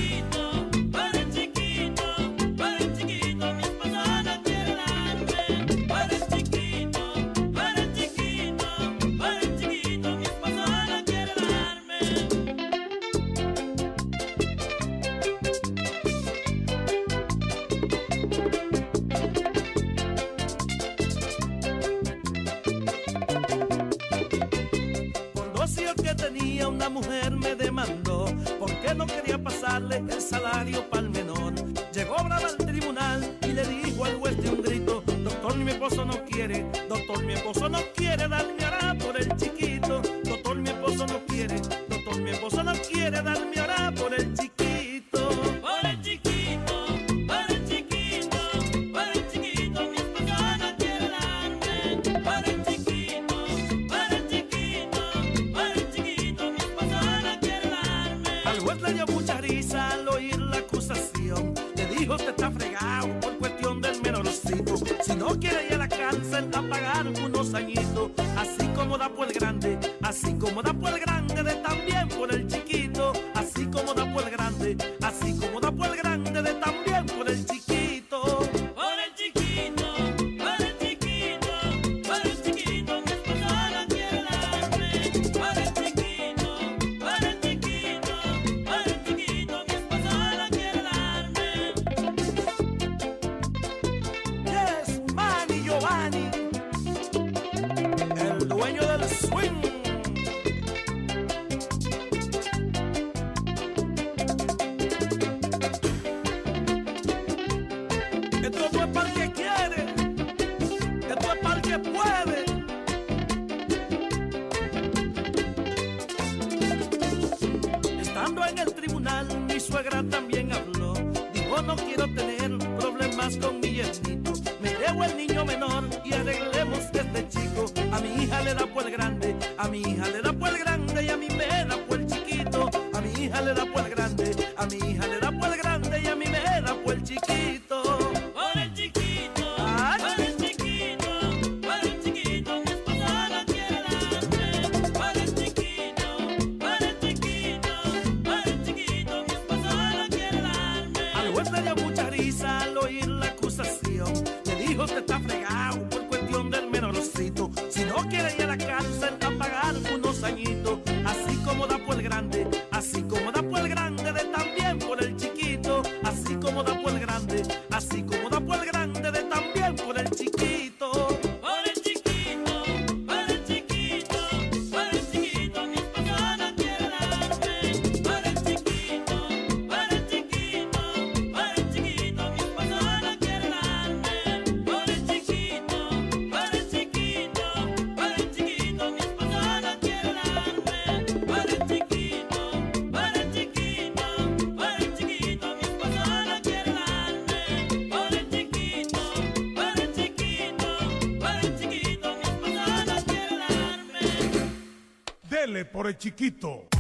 por el chiquito.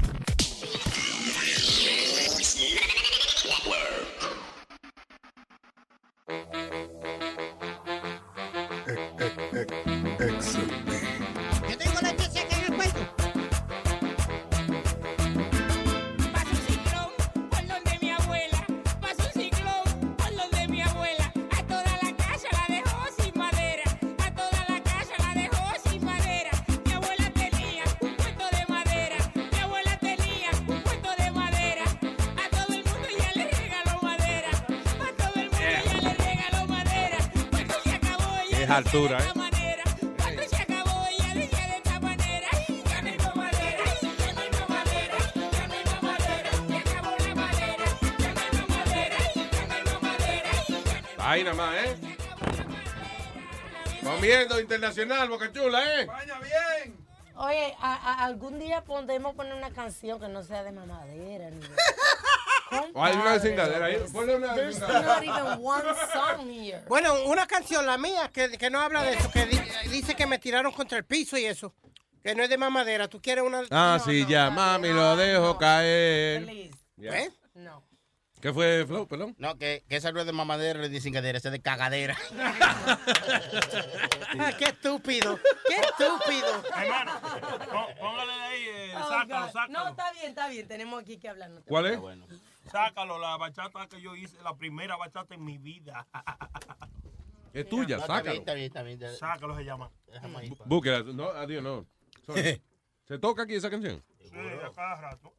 Más madera. Ahí nada más, ¿eh? Comiendo internacional, Boca Chula, ¿eh? Oye, a- a- algún día podemos poner una canción que no sea de mamadera. Ni de... O hay una cingadera ahí. Ponle una There's cingadera. not even one song here. Bueno, una canción, la mía, que, que no habla de eso, que di- dice que me tiraron contra el piso y eso. Que no es de mamadera. ¿Tú quieres una...? Ah, No, sí, no. ya, mami, lo dejo caer. Ya. ¿Eh? No. ¿Qué fue, Flow, perdón? No, que, que esa no es de mamadera ni de cingadera, esa es de cagadera. Ah, qué estúpido, qué estúpido. Hermano, pó- póngale de ahí, eh, Oh, sácalo, God. sácalo. No, está bien, está bien. Tenemos aquí que hablar. no te ¿Cuál es? preocupes. Sácalo, la bachata que yo hice, la primera bachata en mi vida. Es tuya, Está sácalo. está bien, está bien. está bien. Sácalo se llama. Búsquela. No, adiós, no. Sorry. ¿Se toca aquí esa canción? Sí, a cada rato.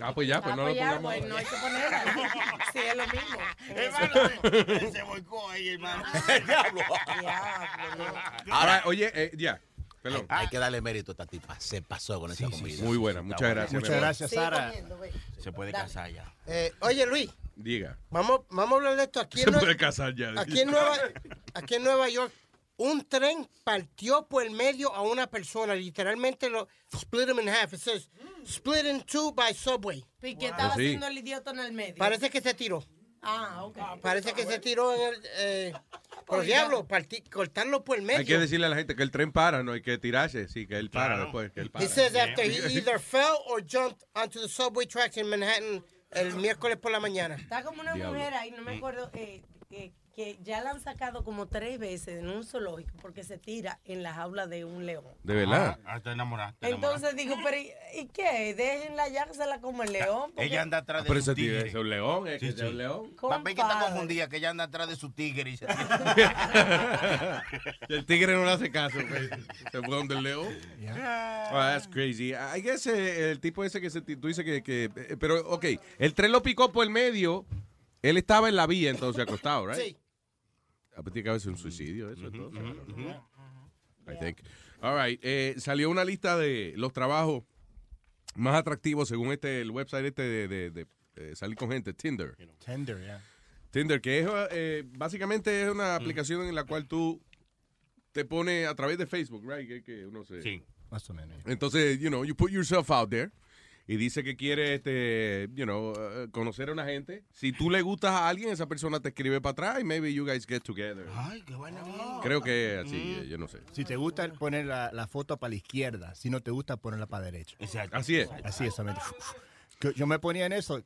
Ah, pues ya, pues Ah, no pues lo ya, pongamos. pues no hay que ponerla. Sí, es lo mismo. Hermano, se volcó ahí, hermano. Ahora, oye, eh, ya. Hay que darle mérito a esta tipa. Se pasó con esa comida. Muy buena, muchas gracias. Muchas gracias, Sara. Se puede casar ya. Eh, oye, Luis, Diga. vamos, vamos a hablar de esto. Aquí Se en, puede casar ya. aquí, en Nueva, aquí en Nueva York, un tren partió por el medio a una persona. Literalmente lo split him in half. It says, split in two by subway. ¿Y qué estaba sí. haciendo el idiota en el medio? Parece que se tiró. Ah, ok. Parece que se tiró en el... Eh, por diablo, cortarlo por el medio. Hay que decirle a la gente que el tren para, no hay que tirarse. Sí, que él para después. Que él para. He says after he either fell or jumped onto the subway tracks in Manhattan el miércoles por la mañana. Está como una Diablo. mujer ahí, no me acuerdo, eh, que, que ya la han sacado como tres veces en un zoológico porque se tira en la jaula de un león. De verdad. Ah, está enamorada. está enamorada. Entonces digo, pero ¿y, y qué? Déjenla ya que se la come el león. porque- Ella anda atrás de Pero su tigre. es un león, es Sí, que es sí. un león. Papi, que está confundida, que ella anda atrás de su tigre. Y se... el tigre no le hace caso. pues. Se fue donde el león. Oh, that's crazy. I guess eh, el tipo ese que se, tú dices que, que- eh, Pero, ok, el tren lo picó por el medio. Él estaba en la vía, entonces acostado, right? Sí. Tiene que haber sido un suicidio, eso entonces. I think. All right. eh, salió una lista de los trabajos más atractivos según este el website este de, de- de, eh, salir con gente, Tinder. Tender, yeah. Tinder, que es eh, básicamente es una aplicación en la cual tú te pones a través de Facebook, right? Que, que uno se... Sí. Más o menos. Entonces, you know, you put yourself out there y dice que quiere, este, you know, uh, conocer a una gente. Si tú le gustas a alguien, esa persona te escribe para atrás y maybe you guys get together. Ay, qué buena Creo que así, eh, yo no sé. Si te gusta poner la, la foto para la izquierda, si no te gusta ponerla para la derecha. Exacto. Así es. Así es, Yo me ponía en eso.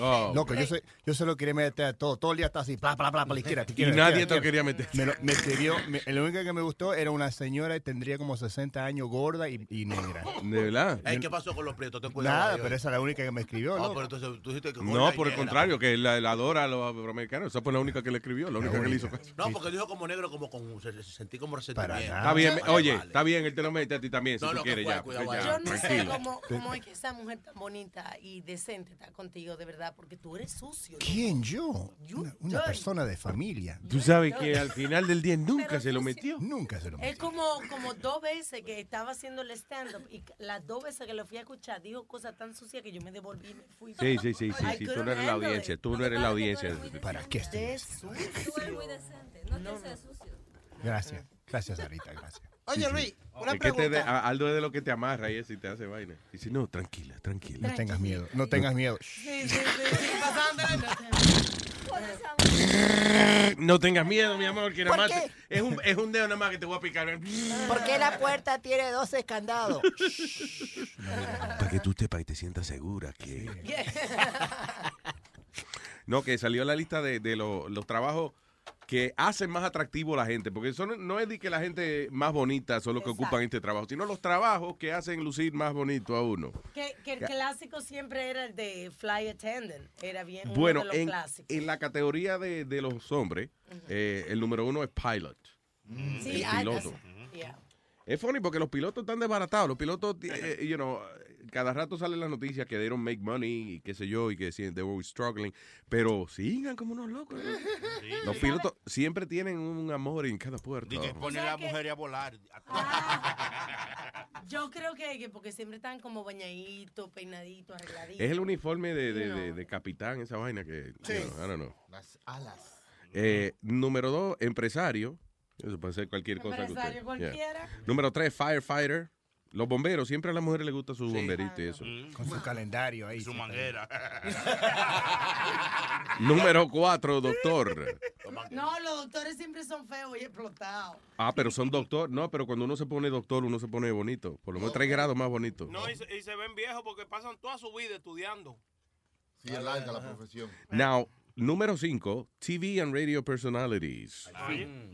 Oh, Loco, yo, soy, yo se lo quería meter a todo. Todo el día está así, bla, bla, bla, para la izquierda. Y izquierda, nadie izquierda, te lo quería meter. Me, lo- me escribió, me- lo único que me gustó era una señora y tendría como 60 años, gorda y, y negra. ¿De verdad? Ey, ¿Qué pasó con los prietos? Nada, ahí, pero esa es la única que me escribió. Ah, pero entonces tú que No, por el contrario, que la, la adora a los afroamericanos. Esa fue la única que le escribió, la única que le hizo caso. No, porque dijo como negro, como con. Se, se sentí como resentimiento. Está bien, Vale, oye, vale. está bien, él te lo mete a ti también, si No, tú no, que quieres ya. cuidado, pues Yo no sé cómo es que esa mujer tan bonita y decente está contigo, de verdad, porque tú eres sucio. ¿Quién yo? Una, una persona de familia. Tú sabes que al final del día nunca se lo metió. Nunca se lo Es como, como dos veces que estaba haciendo el stand-up y las dos veces que lo fui a escuchar dijo cosas tan sucias que yo me devolví y me fui. Sí, sí, sí, sí, tú no eres la audiencia, it. tú no eres la audiencia. ¿Para qué? Tú eres muy decente. No, que seas sucio. Gracias. Gracias, Sarita, gracias. Oye, Sí, sí. Luis, una Es que te de- pregunta. Aldo es de lo que te amarra y eso y te hace vaina. Dice, no, tranquila, tranquila. No tengas miedo, no tengas miedo. Sí, sí, sí, sí, pasándole. No tengas miedo, mi amor, que nada ¿Por más qué? es un, es un dedo nada más que te voy a picar. ¿Por qué la puerta tiene 12 candados? Para que tú te, para que te sientas segura que... No, que salió la lista de, de lo- los trabajos que hacen más atractivo a la gente, porque eso no, no es de que la gente más bonita son los que ocupan este trabajo, sino los trabajos que hacen lucir más bonito a uno. Que, que el clásico siempre era el de fly attendant. Era bien uno Bueno, de los en, clásicos. en la categoría de, de los hombres, eh, el número uno es pilot. Sí, el ah, piloto. yeah. Es funny porque los pilotos están desbaratados. Los pilotos, eh, you know, cada rato sale la noticia que they don't make money y qué sé yo, y que si- they were struggling, pero sigan como unos locos. ¿no? Los pilotos siempre tienen un amor en cada puerto. Y que pone a la mujer a volar. Yo creo que, que porque siempre están como bañaditos, peinaditos, arregladitos. Es el uniforme de, de, de- de capitán, esa vaina que, Sí. you know, I don't know. Las alas. Eh, número dos, empresario. Eso puede ser cualquier cosa que Empresario yeah. cualquiera. Número tres, firefighter. Los bomberos, siempre a las mujeres les gusta su bomberito y eso. Con su calendario ahí. Su manguera. Número cuatro, doctor. No, los doctores siempre son feos y explotados. Ah, pero son doctor. No, pero cuando uno se pone doctor, uno se pone bonito. Por lo menos tres grados más bonito. No, y se, y se ven viejos porque pasan toda su vida estudiando. Sí, es larga la profesión. Now, número cinco, TV and radio personalities.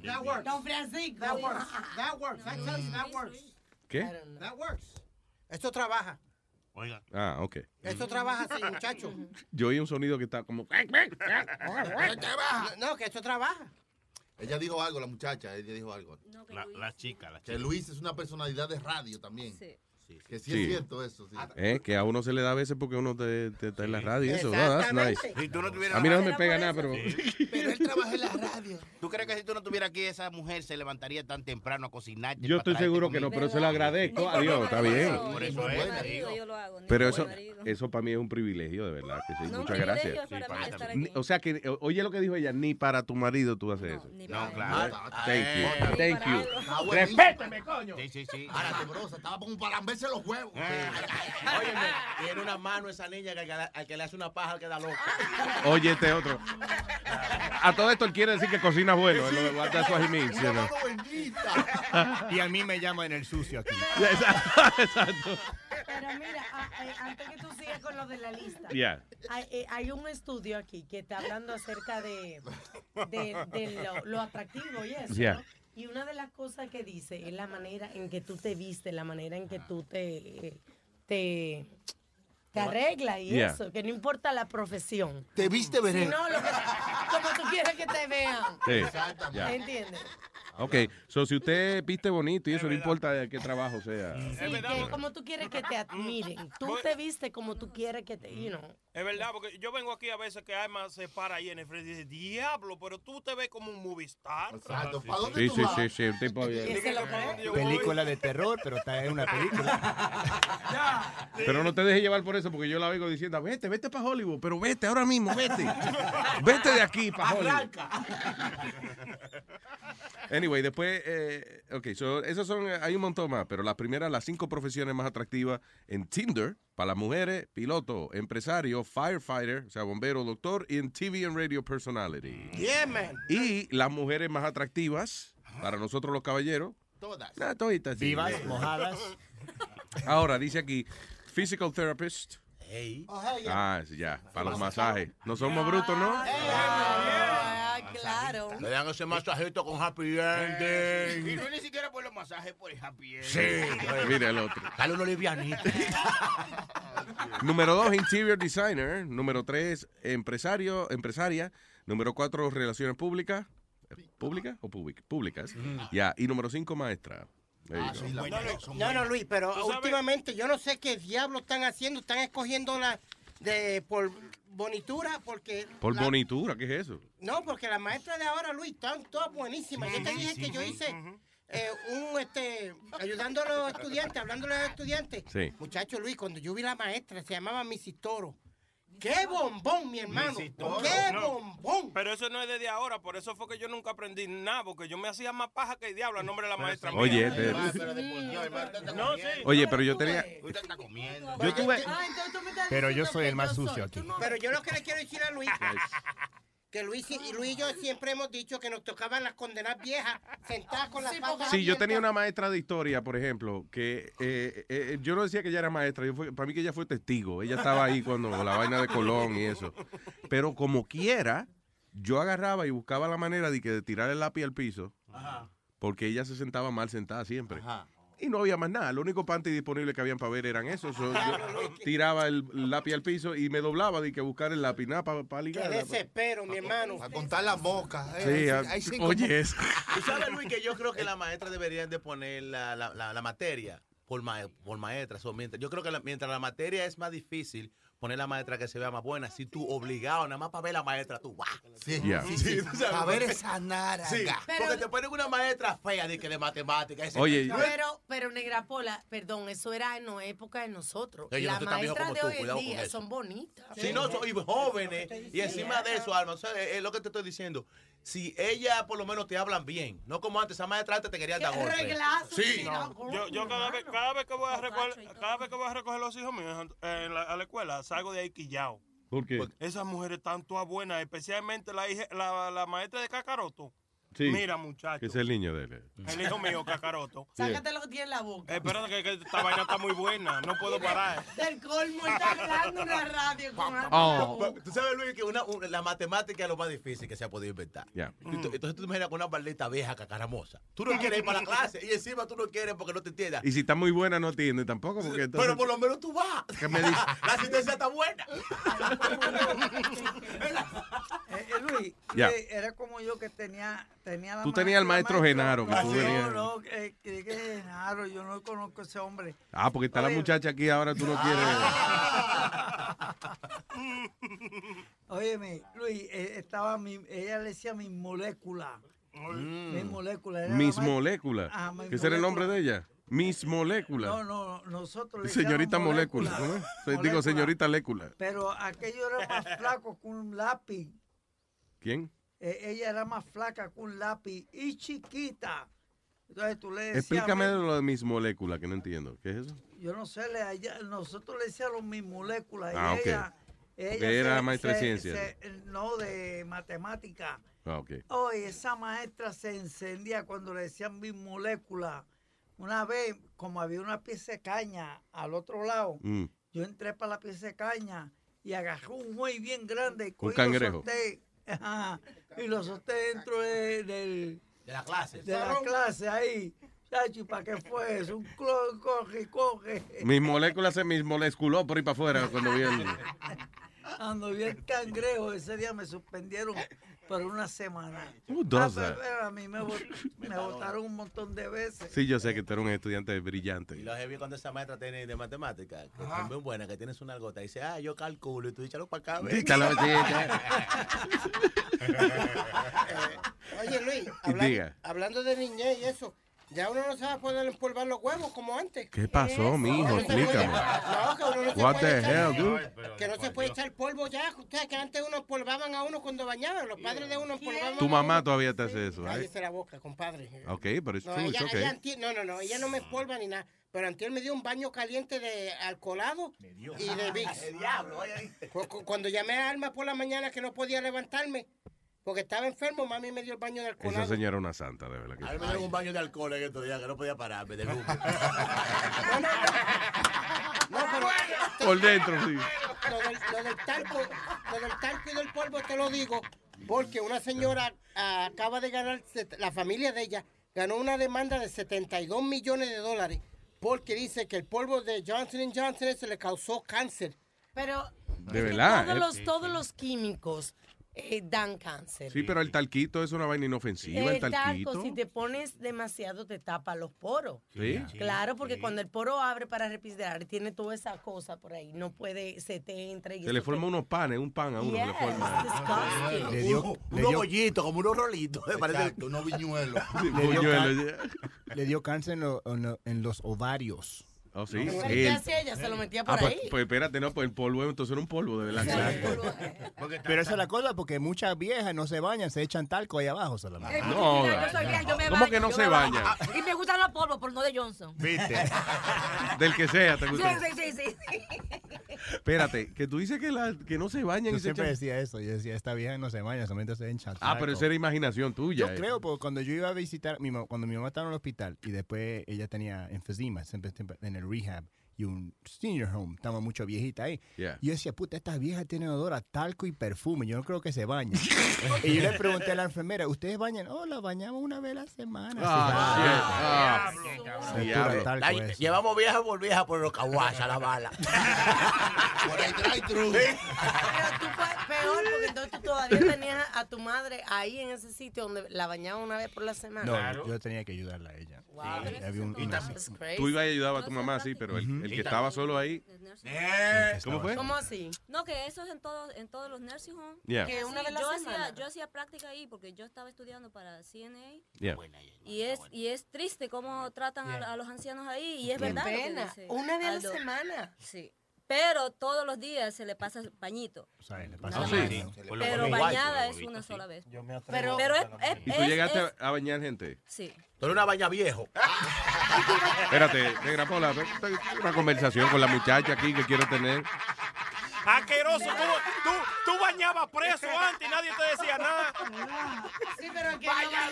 That works. Don Francisco. That works. That works. I tell you, that works. ¿Qué? That works. Esto trabaja. Oiga. Ah, ok. Esto trabaja así, muchacho. Yo oí un sonido que está como... No, que esto trabaja. Ella dijo algo, la muchacha, ella dijo algo. La, la chica, la chica. Que Luis es una personalidad de radio también. Sí. Que sí, Sí. es cierto eso, sí. Eh, que a uno se le da a veces porque uno te, te- está en la radio y eso. Oh, that's nice. Exactamente. Si tú no A mí no me pega nada, pero... Pero él trabaja en la radio. ¿Tú crees que si tú no estuvieras aquí, esa mujer se levantaría tan temprano a cocinar? Yo estoy seguro que no, pero se lo agradezco. Adiós, está bien. Por eso es. marido, yo lo hago. ni Pero eso, eso para mí es un privilegio, de verdad. Que sí. No, un Muchas gracias. O sea que, eh, oye lo que dijo ella, ni para tu marido tú haces eso. ni No, claro. Thank you. Thank you. Está buenísimo. Respétame, coño. Sí, sí, sí. Ahora, estaba como para lamberse los huevos. Óyeme, tiene una mano esa niña que al que, al que le hace una paja queda loca. Oye, este otro. A todo esto él quiere decir que cocina bueno. él lo- that's what he means, you know. Y a mí me llaman el sucio aquí. Exacto. Pero mira, a- a- antes que tú sigas con lo de la lista, Yeah. hay, eh, hay un estudio aquí que está hablando acerca de, de, de lo, lo atractivo y eso. Yeah. ¿no? Y una de las cosas que dice es la manera en que tú te vistes, la manera en que tú te, te, te arreglas y Yeah. eso, que no importa la profesión. Te viste, veré. Lo que, como tú quieres que te vean. Sí. Yeah. ¿Entiendes? Ok, so si usted viste bonito y eso no importa de qué trabajo sea. Sí, que como tú quieres que te admiren. Tú te vistes como tú quieres que te, you know. Es verdad, porque yo vengo aquí a veces que Alma se para ahí en el frente y dice, diablo, pero tú te ves como un movie star. Exacto. ¿Para dónde Sí, tú sí, vas? sí, sí, un tipo bien. Película de terror, pero está en una película. Pero no te dejes llevar por eso, porque yo la oigo diciendo, vete, vete para Hollywood, pero vete ahora mismo, vete. Vete de aquí para Hollywood. Anyway, después, eh, ok, so, esos son, eh, hay un montón más, pero las primeras, las cinco profesiones más atractivas en Tinder, para las mujeres, piloto, empresario, firefighter, o sea, bombero, doctor, y en TV and radio personality. Yeah, man. Y las mujeres más atractivas, para nosotros los caballeros, Todas. ah, toditas, sí. Vivas, mojadas. Ahora, dice aquí, physical therapist. Ey. Oh, yeah. Ah, ya, para los masajes. No somos brutos, ¿no? Ah, claro. Le dan ese masajito con happy ending. Y no ni siquiera por los masajes, por el happy end. Sí. Mira el otro. Dale uno livianito. Número dos, interior designer. Número tres, empresario, empresaria. Número cuatro, relaciones públicas. ¿Públicas o públic- públicas? Ya. Y número cinco, maestra. Ah, No, no, buenas. Luis, pero últimamente yo no sé qué diablo están haciendo. Están escogiendo la de por bonitura porque... Por la- bonitura, ¿qué es eso? No, porque las maestras de ahora, Luis, están todas buenísimas. yo te dije que yo hice eh, un, este, ayudando a los estudiantes, hablándole a los estudiantes. Sí. Muchacho Luis, cuando yo vi la maestra, se llamaba Missy Toro. ¡Qué bombón, mi hermano! ¡Qué No. bombón! Pero eso no es desde ahora, por eso fue que yo nunca aprendí nada, porque yo me hacía más paja que el diablo al nombre de la maestra mía. Oye, este- No, sí. Oye, pero yo tenía... Usted está comiendo. Yo tuve... Ah, Pero yo soy el más sucio aquí. Pero yo lo que le quiero decir a Luis, que Luis y, Luis y yo siempre hemos dicho que nos tocaban las condenas viejas, sentadas con las Sí, patas Sí, yo tenía una maestra de historia, por ejemplo, que eh, eh, yo no decía que ella era maestra, yo fue- para mí que ella fue testigo. Ella estaba ahí cuando la vaina de Colón y eso. Pero como quiera, yo agarraba y buscaba la manera de, que, de tirar el lápiz al piso, porque ella se sentaba mal sentada siempre. Y no había más nada. Lo único panty disponible que habían para ver eran esos. So, yo tiraba el lápiz al piso y me doblaba de que buscar el lápiz nada para Qué ligar. desespero, mi hermano. A contar las moscas. Sí, eh, a- hay cinco oye, eso. ¿Tú sabes, Luis, que yo creo que las maestras deberían de poner la, la, la, la materia por, ma- por maestra. So, mientras, yo creo que la- mientras la materia es más difícil, poner la maestra que se vea más buena. Si tú obligado, nada más para ver la maestra, tú vas. Sí, Yeah. sí, sí, tú sabes, A ver esa naranja. Sí, Pero- porque te ponen una maestra fea de, que de matemáticas. ese- Oye, Pero, pero Negra Pola, perdón, eso era en la época de nosotros. Oye, Las maestras de tú, hoy en día son bonitas. Si no, son y jóvenes. Y encima de eso, Alma, o sea, es lo que te estoy diciendo. Si ellas por lo menos te hablan bien, no como antes, esa maestra antes te quería dar golpes. reglazo, Sí. No, yo, yo cada, vez, cada, vez que voy a recoger, cada vez que voy a recoger los hijos míos en la, a la escuela, salgo de ahí quillao. ¿Por qué? Esas mujeres están todas buenas, especialmente la, hija- la, la maestra de Cacaroto. Sí. Mira, muchacho. Que es el niño de él. El hijo mío, Cacaroto. Sácate lo que tiene en la boca. Eh, Espérate que, que esta vaina está muy buena, no puedo parar. Del colmo está hablando una radio con algo. Oh. Tú sabes, Luis, que una, una- la matemática es lo más difícil que se ha podido inventar. Tú- Entonces tú te imaginas con una maldita vieja cacaramosa. Tú no quieres ir para la clase y encima tú no quieres porque no te entiendas. Y si está muy buena, no atiende tampoco. Porque entonces, Pero por lo menos tú vas. ¿Qué me dice? La asistencia está buena. Eh, eh, Luis, Ya. Luis, era como yo que tenía, tenía la Tú tenías al maestro Genaro, que tú no, venías. No, que, que, que Genaro, yo no conozco a ese hombre. Ah, porque está la muchacha aquí, ahora tú no quieres. Óyeme, Luis, eh, estaba mi, ella le decía mi molécula. Mm. Mi molécula. era la Miss ma- Molécula. Ah, mi ¿Qué será el nombre de ella? Miss Molécula. No, no, nosotros le Señorita Molécula. Digo, señorita Lécula. Pero aquello era más flaco que un lápiz. ¿Quién? Eh, ella era más flaca que un lápiz y chiquita. Entonces tú le decías. Explícame lo de Miss Molécula, que no entiendo. ¿Qué es eso? Yo no sé, le, ella- nosotros le decíamos mis moléculas. Ah, y ok. ella, ella era se- maestra de ciencias. se- no, de matemática. Ah, ok. Oye, esa maestra se encendía cuando le decían mis moléculas. Una vez, como había una pieza de caña al otro lado, Mm. yo entré para la pieza de caña y agarré un muey bien grande. y Un cangrejo. solté, ajá, y lo solté dentro de, del- De la clase. de la clase ahí. Chachi, ¿para qué fue eso? Un clo- coge, coge. Mis moléculas se mis moleculó por ahí para afuera cuando vi el... Cuando vi el cangrejo, ese día me suspendieron por una semana. Who does Ah, that? a mí me, votaron un montón de veces. Sí, yo sé que tú eres un estudiante brillante. Y lo heavy cuando esa maestra tiene de matemáticas, que es muy buena, que tienes una algota, y dice, ah, yo calculo, y tú échalo para acá. ven". Échalo, sí, Oye, Luis, hablando de niñez y eso, ya uno no se va a poder empolvar los huevos como antes. ¿Qué pasó, mijo? Explícame. No, que uno no se What puede the echar- hell, dude? Que no se puede echar polvo ya. Ustedes que antes uno empolvaban a uno cuando bañaban. Los padres de uno empolvaban Tu a mamá uno. todavía te hace eso, ¿eh? Cállese la boca, compadre. Ok, pero es No, true, ella, it's ella okay. anti- no, no, no, ella no me empolva ni nada. Pero antier me dio un baño caliente de alcoholado y de Vicks. Cu- Cuando llamé a Alma por la mañana que no podía levantarme porque estaba enfermo, mami me dio el baño de Esa alcoholado. señora una santa, de verdad. que A mí me dio un baño de alcohol en estos días que no podía pararme de lujo. No, pero Por dentro, sí. lo del, lo del talco, lo del talco y del polvo te lo digo porque una señora ah, acaba de ganar, la familia de ella ganó una demanda de 72 millones de dólares porque dice que el polvo de Johnson Johnson se le causó cáncer. Pero De verdad. Todos eh. los, todos los químicos eh, dan cáncer. Sí, pero el talquito es una vaina inofensiva, el el talquito. talco, si te pones demasiado, te tapa los poros. Sí. Claro, porque cuando el poro abre para respirar, tiene toda esa cosa por ahí. No puede, se te entra y Se le forma unos panes, un pan a uno. se le Yes, forma. disgusting. Le dio, unos dio- bollitos, como unos rolitos. me parece. Exacto, unos viñuelos. Le dio buñuelo, can- le dio cáncer en, lo- en lo- en los ovarios. Oh, sí. ¿Pero Sí, qué el- hacía ella? Se lo metía Ah, por pues, ahí. pues espérate, no, pues el polvo, entonces era un polvo, de verdad. Pero esa es la cosa, porque muchas viejas no se bañan, se echan talco ahí abajo solamente. No, Yo soy bien, yo me ¿Cómo baño, que no se me baño. baña? Y me gustan los polvos, pero no de Johnson. ¿Viste? Del que sea, te Sí, gusta. sí, sí, sí. Espérate, que tú dices que, la, que no se bañan Yo y se siempre echan... decía eso. Yo decía, esta vieja no se baña, solamente se echa Ah, pero esa era imaginación tuya. Yo eh. creo, porque cuando yo iba a visitar, mi mamá, cuando mi mamá estaba en el hospital y después ella tenía enfisema, siempre, siempre en el rehab y un senior home, estaba mucho viejita ahí. Yeah. Y yo decía, puta, estas viejas tienen olor a talco y perfume, yo no creo que se bañen. y yo le pregunté a la enfermera, ¿ustedes bañan? Oh, la bañamos una vez a la semana. Ah, Sí, claro. Ah, talco Ay, eso. llevamos vieja por vieja por los caguachas, la bala. Por el drive-thru. Pero tú puedes, peor, porque entonces tú todavía tenías a tu madre ahí en ese sitio donde la bañaba una vez por la semana. No, yo tenía que ayudarla a ella. Wow. Sí, había un Y. That's Tú ibas a ayudar a tu mamá, sí, pero el, el que estaba solo ahí. ¿Cómo fue? ¿Cómo así? No, que eso es en todos en todos los nursing homes. Yeah. Que una Sí, vez yo hacía yo hacía práctica ahí porque yo estaba estudiando para CNA Yeah. y es y es triste cómo tratan a- a, los ancianos ahí y es Qué verdad lo que pena. dice Una vez a la semana. Sí. Pero todos los días se le pasa el pañito. O sea, le pasa más. sí. Pero bañada es una sola vez. Pero, pero es, es- ¿Y tú es- llegaste es- a bañar gente? Sí. Tú eres una baña viejo. Espérate, negra Pola, una conversación con la muchacha aquí que quiero tener. Asqueroso, tú, tú, tú bañabas preso antes y nadie te decía nada. Sí, pero que no bañaba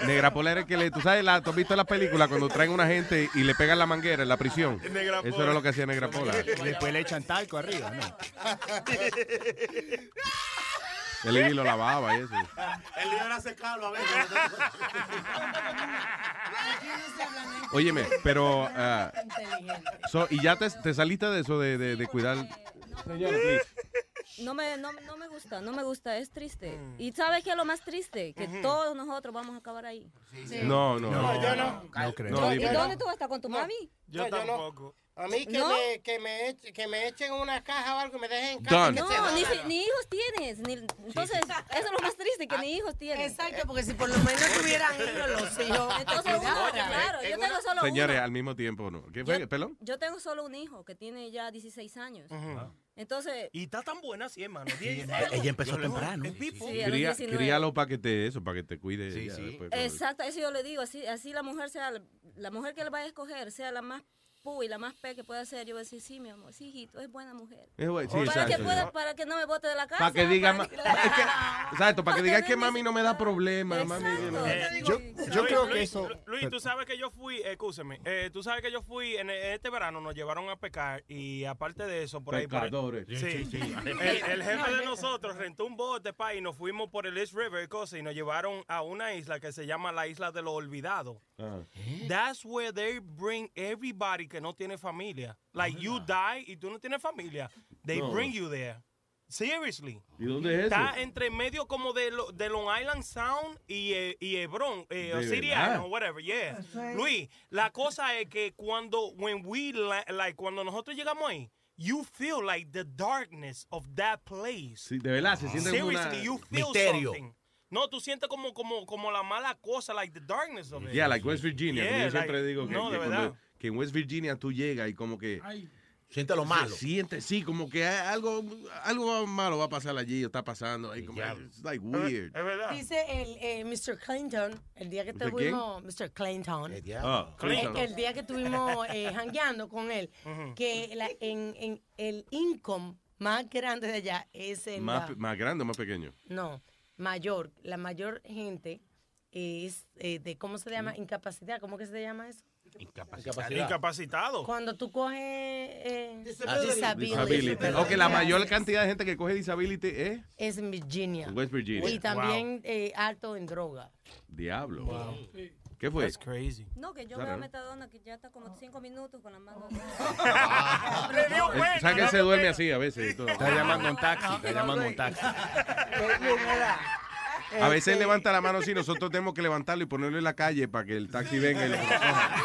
de Negra Pola era el que le, tú sabes, la, tú has visto la película cuando traen una gente y le pegan la manguera en la prisión. Negra Eso Pola. era lo que hacía Negra Pola. Después le echan talco arriba, ¿no? Él iba y lo lavaba y eso. El lío era secarlo a veces. Óyeme, pero... ah, so, ¿Y ya te, te saliste de eso de, de, de cuidar? No me, no, no me gusta, no me gusta, es triste. ¿Y sabes qué es lo más triste? Que todos nosotros vamos a acabar ahí. No, no. No, yo no. No creo. No, ¿Y dónde tú vas a estar con tu mami? Yo tampoco. A mí que, ¿No? me, que, me eche- que me echen una caja o algo y me dejen en casa. Se No, ni, si- ni hijos tienes. ni- entonces, eso es lo más triste, que ni hijos tienes. Exacto, porque si por lo menos tuvieran hijos los hijos. Entonces, uno, claro, yo tengo solo Señores, uno. al mismo tiempo, ¿no? ¿Qué fue? Yo- ¿Pelón? Yo tengo solo un hijo que tiene ya 16 años. Entonces, Y está tan buena así, hermano. Ella empezó temprano. sí, Cría, 19. críalo para que te eso, para que te cuide. Sí, ella sí. después, Exacto, eso yo le digo, así, así la mujer sea, la, mujer que le vaya a escoger, sea la más y la más pe que pueda ser, yo voy a decir, sí, mi amor, sí, hijito, es buena mujer. Es bueno, sí, para, que pueda, sí. para que no me bote de la casa. Para que diga, ma- para que- es que- exacto, para que diga que mami no me da problema, mami. Eh, Yo, yo Luis, creo que Luis, eso... Luis, tú sabes que yo fui, escúchame, eh, tú sabes que yo fui en e- este verano, nos llevaron a pescar y aparte de eso, por ahí. por ahí- Pecadores. Sí, Sí, sí. El, el jefe de nosotros rentó un bote pa, y nos fuimos por el East River y cosas y nos llevaron a una isla que se llama la Isla de los Olvidados. Ah. That's where they bring everybody que no tiene familia. Like you die y tú no tienes familia. They No. bring you there. Seriously. ¿Y dónde es eso? Está entre medio como de, lo- de Long Island Sound y, eh, y Hebron, eh, o ¿De City verdad? Island, o whatever, yeah. Luis, la cosa es que cuando, when we, la- like, cuando nosotros llegamos ahí, you feel like the darkness of that place. Sí, de verdad, se siente como una... Seriously, you feel Misterio. something. No, tú sientes como, como, como la mala cosa, like the darkness of it. Yeah, like West Virginia. como Yeah, yo siempre like- digo que, no, que de cuando- verdad. Que en West Virginia tú llegas y como que... Siente lo malo. Siente, sí, como que algo, algo malo va a pasar allí o está pasando. Ahí, como, it's like weird. Es verdad. Dice el eh, Mr. Clinton, el día que ¿Mr. tuvimos, Mr. Clinton, El el. Ah, Clinton. el día que estuvimos eh, jangueando con él, Ujú. que la- en, en el income más grande de allá es el... Más, la- más grande o más pequeño. no, mayor. La mayor gente es eh, de, ¿cómo se llama? Incapacidad. ¿Cómo que se llama eso? Incapacitado. Cuando tú coges eh, Disability. disability. Disability. Ok, la mayor cantidad de gente que coge disability es Es en Virginia. West Virginia. Y también eh, alto en droga. Diablo. ¿Qué fue? That's crazy. No, que yo veo a Metadona que ya está como cinco minutos con la mano. Le dio Eh, pena, ¿Sabes que se duerme así a veces? y todo? Está llamando un taxi, está llamando un taxi. A veces levanta la mano así, nosotros tenemos que levantarlo y ponerlo en la calle para que el taxi venga y lo recoja.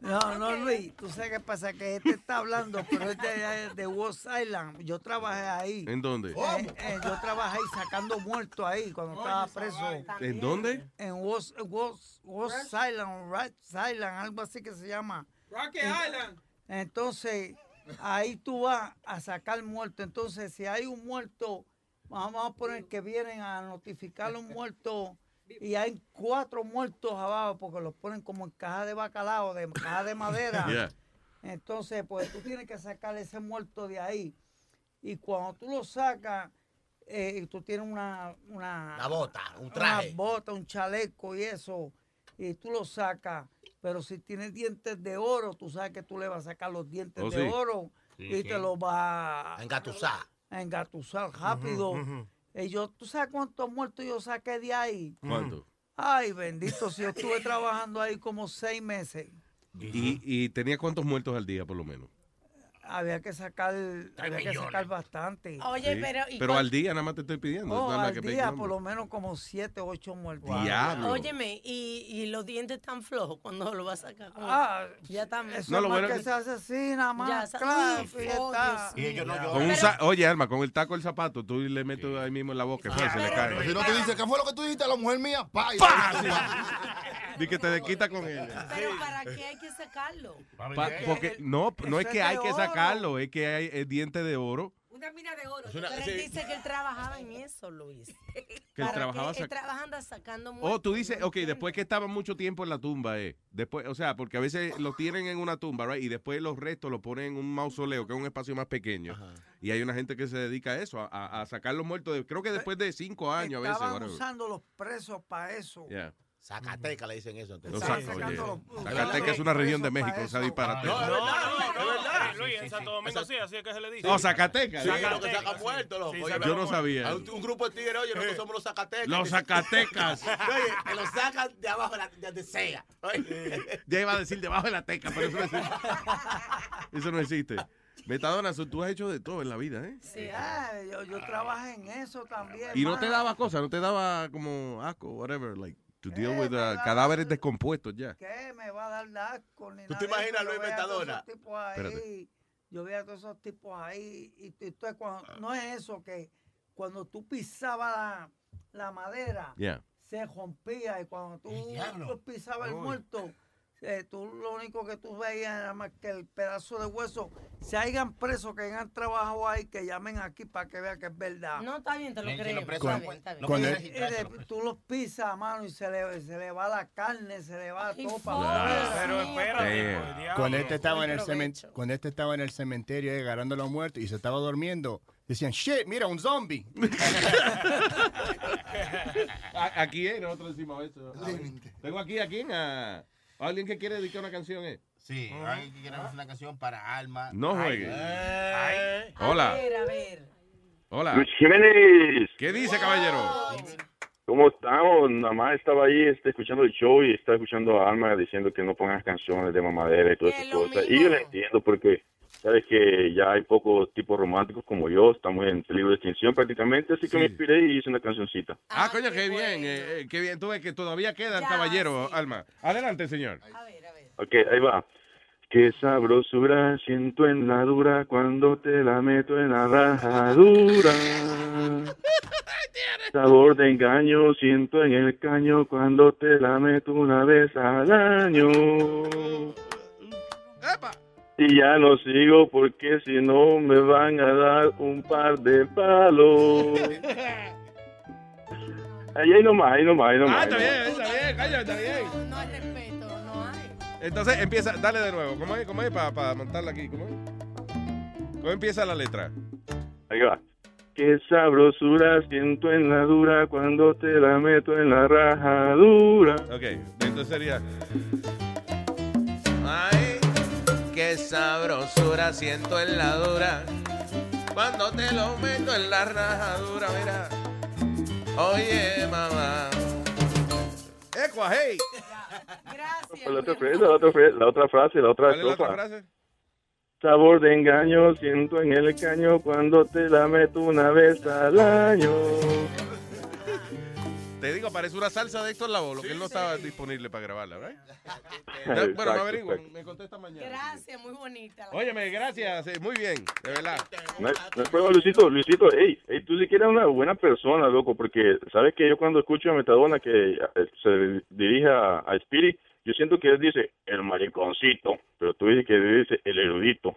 No, no, Luis, tú sabes qué pasa, que este está hablando, pero este es de West Island. Yo trabajé ahí. ¿En dónde? Eh, eh, yo trabajé ahí sacando muertos ahí cuando estaba preso. ¿En dónde? En West, West, West Island, Right Island, algo así que se llama. Rocky Island. Entonces, ahí tú vas a sacar muertos. Entonces, si hay un muerto, vamos a poner que vienen a notificar un muerto y hay cuatro muertos abajo porque los ponen como en caja de bacalao, de caja de madera. Yeah. Entonces, pues tú tienes que sacar ese muerto de ahí. Y cuando tú lo sacas, eh, tú tienes una, una, Una bota, un una traje. bota, un chaleco y eso, y tú lo sacas. Pero si tienes dientes de oro, tú sabes que tú le vas a sacar los dientes Oh, de sí. oro Sí, y sí. te los vas A engatusar. A engatusar rápido. Ujú. Y yo, ¿tú sabes cuántos muertos yo saqué de ahí? ¿Cuánto? Ay, bendito, si yo estuve trabajando ahí como seis meses. ¿Y, y tenía cuántos muertos al día, por lo menos? Había que sacar, había que sacar bastante. Oye, Sí. pero... ¿y Pero al día nada más te estoy pidiendo. Oh, al que día por lo menos como siete, ocho muertos. Diablo. Óyeme, y, y los dientes están flojos cuando lo vas a sacar. Ah, ya están. Eso No, es lo más bueno que se hace así, nada más. Claro, y. Dios mío. Con un Oye, Alma, con el taco del zapato, tú le metes ahí mismo en la boca, fue, se le cae. Si no te dice, ¿qué fue lo que tú dijiste a la mujer mía? ¡Pa! Y- Di que te desquita con ella. Pero ¿para qué hay que sacarlo? Pa- porque no, no es que es hay que sacarlo, es que hay el diente de oro Una mina de oro. Pero él dice que él trabajaba en eso, Luis. que él ¿Para trabajaba. qué? Sac- sacando Oh, muertos, tú dices, ok, después que estaban mucho tiempo en la tumba, eh. Después, o sea, porque a veces lo tienen en una tumba, right? Y después los restos los ponen en un mausoleo, que es un espacio más pequeño. Y hay una gente que se dedica a eso, a, a- a sacar los muertos, de- creo que después de cinco años a veces. Estaban whatever. usando los presos para eso. Yeah. Zacateca le dicen eso. Oye, Zacatecas es una región de México, o sea, disparate. No, no, no, Luis, en Santo Domingo sí, así es que se le dice. Oh, Zacatecas. Sí, lo que sacan muertos, loco. Yo no sabía. Un, grupo de tigres, oye, nosotros somos los Zacatecas. Los Zacatecas. Oye, que los sacan de abajo de la- de donde sea. Ya iba a decir debajo de la teca, pero eso no existe. Eso no existe. Metadona, tú has hecho de todo en la vida, ¿eh? Sí, ah, yo, yo trabajé en eso también. Y no te daba cosas, no te daba como asco, whatever, like, to deal with uh, cadáveres descompuestos ya. ¿Qué me va a dar asco? Ni ¿Tú te imaginas Luis veía a todos Metadona? esos tipos ahí, Espérate. Yo veía a todos esos tipos ahí. Y, y entonces cuando, no es eso que cuando tú pisabas la, la madera, Yeah. se rompía. Y cuando tú diablo. pisabas el muerto, eh, tú lo único que tú veías era más que el pedazo de hueso. Si hayan presos que hayan trabajado ahí, que llamen aquí para que vean que es verdad. No, está bien, te lo el- registrar, eh, tú los pisas, mano, y se le, se le va la carne, se le va todo para Pero espérate, diablo. Cuando este estaba en el Buen cemen- provecho. cuando este estaba en el cementerio eh, agarrando a los muertos y se estaba durmiendo, decían, shit, mira, un zombie. A- Aquí es, nosotros decimos eso. Tengo aquí a quién, a alguien que quiere dedicar una canción, ¿eh? Sí, alguien que quiera hacer una canción para Alma. No juegue. ay. Hola. A ver, a ver. Hola. Luis Jiménez, ¿Qué dice, caballero? ¿cómo estamos? Nada más estaba ahí este, escuchando el show y estaba escuchando a Alma diciendo que no pongas canciones de mamadera y todas esas cosas. Y yo le entiendo porque sabes que ya hay pocos tipos románticos como yo, estamos en peligro de extinción prácticamente, así que me inspiré y hice una cancioncita. Ah, coño, qué bien, eh, eh, qué bien. Tú ves que todavía queda el Ya, caballero, sí. Alma. Adelante, señor. A ver, a ver. Ok, ahí va. Qué sabrosura siento en la dura cuando te la meto en la rajadura. Sabor de engaño siento en el caño cuando te la meto una vez al año. Y ya no sigo porque si no me van a dar un par de palos. Ahí, ahí nomás, ahí nomás, ahí nomás. Ah, ahí está nomás. bien, está bien, calla, está bien. No hay respeto, no hay. Entonces empieza, dale de nuevo. ¿Cómo es? ¿Cómo es? Para montarla aquí. ¿Cómo es? ¿Cómo empieza la letra? Ahí va. Qué sabrosura siento en la dura cuando te la meto en la rajadura. Ok, entonces sería. Ay, qué sabrosura siento en la dura cuando te lo meto en la rajadura, mira. Oye, mamá. Ecua, hey. Gracias. La otra, frase, la, otra frase, la otra frase, la otra ¿Cuál es la otra estrofa. frase? Sabor de engaño siento en el caño cuando te la meto una vez al año. Te digo, parece una salsa de Héctor Lavoe, lo que él no estaba disponible para grabarla, ¿verdad? Exacto, bueno, me averiguo, me contesta mañana. Gracias, muy bonita. Óyeme, gracias, sí, muy bien, de verdad. No hay, no problema, Luisito, Luisito, hey, hey, tú sí que eres una buena persona, loco, porque sabes que yo cuando escucho a Metadona que eh, se dirige a, a Spirit, yo siento que él dice el mariconcito, pero tú dices que dice el erudito.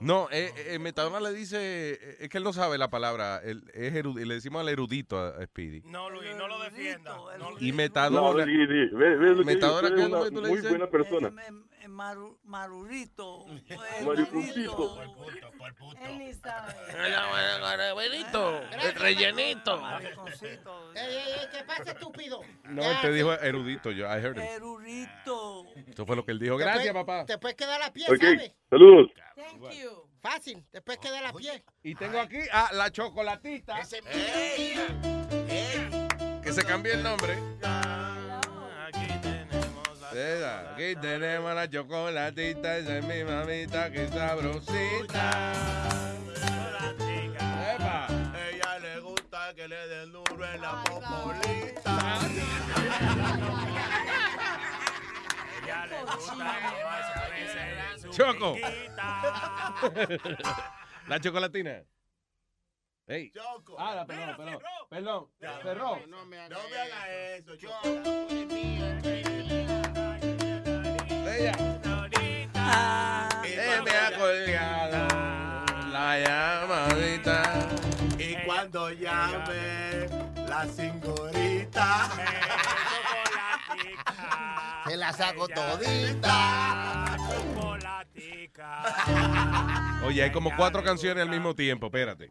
No, eh, eh, Metadona le dice, eh, es que él no sabe la palabra, él es erudito, le decimos al erudito a, a Speedy. No, Luis, no lo defienda. No, Y No, Metadona, sí, sí, ve- ve lo que Metadona, ¿qué tú le muy buena persona. Eh, maru- marurito. eh, Mariconcito. Él ni sabe. Rellenito, el rellenito. Mariconcito. Ey, ey, ey, ¿qué pasa, estúpido? no, él te dijo erudito, yo, I heard him. Erudito. Eso fue lo que él dijo. Gracias, papá. Te puedes quedar a pie, ¿sabes? saludos. Thank you. Fácil, después quedar a pie. Y tengo aquí a la chocolatita, que se cambió el nombre. Aquí tenemos Mira, Aquí tenemos la chocolatita, esa es mi mamita, que sabrosita. Epa. Ella le gusta que le den duro en la popolita. Ella le gusta Choco. La chocolatina. Ey. Choco. Ah, la- perdón, perdón. Perdón. Cerró. No me haga eso, Choco. Ella. Se me ha colgado la llamadita. Y cuando llame la cingorita, Se la saco todita. Oye, hay como cuatro canciones al mismo tiempo. Espérate.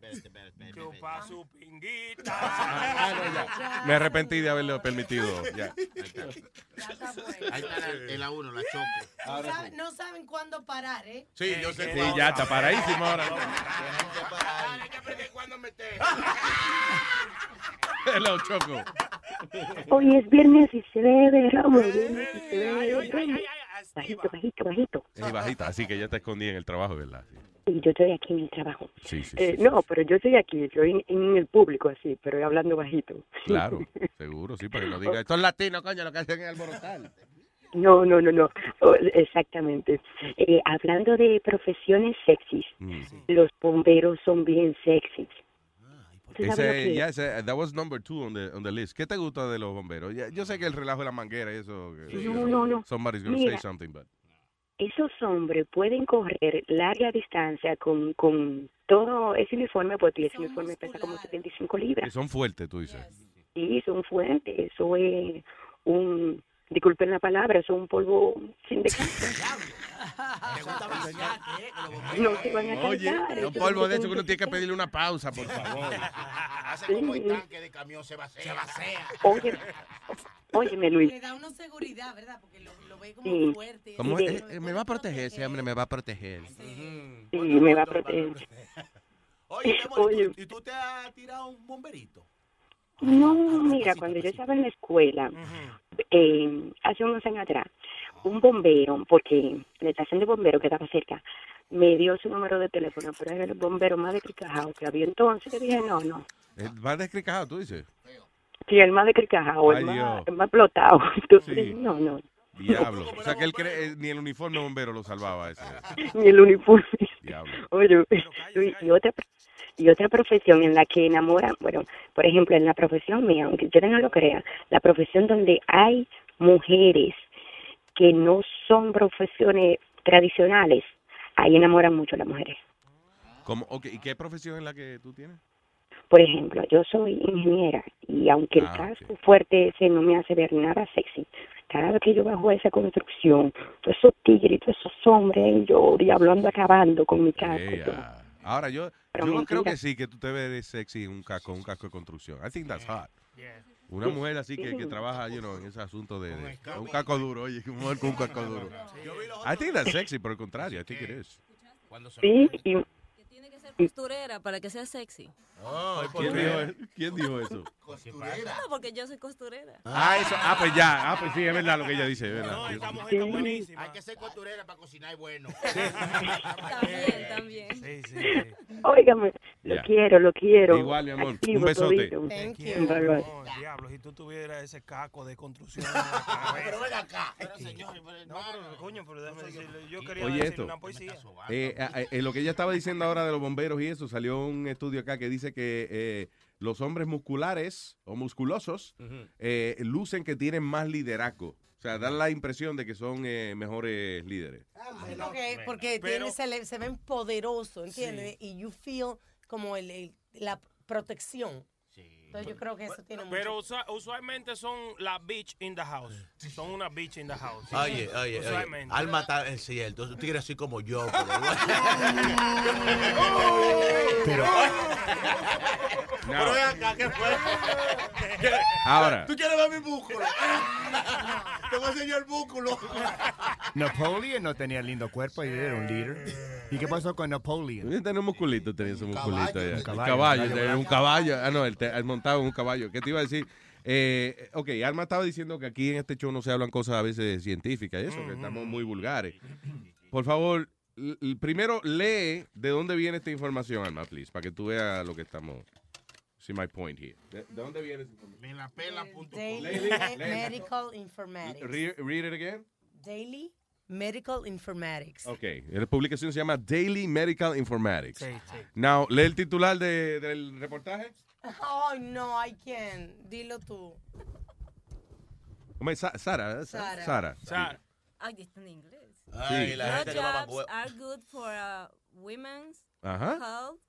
Chupa su pinguita. Ah, no, ya. Me arrepentí de haberlo permitido. Ya. Ahí está la- en la 1, la choco. No saben, no saben cuándo parar, ¿eh? Sí, yo sé Sí, ya está paradísimo ahora. Hello, Choco. Hoy es viernes y se bebe, Raúl. Viernes y se bebe. Bajito, bajito, bajito. Es bajita, así que ya te escondí en el trabajo, ¿verdad? Sí, Y yo estoy aquí en el trabajo. sí, sí. Eh, no, pero yo estoy aquí, estoy en, en el público así, pero hablando bajito. Claro, seguro, sí, para que no diga. Estos latinos, coño, lo que hacen es alborotar. No, no, no, no. Oh, exactamente. Eh, hablando de profesiones sexys, Mm. los bomberos son bien sexys. ¿Tú sabes lo Ese, ya, ese, that was number two on the, on the list. ¿Qué te gusta de los bomberos? Yo sé que el relajo de la manguera y eso. que- No, no, no. Somebody's gonna Mira. say something, but. Esos hombres pueden correr larga distancia con, con todo ese uniforme, porque ese uniforme pesa como 75 Que libras. son fuertes, tú dices. Sí, son fuertes. Eso es un, disculpen la palabra, eso es un polvo sin descanso. No se van a Oye, cansar. un polvo de eso un que uno tiene que pedirle una pausa, por favor. Hace como el tanque de camión, se vacía. Se vacía. Oye, óyeme, Luis. Le da una seguridad, ¿verdad? Porque lo, lo ve como Sí. fuerte. ¿Cómo Sí. es? Eh, me va a proteger, ese hombre me va a proteger. Sí, me va a proteger. Oye, amor, ¿y tú- ¿y tú te has tirado un bomberito? No, mira, cuando yo estaba en la escuela, eh, hace unos años atrás, un bombero, porque la estación de bombero que estaba cerca, me dio su número de teléfono, pero era el bombero más descricajado que había entonces. Yo dije, no, no. Eh, Va descricajado, tú dices. Sí, el más descricajado, el más, el más explotado. Entonces, Sí. no, no. Diablo. O sea que él cree, eh, ni el uniforme bombero lo salvaba ese. Ni el uniforme. Diablo. Oye, Luis, y otra, y otra profesión en la que enamoran, bueno, por ejemplo, en la profesión mía, aunque ustedes no lo crean, la profesión donde hay mujeres que no son profesiones tradicionales, ahí enamoran mucho a las mujeres. ¿Cómo? Ok, ¿Y qué profesión es la que tú tienes? Por ejemplo, yo soy ingeniera y aunque Ah, el casco fuerte ese no me hace ver nada sexy, cada vez que yo bajo esa construcción, todos esos tigres, y todos esos hombres, yo diablo ando acabando con mi casco. y todo. Ea. Ahora, yo, Pero yo creo que sí, que tú te ves sexy en un casco, un casco de construcción. I think that's hot. Una mujer así que, que trabaja, you know, en ese asunto de, de- un casco. duro, oye, una mujer con un casco duro. I think that's sexy, por el contrario, I think it is. Sí, y, Costurera para que sea sexy. ¿Quién dijo, eso? ¿Quién dijo eso? No, porque yo soy costurera. Ah, eso, ah, pues ya, ah, pues sí, es verdad lo que ella dice, es verdad. Hay que ser costurera para cocinar bueno. También, también. Óigame, lo Ya. quiero, lo quiero. Igual, mi amor. Activo Un besote. Thank you. Bye, bye. No, diablo, si tú tuvieras ese caco de construcción en la cabeza. Pero ven acá. Pero Sí. señor, No, pero coño, pero déjame decirle, yo quería Oye, decirle esto. una poesía. Eh, eh, eh, lo que ella estaba diciendo ahora de los bomberos y eso, salió un estudio acá que dice que eh, los hombres musculares o musculosos eh, lucen que tienen más liderazgo. O sea, dan la impresión de que son eh, mejores líderes. Porque, porque Pero- tiene- se, le- se ven poderosos, ¿entiendes? Y you feel como el, el- la protección. Entonces yo creo que eso tiene mucho. Pero usua- usualmente son la bitch in the house. Son una bitch in the house. Oye, oye, oye. Usualmente. Alma está es cierto. Un tigre así como yo. Pero, pero ven acá, ¿qué fue? Ahora. ¿Tú quieres ver mi músculo? Te voy a enseñar el músculo. Napoleon no tenía lindo cuerpo y era un líder. ¿Y qué pasó con Napoleon? Él tenía un musculito, tenía su musculito caballo. allá. Un caballo, caballo, un caballo. Ah, no, él, te- él montaba un caballo. ¿Qué te iba a decir? Eh, ok, Alma estaba diciendo que aquí en este show no se hablan cosas a veces científicas y eso, que estamos muy vulgares. Por favor, primero lee de dónde viene esta información, Alma, please, para que tú veas lo que estamos. See my point here. ¿De, de dónde viene esta información? Daily Lady, Me- lady. Medical Informatics. Read, read it again. Daily Medical Informatics. Ok, la publicación se llama Daily Medical Informatics. Sí, sí. Now, lee el titular de- del reportaje. Oh, no, I can't. Dilo tú. ¿Cómo es? Sa- Sara. ¿eh? Sara. Sara. Sara. Ay, está en inglés. Ay, la gente que mama Blowjobs hue- are good for uh, women's Ajá. health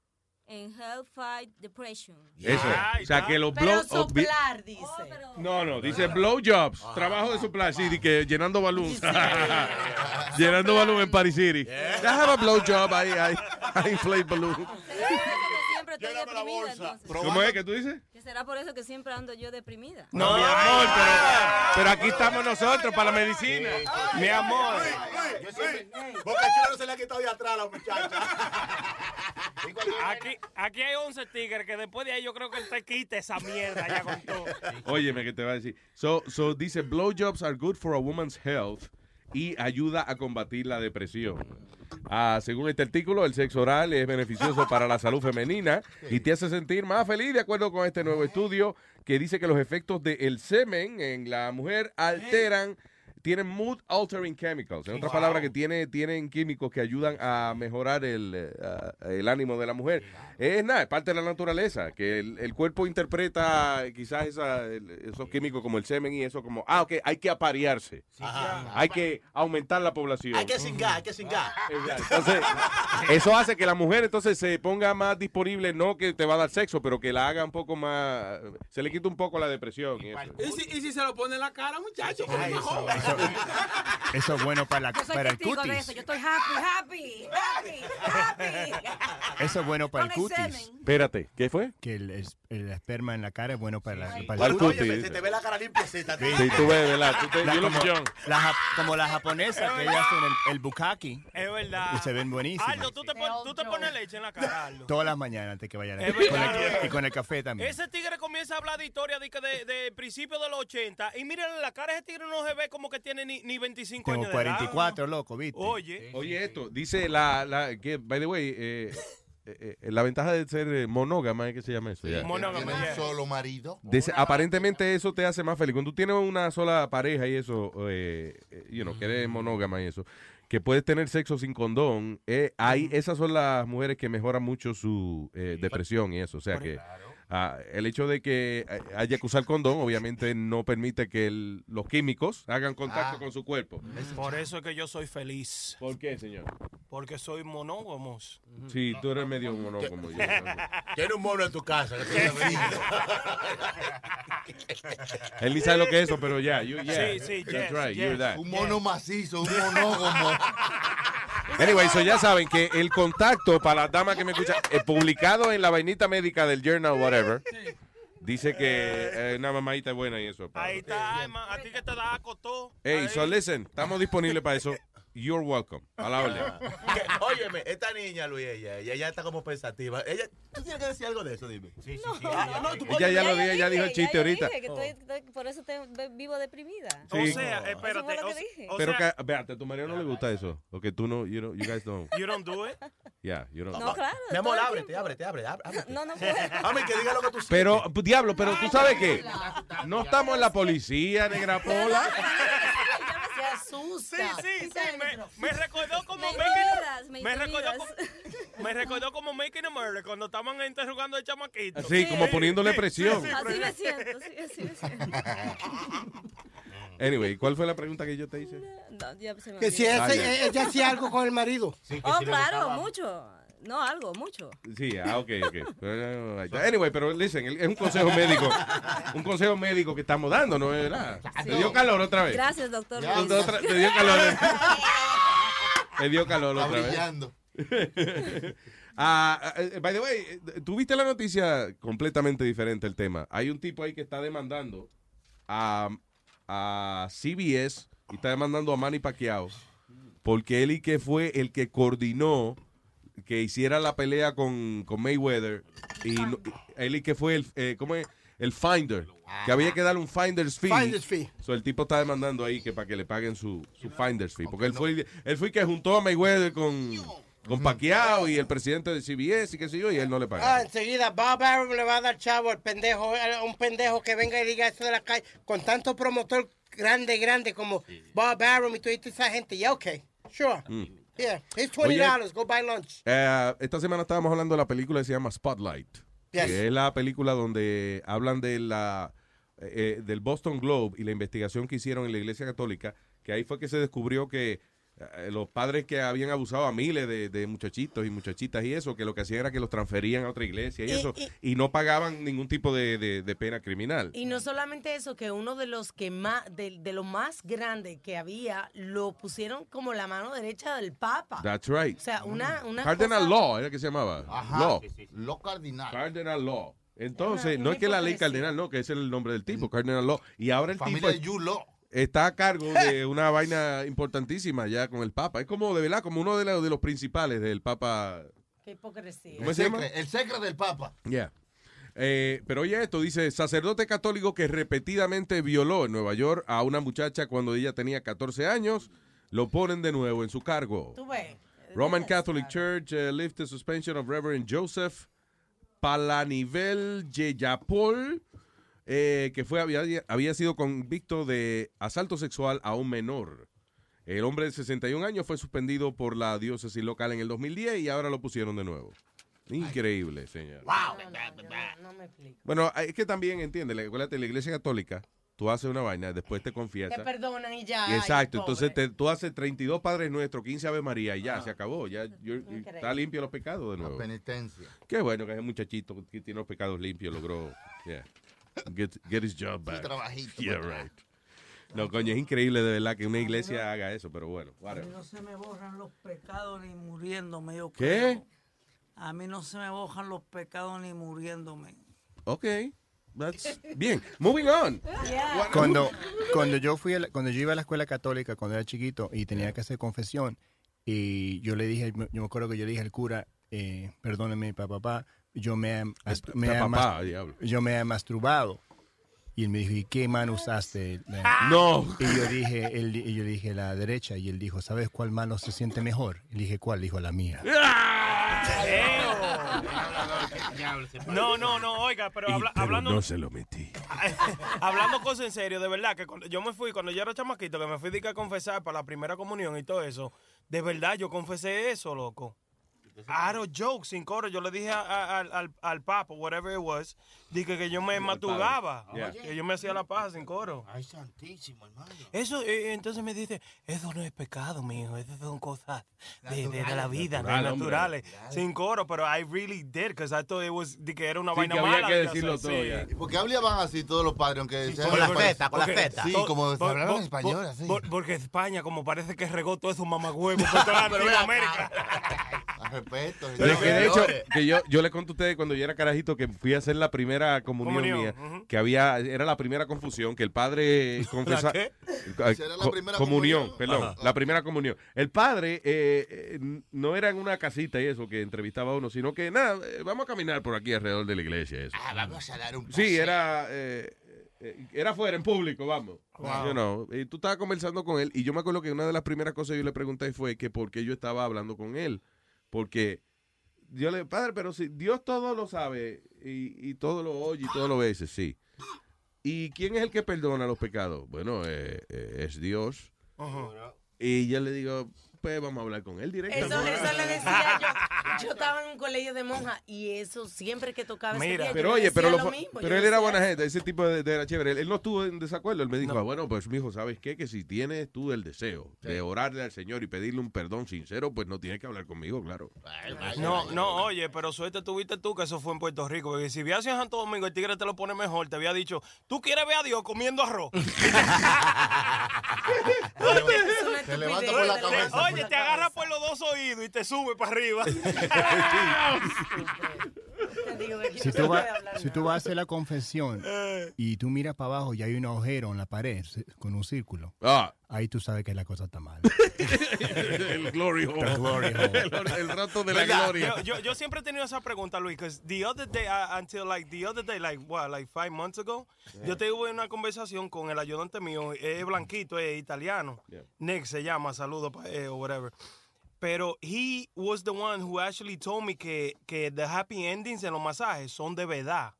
and help fight depression. Eso. o sea, que los blow... oh, vi- dice. No, no, dice blowjobs, trabajo de soplar, sí, que llenando balloons. llenando balloons en Paris City. I have a blowjob, I, I, I inflate balloons. Siempre estoy deprimida, entonces. ¿Cómo es que tú dices? Que será por eso que siempre ando yo deprimida. No, mi amor, pero, pero aquí estamos nosotros para la medicina. Mi amor. Yo siempre- Boca Chula no se le ha quitado de atrás a la muchacha. Aquí, aquí hay 11 tigres que después de ahí yo creo que él te quita esa mierda ya con todo. Óyeme, que te va a decir. So, so dice, blowjobs are good for a woman's health y ayuda a combatir la depresión. Ah, según este artículo, el sexo oral es beneficioso para la salud femenina y te hace sentir más feliz de acuerdo con este nuevo estudio que dice que los efectos del semen en la mujer alteran, tienen mood altering chemicals. En otras Wow. palabras, que tiene, tienen químicos que ayudan a mejorar el, ah, el ánimo de la mujer. Es nada, es parte de la naturaleza, que el, el cuerpo interpreta quizás esa- el- esos químicos como el semen y eso como, ah, ok, hay que aparearse. Hay que aumentar la población. Hay que cingar, hay que cingar. Entonces, eso hace que la mujer entonces se ponga más disponible, no que te va a dar sexo, pero que la haga un poco más, se le quita un poco la depresión. Y eso. ¿Y si, y si se lo pone en la cara, muchacho? Ay, eso, es bueno para, la, Yo soy para el testigo de cutis. eso. Yo estoy happy, happy, happy, happy. Eso es bueno para el cutis. semen. Espérate, ¿qué fue? Que el, es- el esperma en la cara es bueno para, la, para Para el el cutis. cutis. Oye, se te ve la cara limpiecita. Sí, tú ves, ¿verdad? Tú te- La- como, la como la japonesa que ellas hacen el, el bukaki. Es verdad. Y se ven buenísimas. Aldo, tú te, pon- tú te pones leche en la cara, Aldo. Todas las mañanas antes que vayan a Es con el- verdad. Y con el café también. Ese tigre comienza a hablar de historia de, de, de principios de los 80 y miren la cara, ese tigre no se ve como que tiene ni, ni 25 Tengo años de edad. 44, loco, ¿viste? Oye. Oye, esto, dice la, la que, by the way, eh, eh, eh, la ventaja de ser eh, monógama es que se llama eso. ya. Tiene un solo marido. Dice, aparentemente eso te hace más feliz. Cuando tú tienes una sola pareja y eso, eh, eh, you know, que eres monógama y eso, que puedes tener sexo sin condón, eh, ahí, esas son las mujeres que mejoran mucho su eh, depresión y eso. O sea que ah, el hecho de que eh, haya que usar condón, obviamente no permite que el- los químicos hagan contacto Ah. con su cuerpo. Por eso es que yo soy feliz. ¿Por qué, señor? Porque soy monógamos. Sí, tú eres medio monógamo. yo. Tiene un mono en tu casa. Él ni sabe lo que es eso, pero ya, you- yeah, Sí, sí, yes, right, yes. you're that. Un mono macizo, un monógamo. Anyway, so ya saben que el contacto para las damas que me escuchan, eh, publicado en la vainita médica del journal, whatever, dice que eh, una mamadita es buena y eso. Ahí está, Emma, a ti que te da acotó. Hey, so listen, estamos disponibles para eso. You're welcome. A la orden. Óyeme, esta niña, Luis, ella, ella ya está como pensativa. Ella, ¿Tú tienes que decir algo de eso? Dime. Sí, sí, sí. no, tú Ella ya lo dijo, ya dijo el chiste ahorita. dije que estoy- estoy- por eso te- vivo deprimida. Sí. O sea, Eso fue espérate. lo o que dije. o Pero sea, que, véate, a tu marido no le gusta eso. O que tú no, you, know, you guys don't. you don't do it. Yeah, you don't. No, claro. Mi amor, todo el ábrete, tiempo. ábrete, ábrete, ábrete. No, no puedo. Mami, que diga lo que tú sientes. Pero, pues, diablo, pero tú sabes que no estamos en la policía, negra pola. Asusta. Sí, sí, sí. Me, me recordó como Me Making intimidas, me me recordó, como, me recordó como Making a Murder cuando estaban interrogando al chamaquito. Sí, como poniéndole presión. Así me siento, sí, así me siento. Anyway, ¿cuál fue la pregunta que yo te hice? No, ya se me Que si ese- Ah, ya. ella hacía algo con el marido. Oh, claro, mucho. No, algo, mucho. Sí, ah, ok, ok. Anyway, pero listen, es un consejo médico. Un consejo médico que estamos dando, ¿no es verdad? Te dio calor otra vez. Gracias, doctor. Te- Luis. otra- te dio calor. Te dio calor Está otra vez. brillando. Ah, eh, by the way, eh, tuviste la noticia completamente diferente el tema. Hay un tipo ahí que está demandando a, a CBS y está demandando a Manny Pacquiao porque él y que fue el que coordinó que hiciera la pelea con, con Mayweather y no- él y que fue el, eh, ¿cómo es? el finder que había que darle un finder's fee. Finder's fee. So, el tipo está demandando ahí que para que le paguen su, su finder's fee. Porque él fue, él fue que juntó a Mayweather con, con Pacquiao y el presidente de CBS y qué sé yo, y él no le pagó. Ah, enseguida Bob Arum le va a dar chavo al pendejo, a un pendejo que venga y diga eso de la calle, con tanto promotor grande, grande como Bob Arum y toda esa gente. Yeah, okay, sure. Mm. Yeah, it's $20, Oye. go buy lunch. Eh, esta semana estábamos hablando de la película que se llama Spotlight. Yes. Que es la película donde hablan de la eh, del Boston Globe y la investigación que hicieron en la Iglesia Católica, que ahí fue que se descubrió que eh, los padres que habían abusado a miles de, de muchachitos y muchachitas y eso, que lo que hacían era que los transferían a otra iglesia y, Y- eso, y- y no pagaban ningún tipo de, de- de pena criminal. Y no solamente eso, que uno de los que más, de, de lo más grande que había, lo pusieron como la mano derecha del Papa. That's right. O sea, una, una Cardinal cosa- Law era que se llamaba. Ajá. Law. Lo cardinal. Cardinal Law. Entonces, Una- no es que la ley cardinal, no, que ese es el nombre del tipo, Cardinal Law. Y ahora el Familia tipo de Law. Está a cargo de una vaina importantísima ya con el Papa. Es como, de verdad, como uno de, los- de los principales del Papa. Qué hipocresía. ¿Cómo se llama? secre- El secreto del Papa. Yeah. Eh, pero oye esto, dice, sacerdote católico que repetidamente violó en Nueva York a una muchacha cuando ella tenía 14 años, lo ponen de nuevo en su cargo. Tú ves. Roman Catholic Church uh, lift the suspension of Reverend Joseph Palanivel Yeyapol, eh, que fue, había, había sido convicto de asalto sexual a un menor. El hombre de 61 años fue suspendido por la diócesis local en el 2010 y ahora lo pusieron de nuevo. Increíble, señor. No me explico. Bueno, es que también, entiende, acuérdate, la iglesia católica, tú haces una vaina, después te Te confiesas. perdonan y ya. Ay, Exacto, entonces te- tú haces 32 Padres Nuestros, 15 Ave María y ya, se acabó. Ya yo- está limpio los pecados de nuevo. penitencia. Qué bueno que ese muchachito que tiene los pecados limpios logró yeah, get, get his job back. trabajito, Yeah, papá. right. No, coño, es increíble de verdad que una iglesia haga eso, pero bueno. A mí no se me borran los pecados ni muriéndome. Yo ¿Qué? A mí no se me borran los pecados ni muriéndome. Ok. That's- bien, moving on. Cuando, cuando yo fui a la- cuando yo iba a la escuela católica cuando era chiquito y tenía que hacer confesión y yo le dije yo me acuerdo que yo le dije al cura eh, perdóneme papá yo me, he mas- me he papá, mas- diablo. yo me he masturbado y él me dijo ¿y qué mano usaste? La- No. y yo dije él, y yo le dije la derecha y él dijo ¿sabes cuál mano se siente mejor? Y le dije ¿cuál? Dijo la mía No, no, no, oiga, pero habla- Pero hablando, no se lo metí. hablando cosas en serio, de verdad, que cuando yo me fui, cuando yo era chamaquito, que me fui de que a confesar para la primera comunión y todo eso, de verdad yo confesé eso, loco. I don't joke, sin coro. Yo le dije a- a- al, al, al papa, whatever it was, dije que yo me matugaba, Yeah. que yo me hacía la paja sin coro. Ay, santísimo, hermano. Eso, eh, entonces me dice, eso no es pecado, mijo, eso son cosas de, de- de la vida, de Natural, hombre. naturales, sin coro, pero I really did, because I thought it was, de que era una Sí, vaina que había mala. que de decirlo todo sí. ya. ¿Y por qué hablaban así todos los padres? Aunque sean con la de feta, con la feta. Sí, como hablaban por- español, así. por- porque España, como parece que regó todo esos mamagüevos por toda Pero respeto. Pero que de hecho, que yo, yo le conté a ustedes cuando yo era carajito que fui a hacer la primera comunión, Comunión, mía, que había, era la primera confusión, que el padre confesaba. qué? Esa era la primera comunión, comunión. perdón, Ajá. la primera comunión. El padre eh, eh, no era en una casita y eso que entrevistaba a uno, sino que nada, eh, vamos a caminar por aquí alrededor de la iglesia. Eso. Ah, vamos a dar un Sí, era, eh, eh, era fuera, en público, vamos. Wow. You know, y tú estabas conversando con él y yo me acuerdo que una de las primeras cosas que yo le pregunté fue que por qué yo estaba hablando con él. Porque yo le, padre, pero si Dios todo lo sabe y, y todo lo oye y todo lo ve, dice, sí. ¿Y quién es el que perdona los pecados? Bueno, eh, eh, es Dios. Y yo le digo, pues vamos a hablar con él Eso, directamente. eso le decía yo. Yo estaba en un colegio de monjas y eso siempre que tocaba ese Mira. día, Pero oye, decía pero, lo lo fu- mismo, pero yo él era decía, buena gente, ese tipo de, de era chévere. Él, él no estuvo en desacuerdo. Él me dijo, ah, bueno, pues mi hijo, ¿sabes qué? Que si tienes tú el deseo de orarle al Señor y pedirle un perdón sincero, pues no tienes que hablar conmigo, claro. No, no, oye, pero suerte tuviste tú que eso fue en Puerto Rico. Porque si viajas en Santo Domingo, el tigre te lo pone mejor. Te había dicho, tú quieres ver a Dios comiendo arroz. Te levanta por la cabeza. Oye, te agarra por los dos oídos y te sube para arriba. que Si tú, hablar si tú vas a hacer la confesión y tú miras para abajo y hay un agujero en la pared con un círculo, Ah. ahí tú sabes que la cosa está mal. el glory hole. The glory hole. El, el rato de la ¿Verdad? gloria. Yo, yo, yo siempre he tenido esa pregunta, Luis, because the other day, uh, until like the other day, like what, like five months ago, yo tuve una conversación con el ayudante mío, es blanquito, es italiano, Nick se llama, saludo para él o whatever. Pero he was the one who actually told me que, que the happy endings en los masajes son de verdad.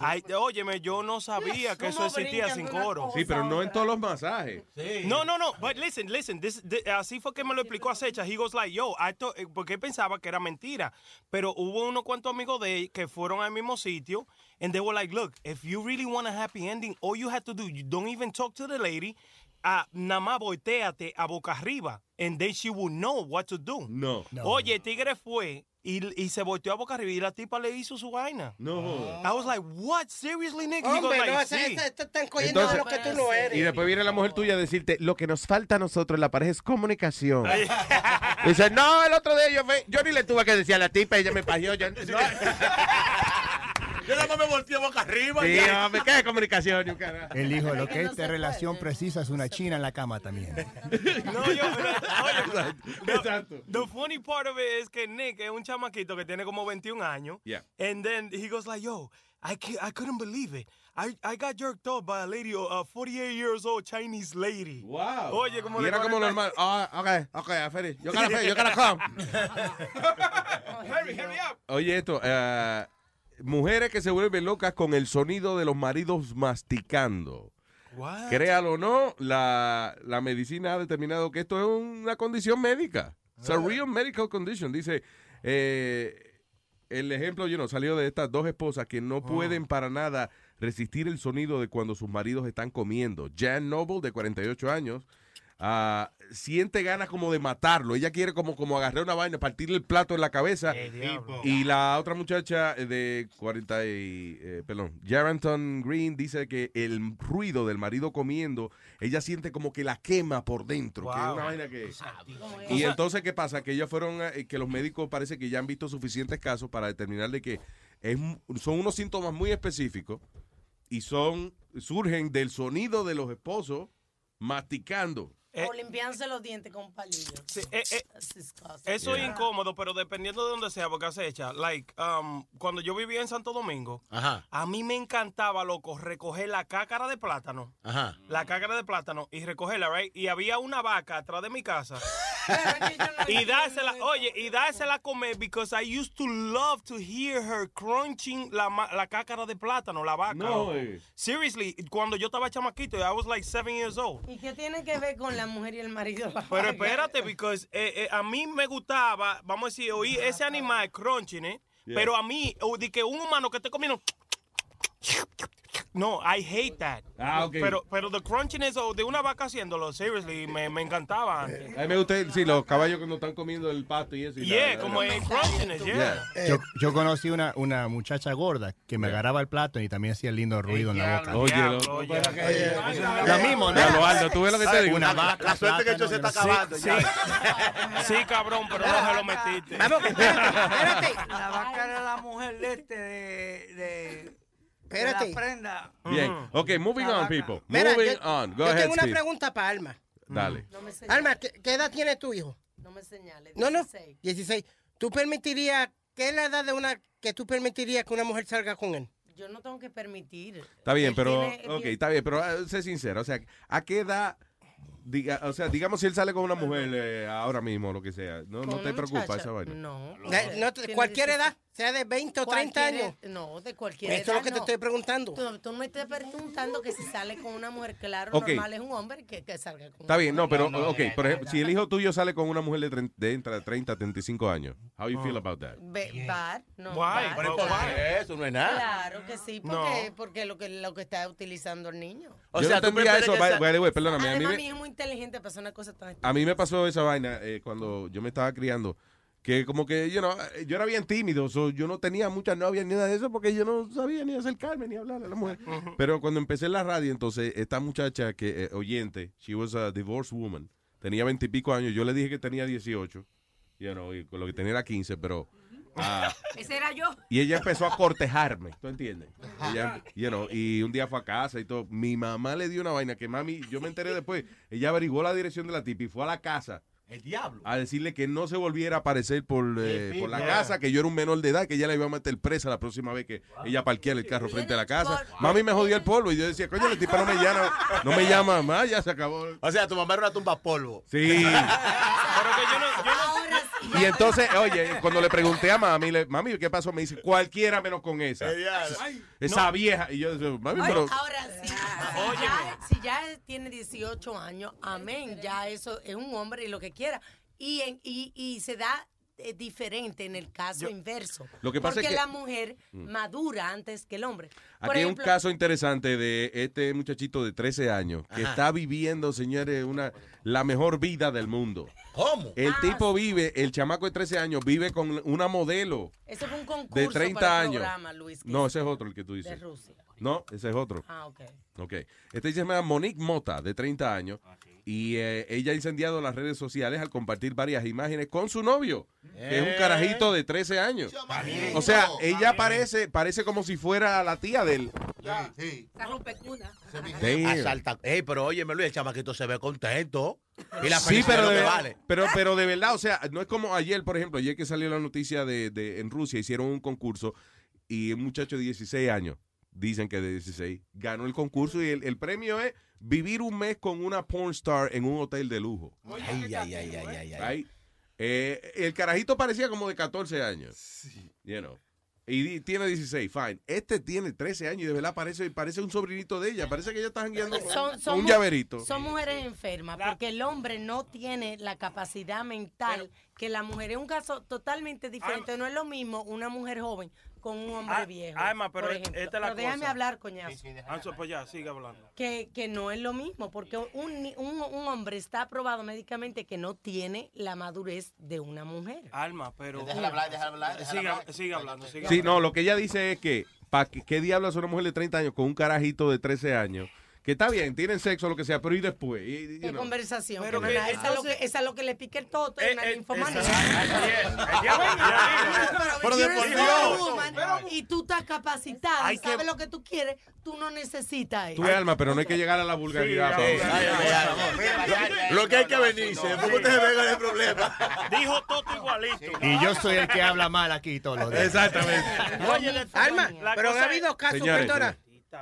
Ay, óyeme, yo no sabía que eso ¿Cómo existía sin coro. Sí, pero no en todos los masajes. No, no, no. But listen, listen. This, thi- así fue que me lo explicó a Secha. He goes like, yo, I thought- eh, porque pensaba que era mentira. Pero hubo unos cuantos amigos de él que fueron al mismo sitio. And they were like, look, if you really want a happy ending, all you have to do, you don't even talk to the lady. Ah, nada más volteate a boca arriba. And then she will know what to do. No. Oye, el tigre fue y, y se volteó a boca arriba y la tipa le hizo su vaina. No. I was like, what? Seriously, nigga? Hombre, like, no, sí. ese- este está encogiendo de lo que tú no eres. Y después viene la mujer tuya a decirte, lo que nos falta a nosotros en la pareja es comunicación. Dice, no, el otro día yo, yo ni le tuve que decir a la tipa, ella me pagió. Yo, no. Yo nada más me volteé boca arriba. Sí, ya. hombre, ¿qué comunicación? Yo, cara? Él dijo, lo que es de relación precisa es una china en la cama también. No, yo, oye, the, the funny part of it es que Nick es un chamaquito que tiene como 21 años. Yeah. And then he goes like, yo, I, can't, I couldn't believe it. I, I got jerked off by a lady, a 48 years old Chinese lady. Wow. Oye, como Y era como 40 normal. Ah, ok, ok, I finished. You gotta, you gotta come. hurry, hurry up. Oye, esto, eh, mujeres que se vuelven locas con el sonido de los maridos masticando. What? Créalo o no, la, la medicina ha determinado que esto es una condición médica. It's a real medical condition. Dice, eh, el ejemplo, you know, salió de estas dos esposas que no pueden para nada resistir el sonido de cuando sus maridos están comiendo. Jan Noble, de 48 años, ah, siente ganas como de matarlo. Ella quiere como, como agarrar una vaina, partirle el plato en la cabeza. Y la otra muchacha eh, de 40 y, eh, perdón, Jarenton Green dice que el ruido del marido comiendo, ella siente como que la quema por dentro. Que es una vaina que... Y entonces, ¿qué pasa? Que ellos fueron, eh, que los médicos parece que ya han visto suficientes casos para determinar de que es, son unos síntomas muy específicos y son, surgen del sonido de los esposos masticando. O limpiarse los dientes con un palillo. eh, That's disgusting. Eso es incómodo, pero dependiendo de donde sea, porque hace hecha. Like, um, cuando yo vivía en Santo Domingo, Ajá. a mí me encantaba, loco, recoger la cácara de plátano. Ajá. La cácara de plátano y recogerla, right? Y había una vaca atrás de mi casa. y dársela, oye, y dársela a comer because I used to love to hear her crunching la, la cácara de plátano, la vaca. No, eh. Seriously, cuando yo estaba chamaquito, I was like seven years old. ¿Y qué tiene que ver con la mujer y el marido? Pero espérate, because eh, eh, a mí me gustaba, vamos a decir, oír ese animal crunching, ¿eh? Yeah. Pero a mí, o de que un humano que esté comiendo... No, I hate that. Ah, ok. Pero, pero the crunchiness o de una vaca haciéndolo, seriously, me, me encantaba antes. A mí me gusta, sí, los caballos cuando están comiendo el pasto y eso. y Yeah, la- como el crunchiness, yeah. Yo, yo conocí una, una muchacha gorda que me agarraba el plato y también hacía lindo ruido en la boca. Oye, lo- Lo mismo, ¿no? Ya lo Aldo, ¿tú ves lo que te digo? Una vaca, La suerte que esto se está acabando Sí, ya. sí, cabrón, pero no se lo metiste. La vaca era la mujer de este, de, de, Espérate. de la prenda. Bien, ok, moving on, people. Mira, moving yo, on. Go yo ahead, tengo una Steve. pregunta para Alma. Dale. No me señales. Alma, ¿qué, qué edad tiene tu hijo? No me señales. No, no. 16. 16. ¿Tú permitirías, qué es la edad de una que tú permitirías que una mujer salga con él? Yo no tengo que permitir. Está bien, Él pero, tiene- ok, tiene- está bien, pero eh, sé sincero, o sea, ¿a qué edad, diga, o sea, digamos si él sale con una mujer eh, ahora mismo, lo que sea, ¿no, no ¿Con te preocupa esa vaina? No. De- no te- Tiene cualquier 16. edad, sea de 20 o 30 Cualquier años. No, de cualquier Esto es edad. lo que te no. estoy preguntando. Tú, tú me estás preguntando que si sale con una mujer, claro, Ok. normal es un hombre que, que salga con Está bien, no, pero, ok, por ejemplo, si el hijo tuyo sale con una mujer de, tre- de entre 30 a 35 años, how you feel about that? Be- bad, no, Why? bad, Pero claro. why? Eso no es nada. Claro que sí, porque, porque lo que lo que está utilizando el niño. O Yo sea, no tú entendía prefieres eso, que by, sa- by the way, perdóname, a mí, Además, me, mi hijo es muy inteligente para hacer una cosa tan a mí me pasó esa vaina eh, cuando yo me estaba criando, que como que, you know, eh, yo era bien tímido, so, yo no tenía muchas novias ni nada de eso porque yo no sabía ni acercarme ni hablar a la mujer. Pero cuando empecé en la radio, entonces, esta muchacha que, eh, oyente, she was a divorced woman, tenía veintipico años, yo le dije que tenía 18, you know, y con lo que tenía era 15, pero Ah, Ese era yo. y ella empezó a cortejarme, ¿tú entiendes? Ella, you know, y un día fue a casa y todo. Mi mamá le dio una vaina que mami, yo me enteré después. Ella averiguó la dirección de la tipa y fue a la casa. El diablo. A decirle que no se volviera a aparecer por, eh, Sí, por la casa, que yo era un menor de edad, que ella le iba a meter presa la próxima vez que ella parqueara el carro frente a la casa. Mami me jodió el polvo y yo decía, coño, la tipa no me llama, no me llama más, ya se acabó. O sea, tu mamá era una tumba polvo. Sí. Y entonces, oye, cuando le pregunté a mami, le, mami, ¿qué pasó? Me dice, cualquiera menos con esa. Esa vieja. Y yo decía, mami, Ay, pero... Ahora, si, si ya, si ya tiene 18 años, amén, ya eso es un hombre y lo que quiera. Y, en- y, y se da diferente en el caso inverso. Lo que pasa es porque que- la mujer Mm. madura antes que el hombre. Por Aquí hay un caso interesante de este muchachito de 13 años que Ajá. está viviendo, señores, una la mejor vida del mundo. ¿Cómo? El Ah, tipo vive, el chamaco de 13 años vive con una modelo Eso fue un concurso de 30 para el años. programa, Luis. no, ese es otro el que tú De dices. Rusia. No, ese es otro. Ah, ok. Ok. Este se llama Monique Mota, de 30 años. Y eh, ella ha incendiado las redes sociales al compartir varias imágenes con su novio, que es un Eh. carajito de 13 años. O sea, ella parece, parece como si fuera la tía de él. Esa rompecuna. Damn. Asalta. Ey, pero óyeme, Luis, el chamaquito se ve contento. Y la Sí, pero de, vale. pero, pero de verdad, o sea, no es como ayer, por ejemplo, ayer que salió la noticia de, de en Rusia, hicieron un concurso y un muchacho de 16 años, dicen que de 16, ganó el concurso y el, el premio es vivir un mes con una porn star en un hotel de lujo. Ay, ay, ay, ay, ay, ay. Right? Eh, el carajito parecía como de 14 años. You know. Y tiene 16, fine. Este tiene 13 años y de verdad parece, parece un sobrinito de ella. Parece que ella está con con son un llaverito. Son mujeres enfermas porque el hombre no tiene la capacidad mental que la mujer. Es un caso totalmente diferente. no es lo mismo una mujer joven con un hombre Ah, viejo. Alma, pero por esta ejemplo. es la Pero déjame cosa. hablar, coñazo. Ah, so- pues ya, sigue hablando. Que, que no es lo mismo, porque un, ni- un, un hombre está aprobado médicamente que no tiene la madurez de una mujer. Alma, pero. Déjala hablar, déjala hablar. Sigue, sigue hablando, sigue Sí, hablando. no, lo que ella dice es que, ¿para qué, qué diablo es una mujer de 30 años con un carajito de 13 años? Que está bien, tienen sexo, lo que sea, pero ¿y después? Y- y- you ¿Qué know. conversación? Pero que esa, es lo entonces- que, esa es lo que le pica el toto, Eh, una eh, ninfomanía. Pero de por Dios. Y tú estás y sabes que- lo que tú quieres, tú no necesitas eso. Tú alma, pero no hay que llegar a la vulgaridad. Lo que hay que venirse, después que ustedes vengan el problema. Dijo Toto igualito. Y yo soy el que habla mal aquí todos los días. Exactamente. Oye, Alma, pero cosa habido casos, Señores,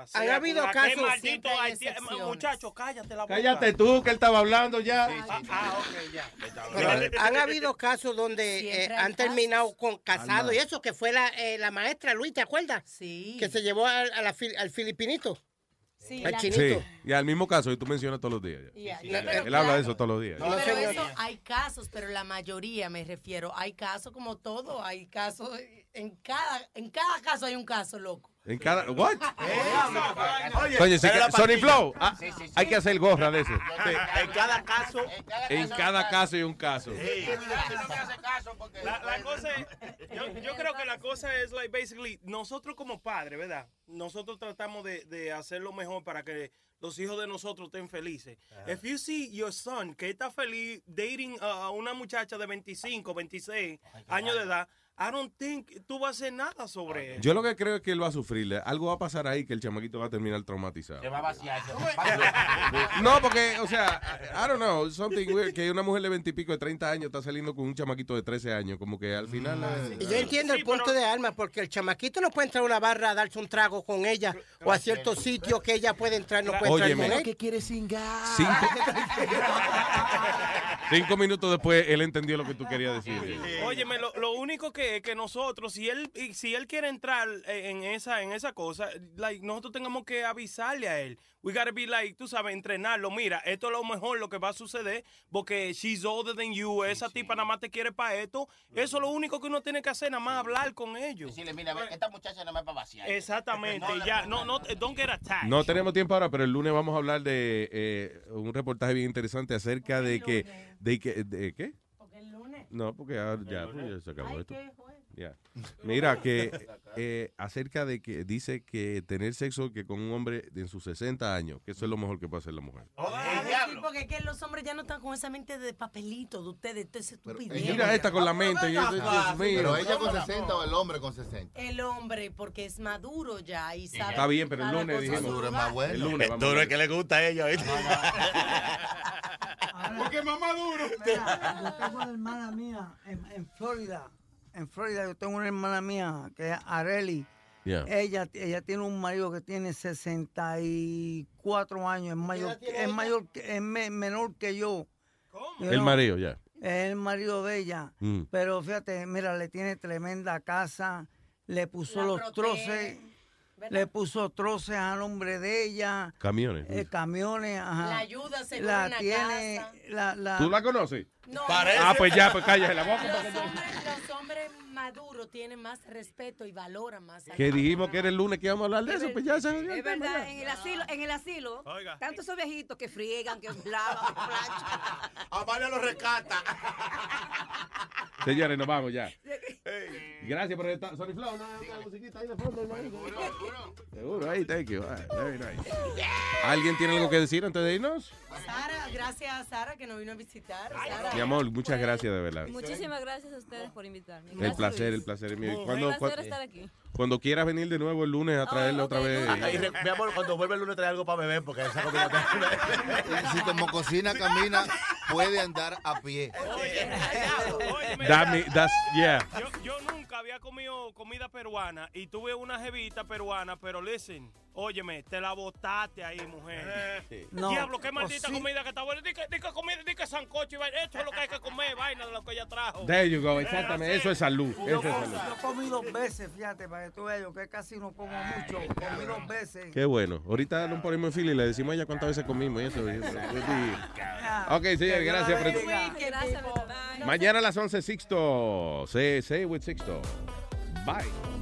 sea, Han habido casos. maldito siempre hay haitiano- excepciones. Muchacho, cállate la boca. Cállate tú, que él estaba hablando ya. Ah, ah, ok, ya. Pero han habido casos donde eh, han terminado con casados Alma. y eso, que fue la, eh, la maestra Luis, ¿te acuerdas? Sí. Que se llevó al, a la al filipinito. Sí, al la- chinito. Sí, y al mismo caso que tú mencionas todos los días. Ya, Él habla de eso todos los días. No, pero señor. eso hay casos, pero la mayoría me refiero, hay casos como todo, hay casos, en cada, en cada caso hay un caso, loco. En cada. ¿What? Oye, pero que- la Sony. Flow. ah, Hay que hacer gorra de eso. En cada caso. En cada caso hay un caso. La, la cosa es, yo, yo creo que la cosa es, like, basically, nosotros como padres, ¿verdad? Nosotros tratamos de, de hacer lo mejor para que los hijos de nosotros estén felices. If you see your son que está feliz dating a una muchacha de 25, 26 años de edad, I don't think tú vas a hacer nada sobre él. Yo lo que creo es que él va a sufrir. Algo va a pasar ahí que el chamaquito va a terminar traumatizado. Se va a vaciar. No, porque, o sea, I don't know, something weird, que una mujer de 20 y pico de 30 años está saliendo con un chamaquito de 13 años, como que al final... Y yo entiendo el punto de Alma, porque el chamaquito no puede entrar a una barra a darse un trago con ella, o a ciertos sitios que ella puede entrar, no puede Óyeme. entrar con él. quiere singar? Cinco, cinco minutos después, él entendió lo que tú querías decir. Óyeme, lo, lo único que, que nosotros, si él, si él quiere entrar en esa, en esa cosa, like, nosotros tengamos que avisarle a él. We gotta be like, tú sabes, entrenarlo. Mira, esto es lo mejor lo que va a suceder, porque she's older than you, esa tipa nada más te quiere para esto. Eso es lo único que uno tiene que hacer, nada más hablar con ellos. Decirle, mira, ve, esta muchacha no me para vaciar. Exactamente, ya, no, no, don't get attacked. No tenemos tiempo ahora, pero el lunes vamos a hablar de eh, un reportaje bien interesante acerca de que... De que de, ¿Qué? No, porque ahora ya, pues, ya se acabó esto. ¿qué fue? Yeah. Mira, que eh, acerca de que dice que tener sexo que con un hombre en sus 60 años, que eso es lo mejor que puede hacer la mujer. Sí, porque es que los hombres ya no están con esa mente de papelito de ustedes, estupidez. Mira esta con la mente. y eso, Dios mío. Pero ella con 60 o el hombre con 60. El hombre, porque es maduro ya y sabe. Está bien, pero el lunes dijimos. a su Duro es más bueno. El lunes a Duro es que le gusta a ella. ¿viste? Porque es más maduro. Mira, yo tengo una hermana mía en, en Florida. En Florida yo tengo una hermana mía que es Areli. Yeah. Ella, ella tiene un marido que tiene 64 años, es mayor, es mayor, que- es me- menor que yo. You El marido, ya. Es el marido de ella. Mm. Pero fíjate, mira, le tiene tremenda casa, le puso La los protege, troces, le puso troces al nombre de ella, Camiones. eh, camiones, ajá. La ayuda seguro la en la tiene, casa. la, la, ¿Tú la conoces? No, Ah, pues ya, pues cállate la boca. Los hombres, los hombres maduros tienen más respeto y valoran más. Que dijimos que era el lunes que íbamos a hablar de eso, pues ya se Es verdad, en el asilo, en el asilo, tanto esos viejitos que friegan, que lavan, que planchan. Amalia lo rescata. Señores, nos vamos ya. Gracias por estar. Flow, ¿no? Una musiquita ahí de fondo, hermano. Seguro, ahí, thank you. Ah, very nice. ¿Alguien tiene algo que decir antes de irnos? Sara, gracias a Sara que nos vino a visitar. Sara. Mi amor, muchas gracias de verdad. Muchísimas gracias a ustedes por invitarme. El Gracias, placer, el placer es mío. Placer estar aquí. Cuando quieras venir de nuevo el lunes a traerle otra vez. Amor, cuando vuelve el lunes trae algo para beber porque esa comida Si como cocina, camina, puede andar a pie. That me- that's, yeah. Yo, yo nunca había comido comida peruana y tuve una jevita peruana, pero listen, óyeme, te la botaste ahí, mujer. No, Diablo, qué maldita pues sí. comida que está buena. Dica, dica comida, dica sancocho y vaina. Esto es lo que hay que comer, vaina de lo que ella trajo. There you go, exactamente. Eso es salud. Yo, Eso es salud. yo comí dos veces, fíjate, para que tú veas, yo que casi no como mucho, comí dos veces. Qué bueno. Ahorita nos ponemos en fila y le decimos a ella cuántas veces comimos y eso. Ok, señor, gracias por Gracias, bye. Mañana a las 11, Sixto. Say, say with Sixto. Bye.